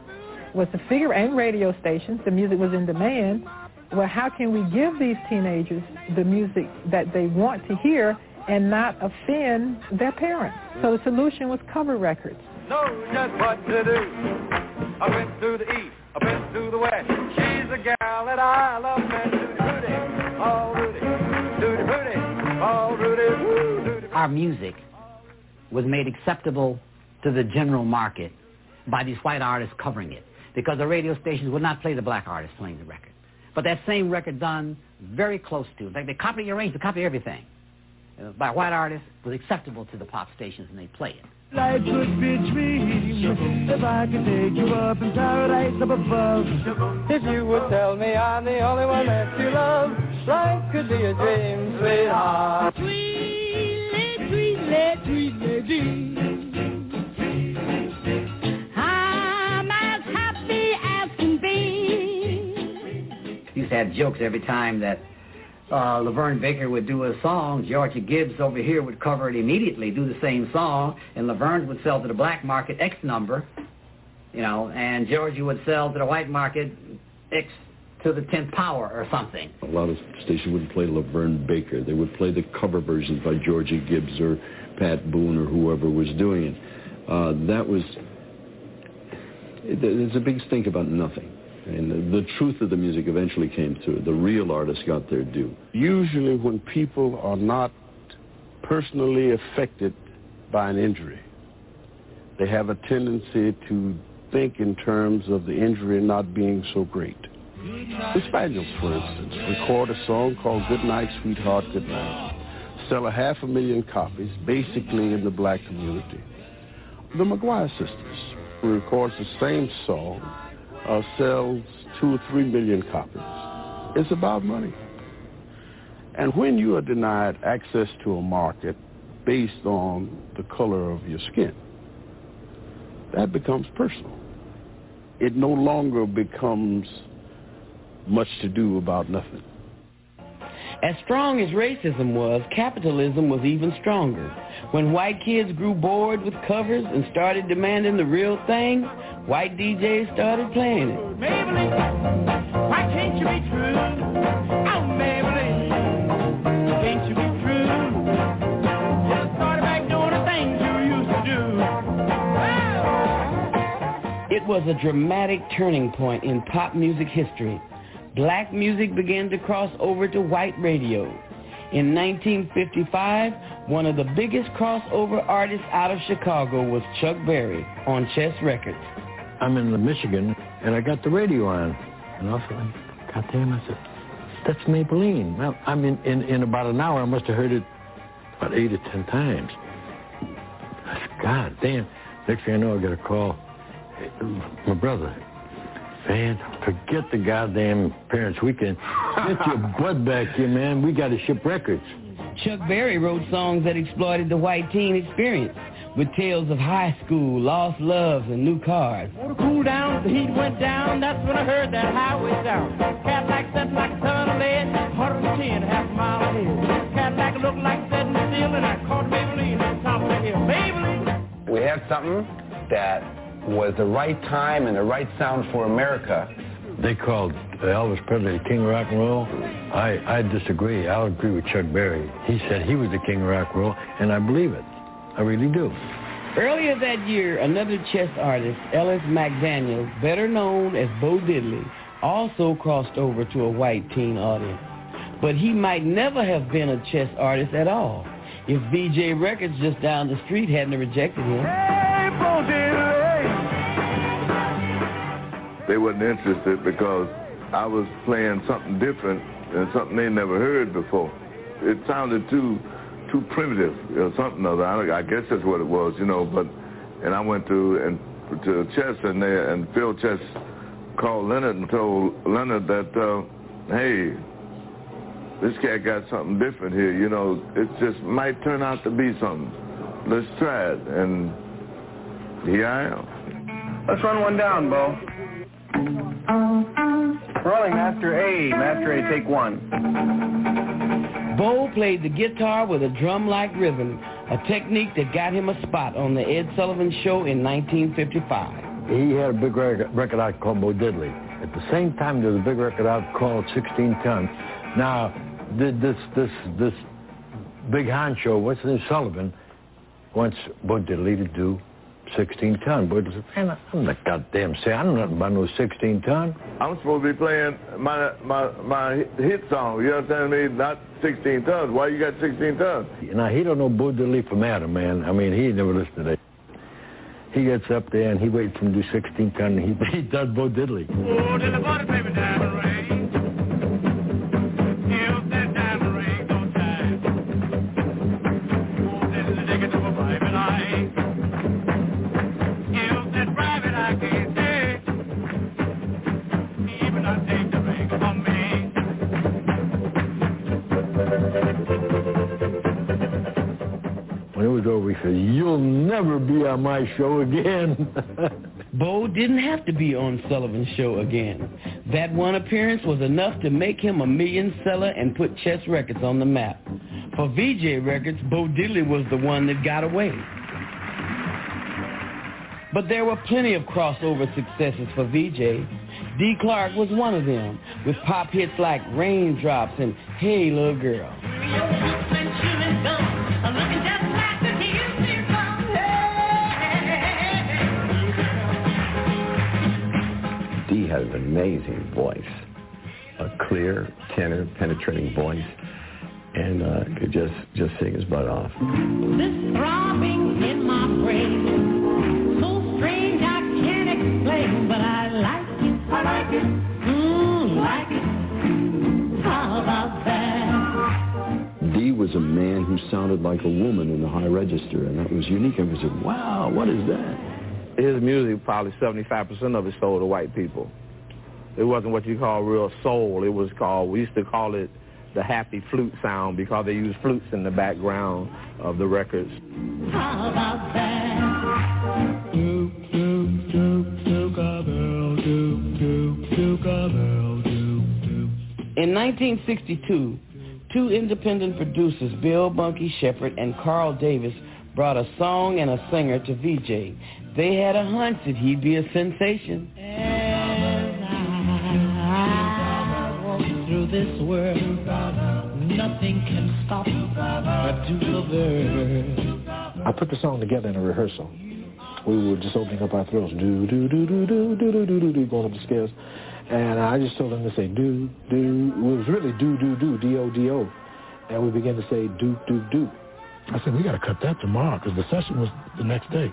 was to figure, and radio stations, the music was in demand, well, how can we give these teenagers the music that they want to hear and not offend their parents? So the solution was cover records. Know just what to do. I went through the east, I went through the west. She's a gal that I love, Rudy, Rudy, Rudy. Our music was made acceptable to the general market by these white artists covering it because the radio stations would not play the black artists playing the record. But that same record done very close to, like they copy arrange, they copy everything by white artists was acceptable to the pop stations and they play it. Life could be a dream if I could take you up in paradise up above. If you would tell me I'm the only one that you love, life could be a dream, sweetheart. Sweetly, sweetly, sweetly, dream. I'm as happy as can be. Used to have jokes every time that uh, LaVern Baker would do a song, Georgia Gibbs over here would cover it immediately, do the same song, and LaVern would sell to the black market X number, you know, and Georgia would sell to the white market X to the 10th power or something. A lot of stations wouldn't play LaVern Baker. They would play the cover versions by Georgia Gibbs or Pat Boone or whoever was doing it. Uh, that was, there's a big stink about nothing. And the, the truth of the music eventually came through. The real artists got their due. Usually when people are not personally affected by an injury, they have a tendency to think in terms of the injury not being so great. The Spaniels, for instance, record a song called Good Night, Sweetheart, Good Night. Sell a half a million copies, basically in the black community. The McGuire sisters records the same song uh, sells two or three million copies. It's about money. And when you are denied access to a market based on the color of your skin, that becomes personal. It no longer becomes much to do about nothing. As strong as racism was, capitalism was even stronger. When white kids grew bored with covers and started demanding the real thing, white DJs started playing it. Maybelline, why can't you be true? Oh, Maybelline, can't you be true? Just start back doing the things you used to do. It was a dramatic turning point in pop music history black music began to cross over to white radio. In 1955, one of the biggest crossover artists out of Chicago was Chuck Berry on Chess Records. I'm in Michigan, and I got the radio on. And I thought, God damn, I said, that's Maybelline. Well, I mean, in, in about an hour, I must have heard it about eight or ten times. I said, God damn. Next thing I know, I got a call. My brother, Man, forget the goddamn Parents Weekend. Get your [laughs] butt back here, man. We got to ship records. Chuck Berry wrote songs that exploited the white teen experience with tales of high school, lost loves, and new cars. Want cool down, the heat went down. That's when I heard that highway sound. Cadillac stepped like a ton of lead. quarter to ten, half a mile ahead. Cadillac looked like setting still, and I caught Maybelline at the top of the hill. Maybelline! We had something that was the right time and the right sound for America. They called Elvis Presley the king of rock and roll. I, I disagree. I'll agree with Chuck Berry. He said he was the king of rock and roll, and I believe it. I really do. Earlier that year, another chess artist, Ellis McDaniel, better known as Bo Diddley, also crossed over to a white teen audience. But he might never have been a chess artist at all if Vee-Jay Records just down the street hadn't rejected him. They wasn't interested because I was playing something different and something they never heard before. It sounded too too primitive or something or other. I, I guess that's what it was, you know. But and I went to and to Chess and they and Phil Chess called Leonard and told Leonard that uh, hey, this cat got something different here. You know, it just might turn out to be something. Let's try it. And here I am. Let's run one down, Bo. Rolling Master A. Master A, take one. Bo played the guitar with a drum-like rhythm, a technique that got him a spot on the Ed Sullivan Show in 1955. He had a big record, record out called Bo Diddley. At the same time, there was a big record out called 16 Ton. Now, th- this this this big honcho, what's his name, Sullivan, wants Bo Diddley to do 16 ton. But man, I'm not goddamn say I don't know about no 16 ton. I'm supposed to be playing my my my hit song. You understand me? Not 16 tons. Why you got 16 tons? Now he don't know Bo Diddley from Adam, man. I mean, he never listened to that. He gets up there and he waits for him to do 16 ton. And he [laughs] he does Bo Diddley. Oh, to the body, baby, diamond ring. When it was over, he said, "You'll never be on my show again." [laughs] Bo didn't have to be on Sullivan's show again. That one appearance was enough to make him a million seller and put Chess Records on the map. For Vee-Jay Records, Bo Diddley was the one that got away. But there were plenty of crossover successes for Vee-Jay. Dee Clark was one of them, with pop hits like Raindrops and Hey Little Girl. Dee had an amazing voice, a clear, tenor, penetrating voice, and uh, could just just sing his butt off. This throbbing in my brain, so strange I can't explain, but I like it. I like it. Mmm, like it. How about that? Dee was a man who sounded like a woman in the high register, and that was unique. Everyone said, wow, what is that? His music, probably 75% of it sold to white people. It wasn't what you call real soul. It was called, we used to call it the happy flute sound because they used flutes in the background of the records. How about that? A girl, a girl. In 1962, two independent producers, Bill Bunky Sheppard and Carl Davis, brought a song and a singer to Vee-Jay. They had a hunch that he'd be a sensation. I walk through this world, nothing can stop a do I put the song together in a rehearsal. We were just opening up our throats, do do do do do do do do do do, going up the scales, and I just told them to say do do. It was really do do do d o d o, and we began to say do do do. I said, we got to cut that tomorrow because the session was the next day.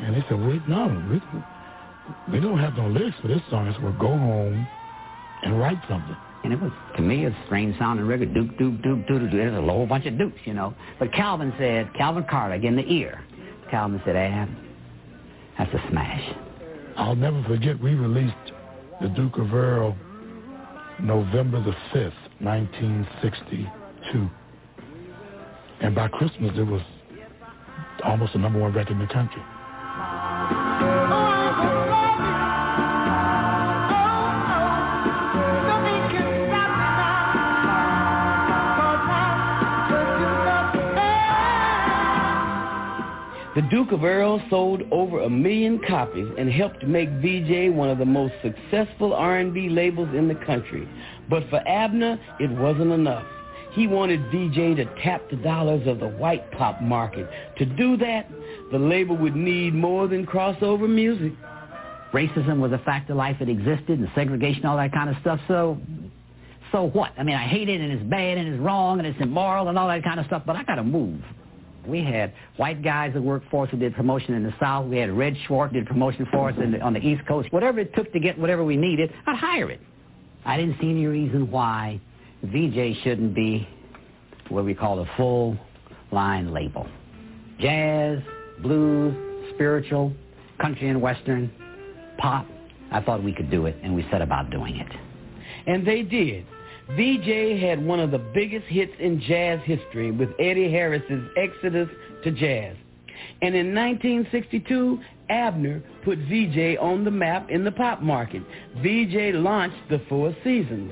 And they said, wait, no, we, we don't have no lyrics for this song. I said, well, go home and write something. And it was, to me, a strange sounding record. Duke, duke, duke, duke, duke. There's a whole bunch of dukes, you know. But Calvin said, Calvin Carter, in the ear. Calvin said, Ab, that's a smash. I'll never forget, we released the Duke of Earl November the 5th, 1962. And by Christmas, it was almost the number one record in the country. The Duke of Earl sold over a million copies and helped make Vee-Jay one of the most successful R&B labels in the country. But for Abner, it wasn't enough. He wanted Vee-Jay to tap the dollars of the white pop market. To do that, the label would need more than crossover music. Racism was a fact of life. It existed, and segregation, all that kind of stuff. So, so what? I mean, I hate it, and it's bad, and it's wrong, and it's immoral, and all that kind of stuff. But I got to move. We had white guys that worked for us who did promotion in the South. We had Red Schwartz did promotion for us the, on the East Coast. Whatever it took to get whatever we needed, I'd hire it. I didn't see any reason why Vee-Jay shouldn't be what we call a full line label. Jazz, blues, spiritual, country and western, pop. I thought we could do it, and we set about doing it. And they did. Vee-Jay had one of the biggest hits in jazz history with Eddie Harris's Exodus to Jazz. And in 1962, Abner put Vee-Jay on the map in the pop market. Vee-Jay launched the Four Seasons.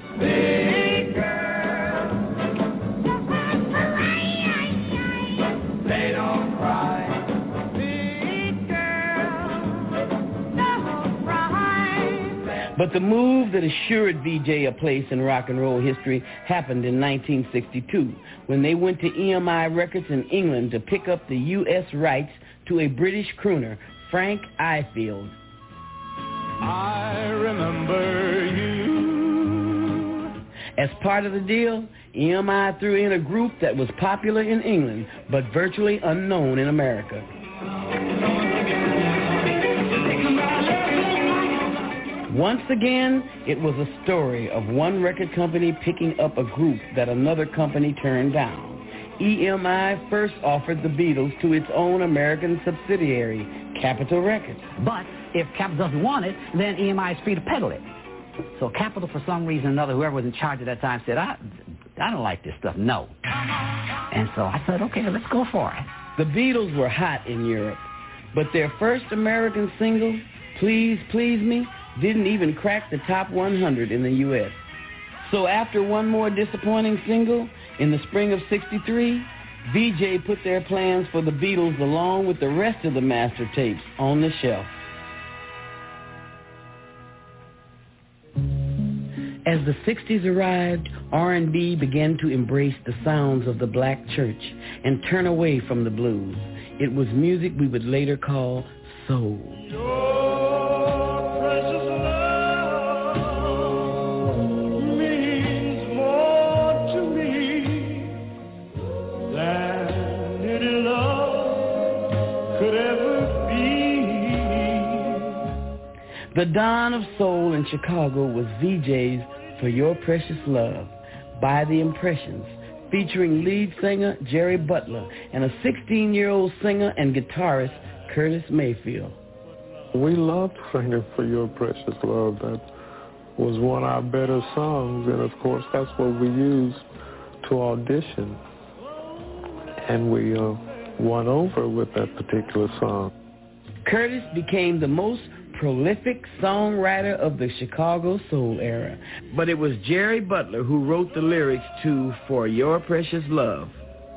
But the move that assured Vee-Jay a place in rock and roll history happened in 1962 when they went to EMI Records in England to pick up the U.S. rights to a British crooner, Frank Ifield. I remember you. As part of the deal, EMI threw in a group that was popular in England but virtually unknown in America. Once again, it was a story of one record company picking up a group that another company turned down. EMI first offered the Beatles to its own American subsidiary, Capitol Records. But if Capitol doesn't want it, then EMI is free to peddle it. So Capitol, for some reason or another, whoever was in charge at that time said, I, I don't like this stuff. No. And so I said, okay, let's go for it. The Beatles were hot in Europe, but their first American single, Please Please Me, didn't even crack the top 100 in the U.S. So after one more disappointing single, in the spring of 63, Vee-Jay put their plans for the Beatles along with the rest of the master tapes on the shelf. As the 60s arrived, R&B began to embrace the sounds of the black church and turn away from the blues. It was music we would later call soul. The dawn of soul in Chicago was Vee-Jay's For Your Precious Love by The Impressions, featuring lead singer Jerry Butler and a 16-year-old singer and guitarist Curtis Mayfield. We loved singing For Your Precious Love. That was one of our better songs, and of course that's what we used to audition. And we uh, won over with that particular song. Curtis became the most prolific songwriter of the Chicago soul era, but it was Jerry Butler who wrote the lyrics to For Your Precious Love.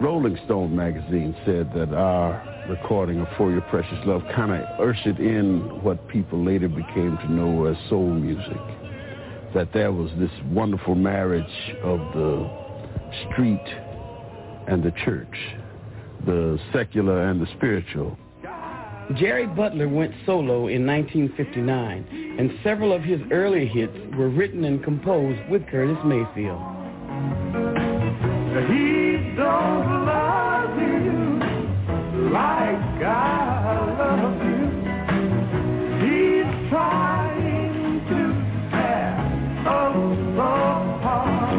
Rolling Stone magazine said that our recording of For Your Precious Love kind of ushered in what people later became to know as soul music. That there was this wonderful marriage of the street and the church, the secular and the spiritual. Jerry Butler went solo in 1959, and several of his early hits were written and composed with Curtis Mayfield. He don't love you like I love you. He's trying to tear us apart.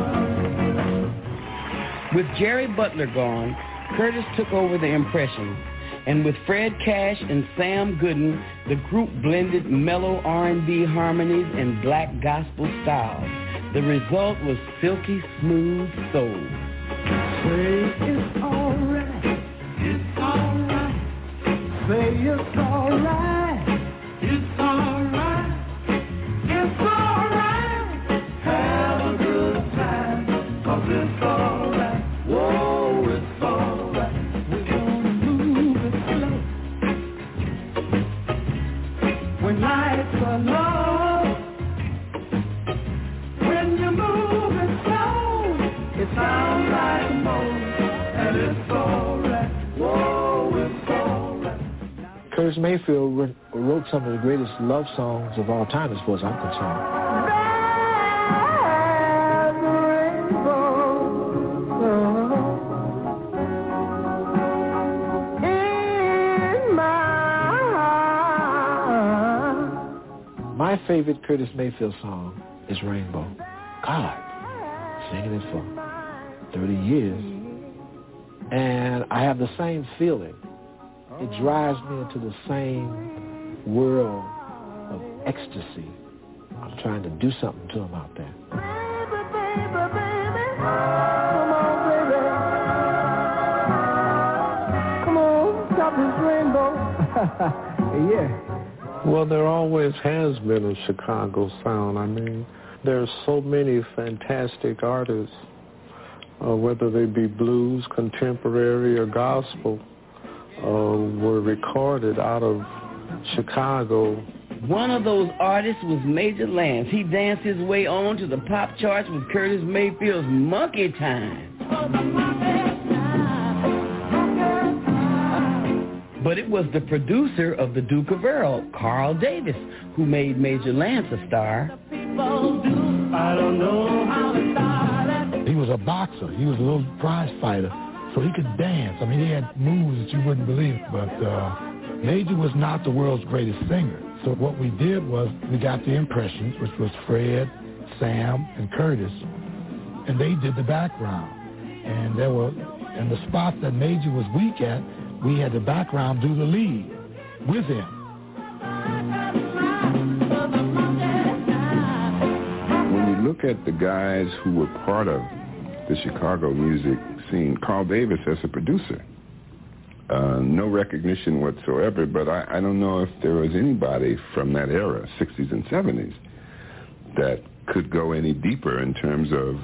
With Jerry Butler gone, Curtis took over the Impressions, and with Fred Cash and Sam Gooden, the group blended mellow R&B harmonies and black gospel styles. The result was silky smooth soul. Say it's alright. It's alright. Say it's alright. Curtis Mayfield wrote some of the greatest love songs of all time, as far as I'm concerned. My favorite Curtis Mayfield song is Rainbow. God, singing it for 30 years. And I have the same feeling. It drives me into the same world of ecstasy. I'm trying to do something to him out there. Come on, stop this rainbow. [laughs] yeah. Well, there always has been a Chicago sound. I mean, there's so many fantastic artists, uh, whether they be blues, contemporary, or gospel, uh, were recorded out of Chicago. One of those artists was Major Lance. He danced his way on to the pop charts with Curtis Mayfield's Monkey Time. But it was the producer of The Duke of Earl, Carl Davis, who made Major Lance a star. He was a boxer. He was a little prize fighter, so he could dance. I mean, he had moves that you wouldn't believe. But uh, Major was not the world's greatest singer. So what we did was we got the impressions, which was Fred, Sam, and Curtis, and they did the background. And there were, and the spots that Major was weak at, we had the background do the lead with him. When you look at the guys who were part of the Chicago music scene, Carl Davis as a producer, uh, no recognition whatsoever, but I, I don't know if there was anybody from that era, 60s and 70s, that could go any deeper in terms of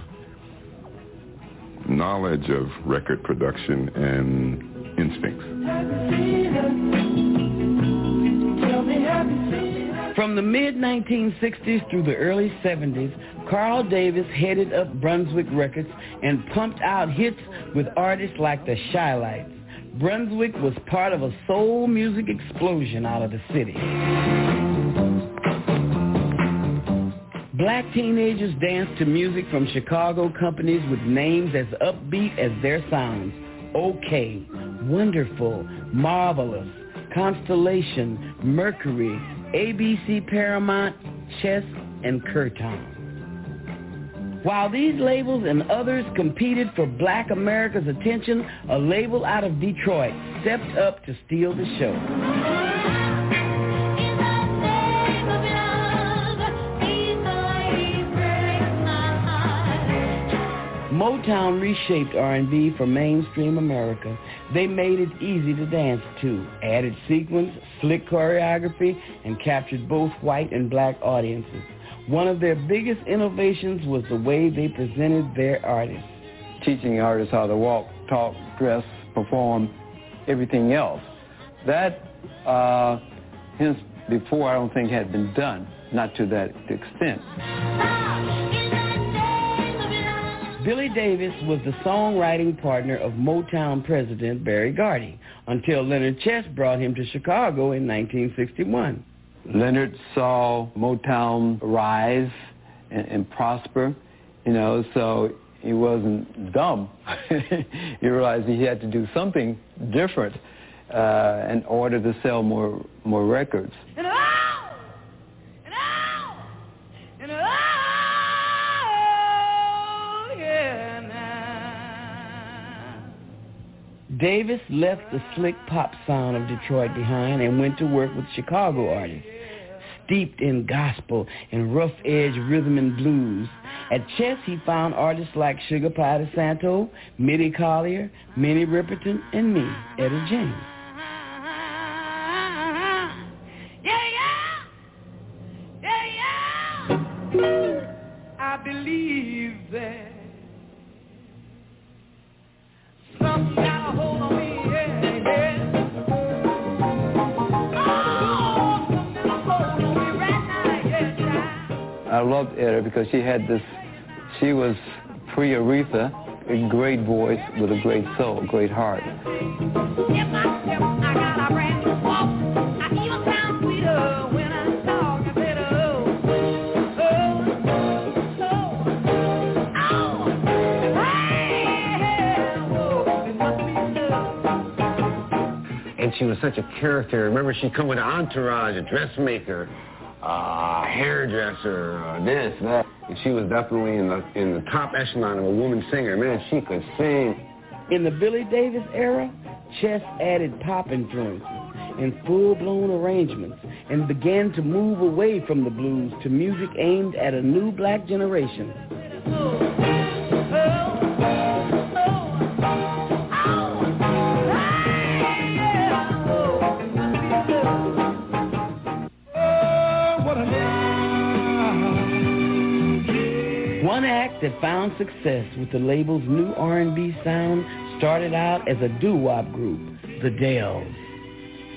knowledge of record production and instincts. From the mid-1960s through the early 70s, Carl Davis headed up Brunswick Records and pumped out hits with artists like the Chi-Lites. Brunswick was part of a soul music explosion out of the city. Black teenagers danced to music from Chicago companies with names as upbeat as their sounds. Okeh, One-derful, Marvelous, Constellation, Mercury, ABC Paramount, Chess, and Curtom. While these labels and others competed for black America's attention, a label out of Detroit stepped up to steal the show. Motown reshaped R&B for mainstream America. They made it easy to dance to, added sequence, slick choreography, and captured both white and black audiences. One of their biggest innovations was the way they presented their artists. Teaching artists how to walk, talk, dress, perform, everything else. That, uh, hence before I don't think had been done, not to that extent. Billy Davis was the songwriting partner of Motown president Berry Gordy until Leonard Chess brought him to Chicago in 1961. Leonard saw Motown rise and, and prosper, you know, so he wasn't dumb. [laughs] he realized he had to do something different uh, in order to sell more more records. Davis left the slick pop sound of Detroit behind and went to work with Chicago artists, steeped in gospel and rough-edge rhythm and blues. At Chess, he found artists like Sugar Pie DeSanto, Mitty Collier, Minnie Riperton, and me, Etta James. Believe that got a hold on me, yeah, yeah. Something got a hold on me right now, yeah, I loved Etta because she had this, she was pre-Aretha, a great voice with a great soul, great heart. She was such a character. Remember, she'd come with an entourage, a dressmaker, uh, hairdresser, uh, this, that. And she was definitely in the in the top echelon of a woman singer. Man, she could sing. In the Billy Davis era, Chess added pop influences and full-blown arrangements and began to move away from the blues to music aimed at a new black generation. One act that found success with the label's new R&B sound started out as a doo-wop group, the Dells.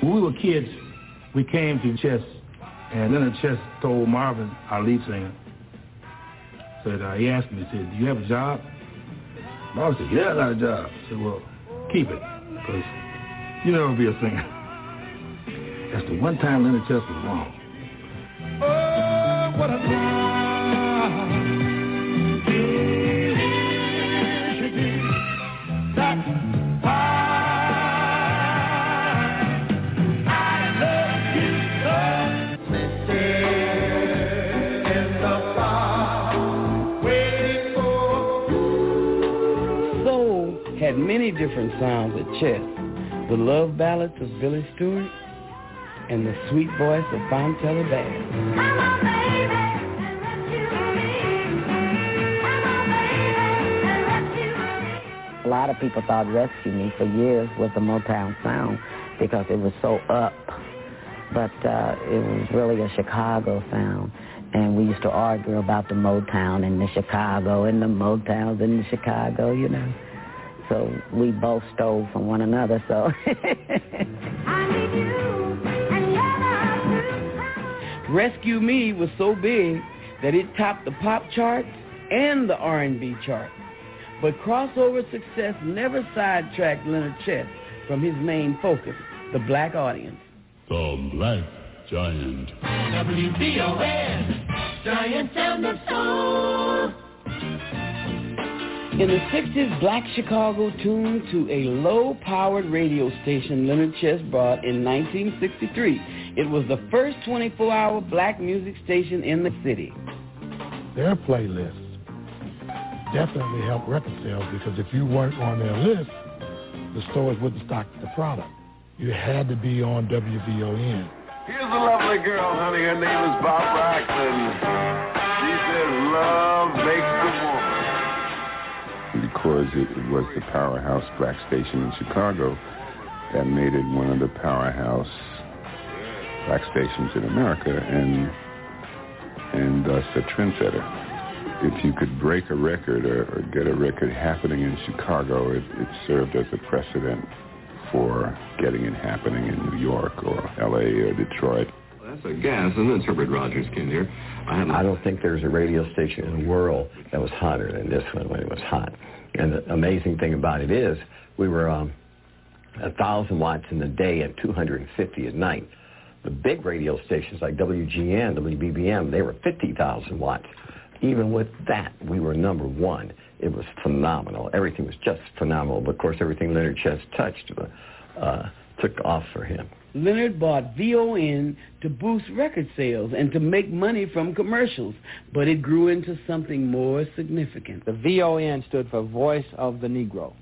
When we were kids, we came to Chess, and then the Chess told Marvin, our lead singer, said, uh, he asked me, he said, do you have a job? Marvin said, yeah, I got a job. I said, well, keep it, because you never be a singer. [laughs] That's the one time Leonard Chess was wrong. Oh, what a Soul had many different sounds at Chess. The love ballads of Billy Stewart and the sweet voice of Fontella Bass. A lot of people thought Rescue Me for years was the Motown sound because it was so up. But uh, it was really a Chicago sound. And we used to argue about the Motown and the Chicago and the Motowns and the Chicago, you know. So we both stole from one another, so. [laughs] Rescue Me was so big that it topped the pop charts and the R&B chart. But crossover success never sidetracked Leonard Chess from his main focus, the black audience. The Black Giant. WVON, Giant Sound of Soul. In the 60s, Black Chicago tuned to a low-powered radio station Leonard Chess brought in 1963. It was the first 24-hour black music station in the city. Their playlists definitely helped record sales because if you weren't on their list, the stores wouldn't stock the product. You had to be on WVON. Here's a lovely girl, honey. Her name is Bob Braxton. She says love makes the woman. because it was the powerhouse black station in Chicago that made it one of the powerhouse black stations in America and and thus a trendsetter. If you could break a record or, or get a record happening in Chicago, it, it served as a precedent for getting it happening in New York or L.A. or Detroit. That's a gas, and it's Herbert Rogers, came here. I had I don't think there's a radio station in the world that was hotter than this one when it was hot. And the amazing thing about it is we were um, 1,000 watts in the day and 250 at night. The big radio stations like WGN, WBBM, they were 50,000 watts. Even with that, we were number one. It was phenomenal. Everything was just phenomenal. But of course, everything Leonard Chess touched uh, took off for him. Leonard bought VON to boost record sales and to make money from commercials, but it grew into something more significant. The VON stood for Voice of the Negro.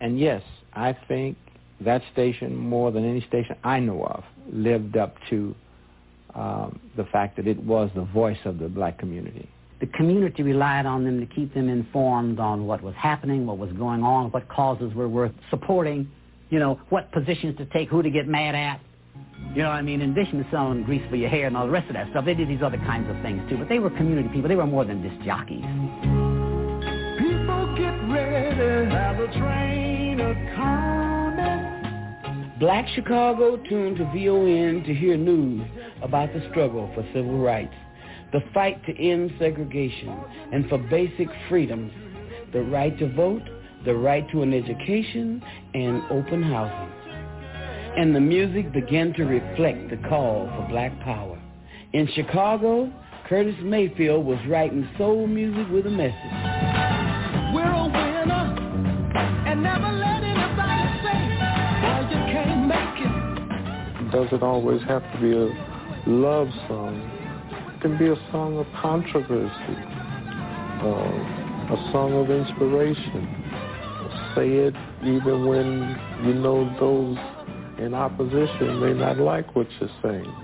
And yes, I think that station, more than any station I know of, lived up to um, the fact that it was the voice of the black community. The community relied on them to keep them informed on what was happening, what was going on, what causes were worth supporting, you know, what positions to take, who to get mad at. You know what I mean? In addition to selling grease for your hair and all the rest of that stuff, they did these other kinds of things too. But they were community people. They were more than just jockeys. People get ready, have a train a. Black Chicago tuned to VON to hear news about the struggle for civil rights, the fight to end segregation and for basic freedoms, the right to vote, the right to an education, and open housing. And the music began to reflect the call for black power. In Chicago, Curtis Mayfield was writing soul music with a message. We're a winner and never let anybody say, well, you can't make it. doesn't always have to be a love song. It can be a song of controversy, uh, a song of inspiration. Say it even when you know those in opposition may not like what you're saying,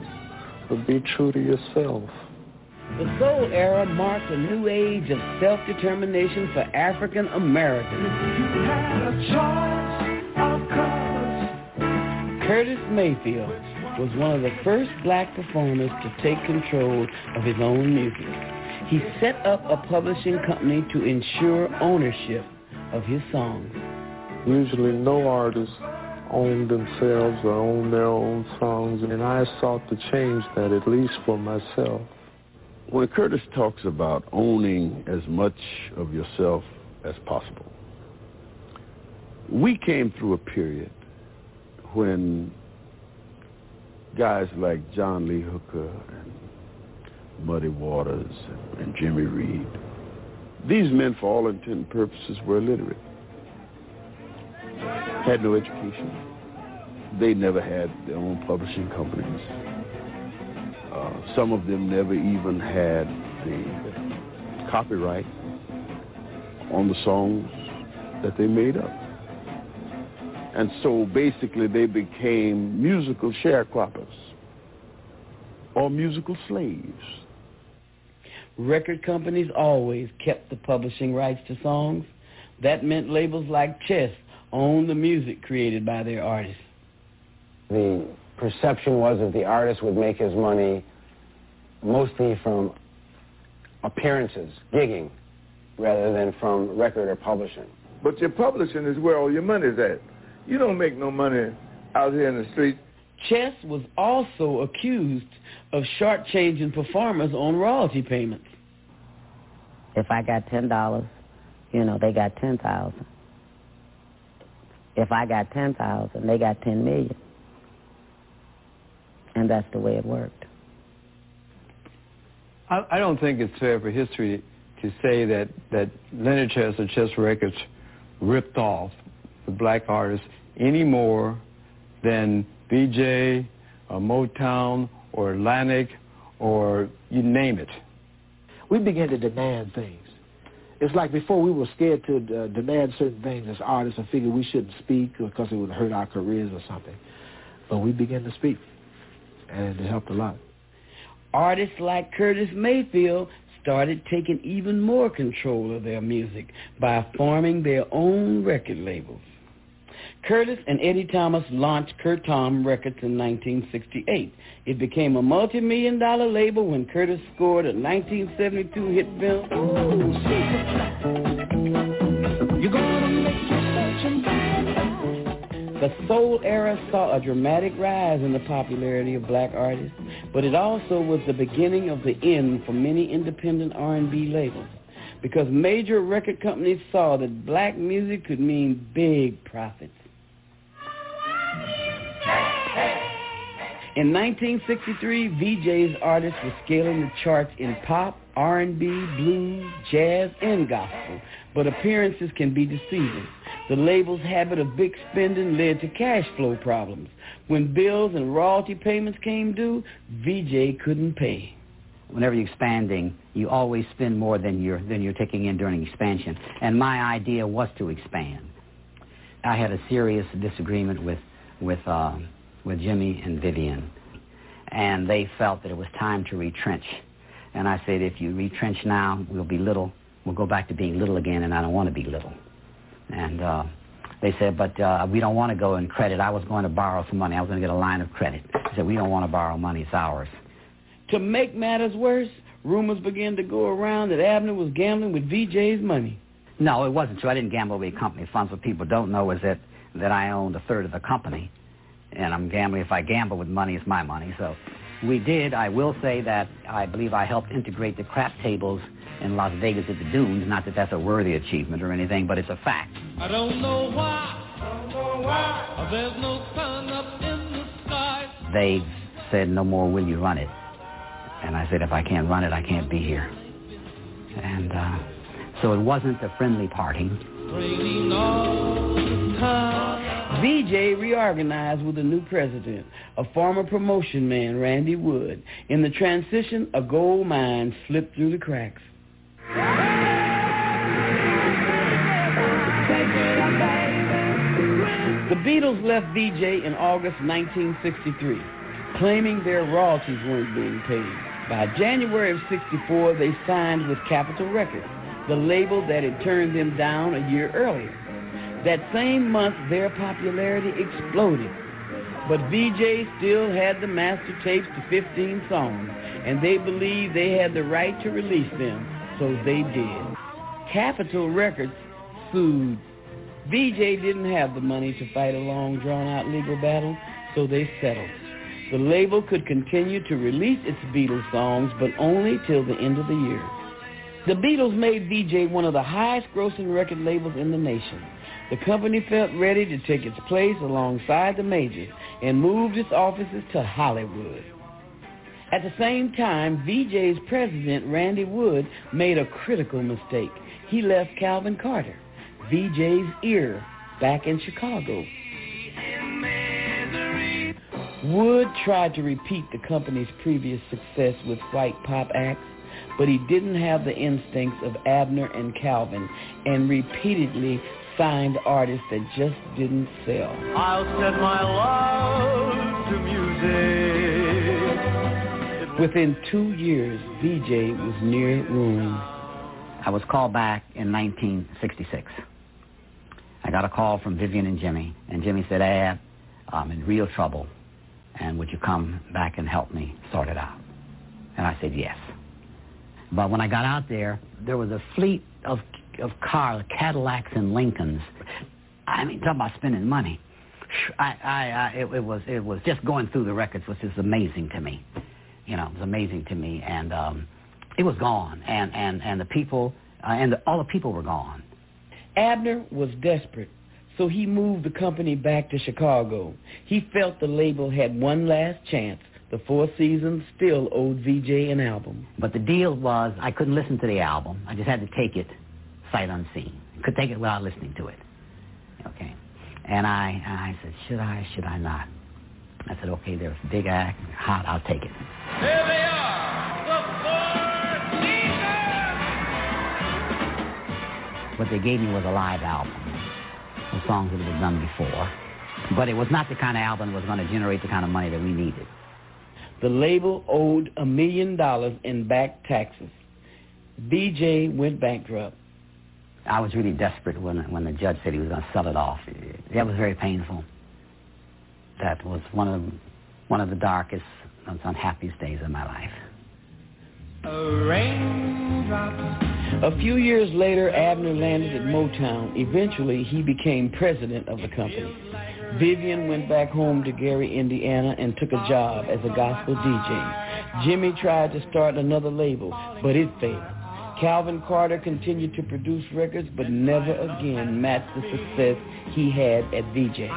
but be true to yourself. The soul era marked a new age of self-determination for African Americans. Curtis Mayfield was one of the first black performers to take control of his own music. He set up a publishing company to ensure ownership of his songs. Usually no artist own themselves or own their own songs, and I sought to change that, at least for myself. When Curtis talks about owning as much of yourself as possible, we came through a period when guys like John Lee Hooker and Muddy Waters and Jimmy Reed, these men, for all intent and purposes, were illiterate, had no education. They never had their own publishing companies. Uh, some of them never even had the copyright on the songs that they made up. And so basically they became musical sharecroppers or musical slaves. Record companies always kept the publishing rights to songs. That meant labels like Chess owned the music created by their artists. The perception was that the artist would make his money mostly from appearances, gigging, rather than from record or publishing. But your publishing is where all your money's at. You don't make no money out here in the street. Chess was also accused of shortchanging performers on royalty payments. If I got ten dollars, you know, they got ten thousand. If I got ten thousand, they got ten million. And that's the way it worked. I, I don't think it's fair for history to say that, that Leonard Chess or Chess Records ripped off the black artists any more than Vee-Jay or Motown or Atlantic or you name it. We began to demand things. It's like before we were scared to uh, demand certain things as artists and figured we shouldn't speak because it would hurt our careers or something. But we began to speak, and it helped a lot. Artists like Curtis Mayfield started taking even more control of their music by forming their own record labels. Curtis and Eddie Thomas launched Curtom Records in 1968. It became a multi-million dollar label when Curtis scored a 1972 hit film. The soul era saw a dramatic rise in the popularity of black artists, but it also was the beginning of the end for many independent R&B labels because major record companies saw that black music could mean big profits. In 1963, Vee-Jay's artists were scaling the charts in pop, R&B, blues, jazz, and gospel, but appearances can be deceiving. The label's habit of big spending led to cash flow problems. When bills and royalty payments came due, Vee-Jay couldn't pay. Whenever you're expanding, you always spend more than you're than you're taking in during expansion. And my idea was to expand. I had a serious disagreement with with uh, with Jimmy and Vivian, and they felt that it was time to retrench. And I said, if you retrench now, we'll be little. We'll go back to being little again, and I don't want to be little. And uh, they said, but uh, we don't want to go in credit. I was going to borrow some money. I was going to get a line of credit. They said, we don't want to borrow money. It's ours. To make matters worse, rumors began to go around that Abner was gambling with Vee-Jay's money. No, it wasn't true. I didn't gamble with company funds. What people don't know is that, that I owned a third of the company. And I'm gambling. If I gamble with money, it's my money. So we did. I will say that I believe I helped integrate the crap tables in Las Vegas at the Dunes. Not that that's a worthy achievement or anything, but it's a fact. I don't know why, I don't know why. There's no sun up in the sky. They said, no more will you run it. And I said, if I can't run it, I can't be here. And uh, so it wasn't a friendly parting. Vee-Jay reorganized with a new president, a former promotion man, Randy Wood. In the transition, a gold mine slipped through the cracks. The Beatles left Vee-Jay in August 1963, claiming their royalties weren't being paid. By January of 64, they signed with Capitol Records, the label that had turned them down a year earlier. That same month, their popularity exploded. But Vee-Jay still had the master tapes to 15 songs, and they believed they had the right to release them, so they did. Capitol Records sued Vee-Jay didn't have the money to fight a long, drawn-out legal battle, so they settled. The label could continue to release its Beatles songs, but only till the end of the year. The Beatles made Vee-Jay one of the highest-grossing record labels in the nation. The company felt ready to take its place alongside the majors and moved its offices to Hollywood. At the same time, Vee-Jay's president, Randy Wood, made a critical mistake. He left Calvin Carter. Vee-Jay's ear back in Chicago. Wood tried to repeat the company's previous success with white pop acts, but he didn't have the instincts of Abner and Calvin and repeatedly signed artists that just didn't sell. I'll set my love to music. Within two years, Vee-Jay was near ruin. I was called back in 1966. I got a call from Vivian and Jimmy, and Jimmy said, Ab, I'm in real trouble, and would you come back and help me sort it out? And I said, yes. But when I got out there, there was a fleet of, of cars, Cadillacs and Lincolns. I mean, talk about spending money. I, I, I it, it was, it was just going through the records was just amazing to me. You know, it was amazing to me, and um, it was gone, and and and the people, uh, and the, all the people were gone. Abner was desperate, so he moved the company back to Chicago. He felt the label had one last chance. The Four Seasons still owed Vee-Jay an album. But the deal was I couldn't listen to the album. I just had to take it sight unseen. Could take it without listening to it. Okay. And I, and I said, should I, should I not? I said, okay, there's a big act, hot, I'll take it. Here they are, the Four Seasons! What they gave me was a live album. The songs that had been done before. But it was not the kind of album that was going to generate the kind of money that we needed. The label owed a million dollars in back taxes. Vee-Jay went bankrupt. I was really desperate when when the judge said he was going to sell it off. That was very painful. That was one of one of the darkest, most unhappiest days of my life. A raindrop. A few years later, Abner landed at Motown. Eventually, he became president of the company. Vivian went back home to Gary, Indiana, and took a job as a gospel DJ. Jimmy tried to start another label, but it failed. Calvin Carter continued to produce records, but never again matched the success he had at Vee-Jay.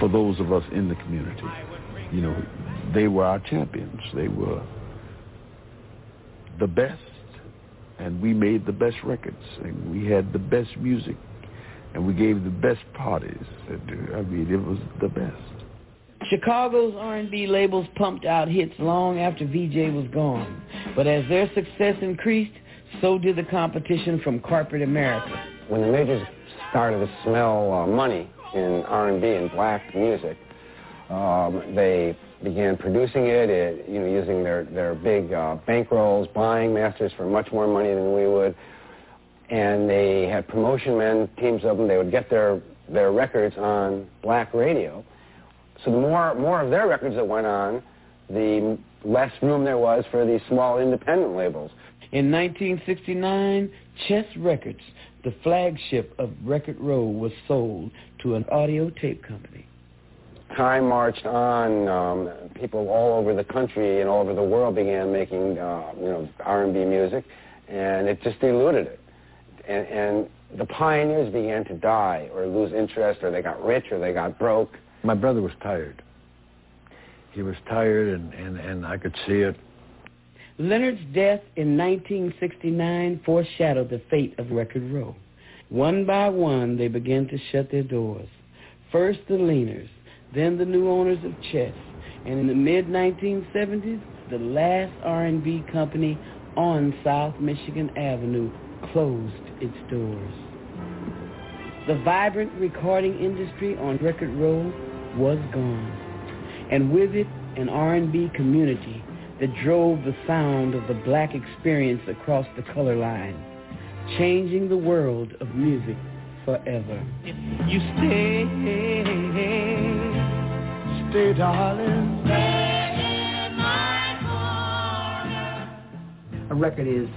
For those of us in the community, you know, they were our champions. They were the best, and we made the best records, and we had the best music, and we gave the best parties. I mean, it was the best. Chicago's R&B labels pumped out hits long after Vee-Jay was gone. But as their success increased, so did the competition from corporate America. When the majors started to smell uh, money in R&B and black music, um, they began producing it, it, you know, using their, their big uh, bankrolls, buying masters for much more money than we would. And they had promotion men, teams of them, they would get their, their records on black radio. So the more, more of their records that went on, the less room there was for these small independent labels. In 1969, Chess Records, the flagship of Record Row, was sold to an audio tape company. Time marched on. Um, people all over the country and all over the world began making, uh, you know, R&B music, and it just eluded it. And, and the pioneers began to die or lose interest, or they got rich, or they got broke. My brother was tired. He was tired, and, and, and I could see it. Leonard's death in 1969 foreshadowed the fate of Record Row. One by one, they began to shut their doors. First the Leaners, then the new owners of Chess, and in the mid-1970s, the last R&B company on South Michigan Avenue closed its doors. The vibrant recording industry on Record Row was gone, and with it an R&B community that drove the sound of the black experience across the color line, changing the world of music forever. If You stay, stay, darling. A record is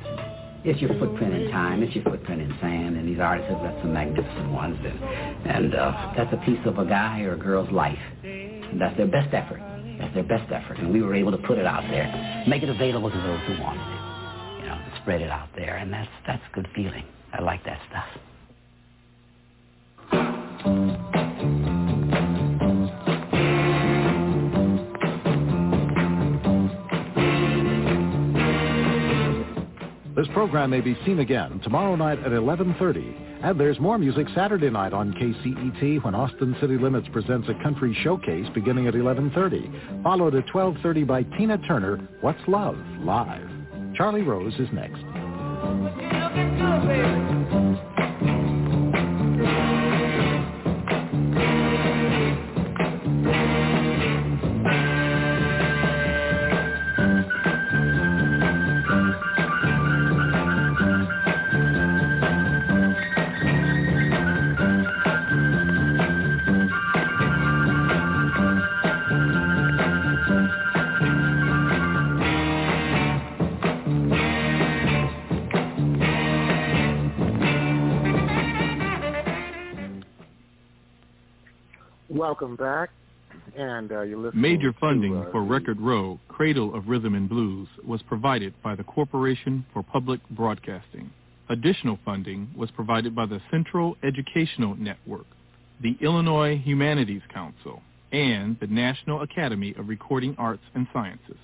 it's your footprint in time, it's your footprint in sand, and these artists have left some magnificent ones. And, and uh, that's a piece of a guy or a girl's life. And that's their best effort. That's their best effort. And we were able to put it out there, make it available to those who wanted it, you know, spread it out there. And that's, that's a good feeling. I like that stuff. This program may be seen again tomorrow night at 11.30. And there's more music Saturday night on KCET when Austin City Limits presents a country showcase beginning at 11.30. Followed at 12.30 by Tina Turner, What's Love? Live. Charlie Rose is next. Welcome back. And uh, you're listening Major funding to, uh, for Record Row, Cradle of Rhythm and Blues, was provided by the Corporation for Public Broadcasting. Additional funding was provided by the Central Educational Network, the Illinois Humanities Council, and the National Academy of Recording Arts and Sciences.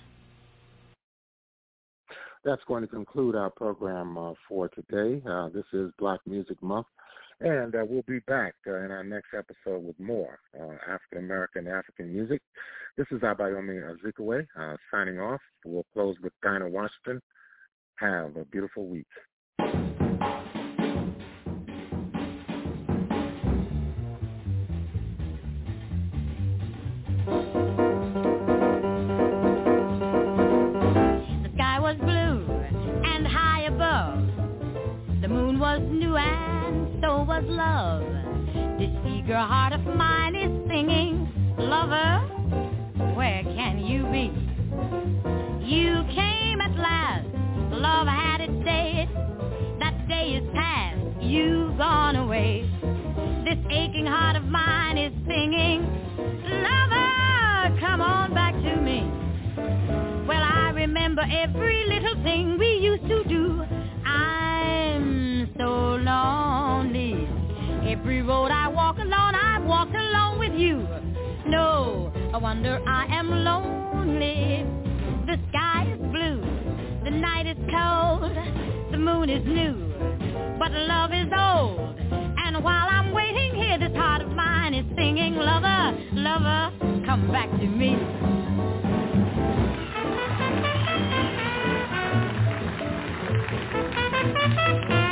that's going to conclude our program uh, for today. Uh, this is Black Music Month, and uh, we'll be back uh, in our next episode with more uh, African American African music. This is Abayomi Azikiwe uh, signing off. We'll close with Dinah Washington. Have a beautiful week. The sky was blue and high above. The moon was new and so was love. This eager heart of mine is singing, lover, where can you be? You came at last, love had its day. That day is past, you've gone away. This aching heart of mine is singing, lover, come on back to me. Well, I remember every little thing we used to do so lonely. Every road I walk alone, I've walked alone with you. No, I wonder I am lonely. The sky is blue, the night is cold, the moon is new, but love is old. And while I'm waiting here, this heart of mine is singing, lover, lover, come back to me. Thank you.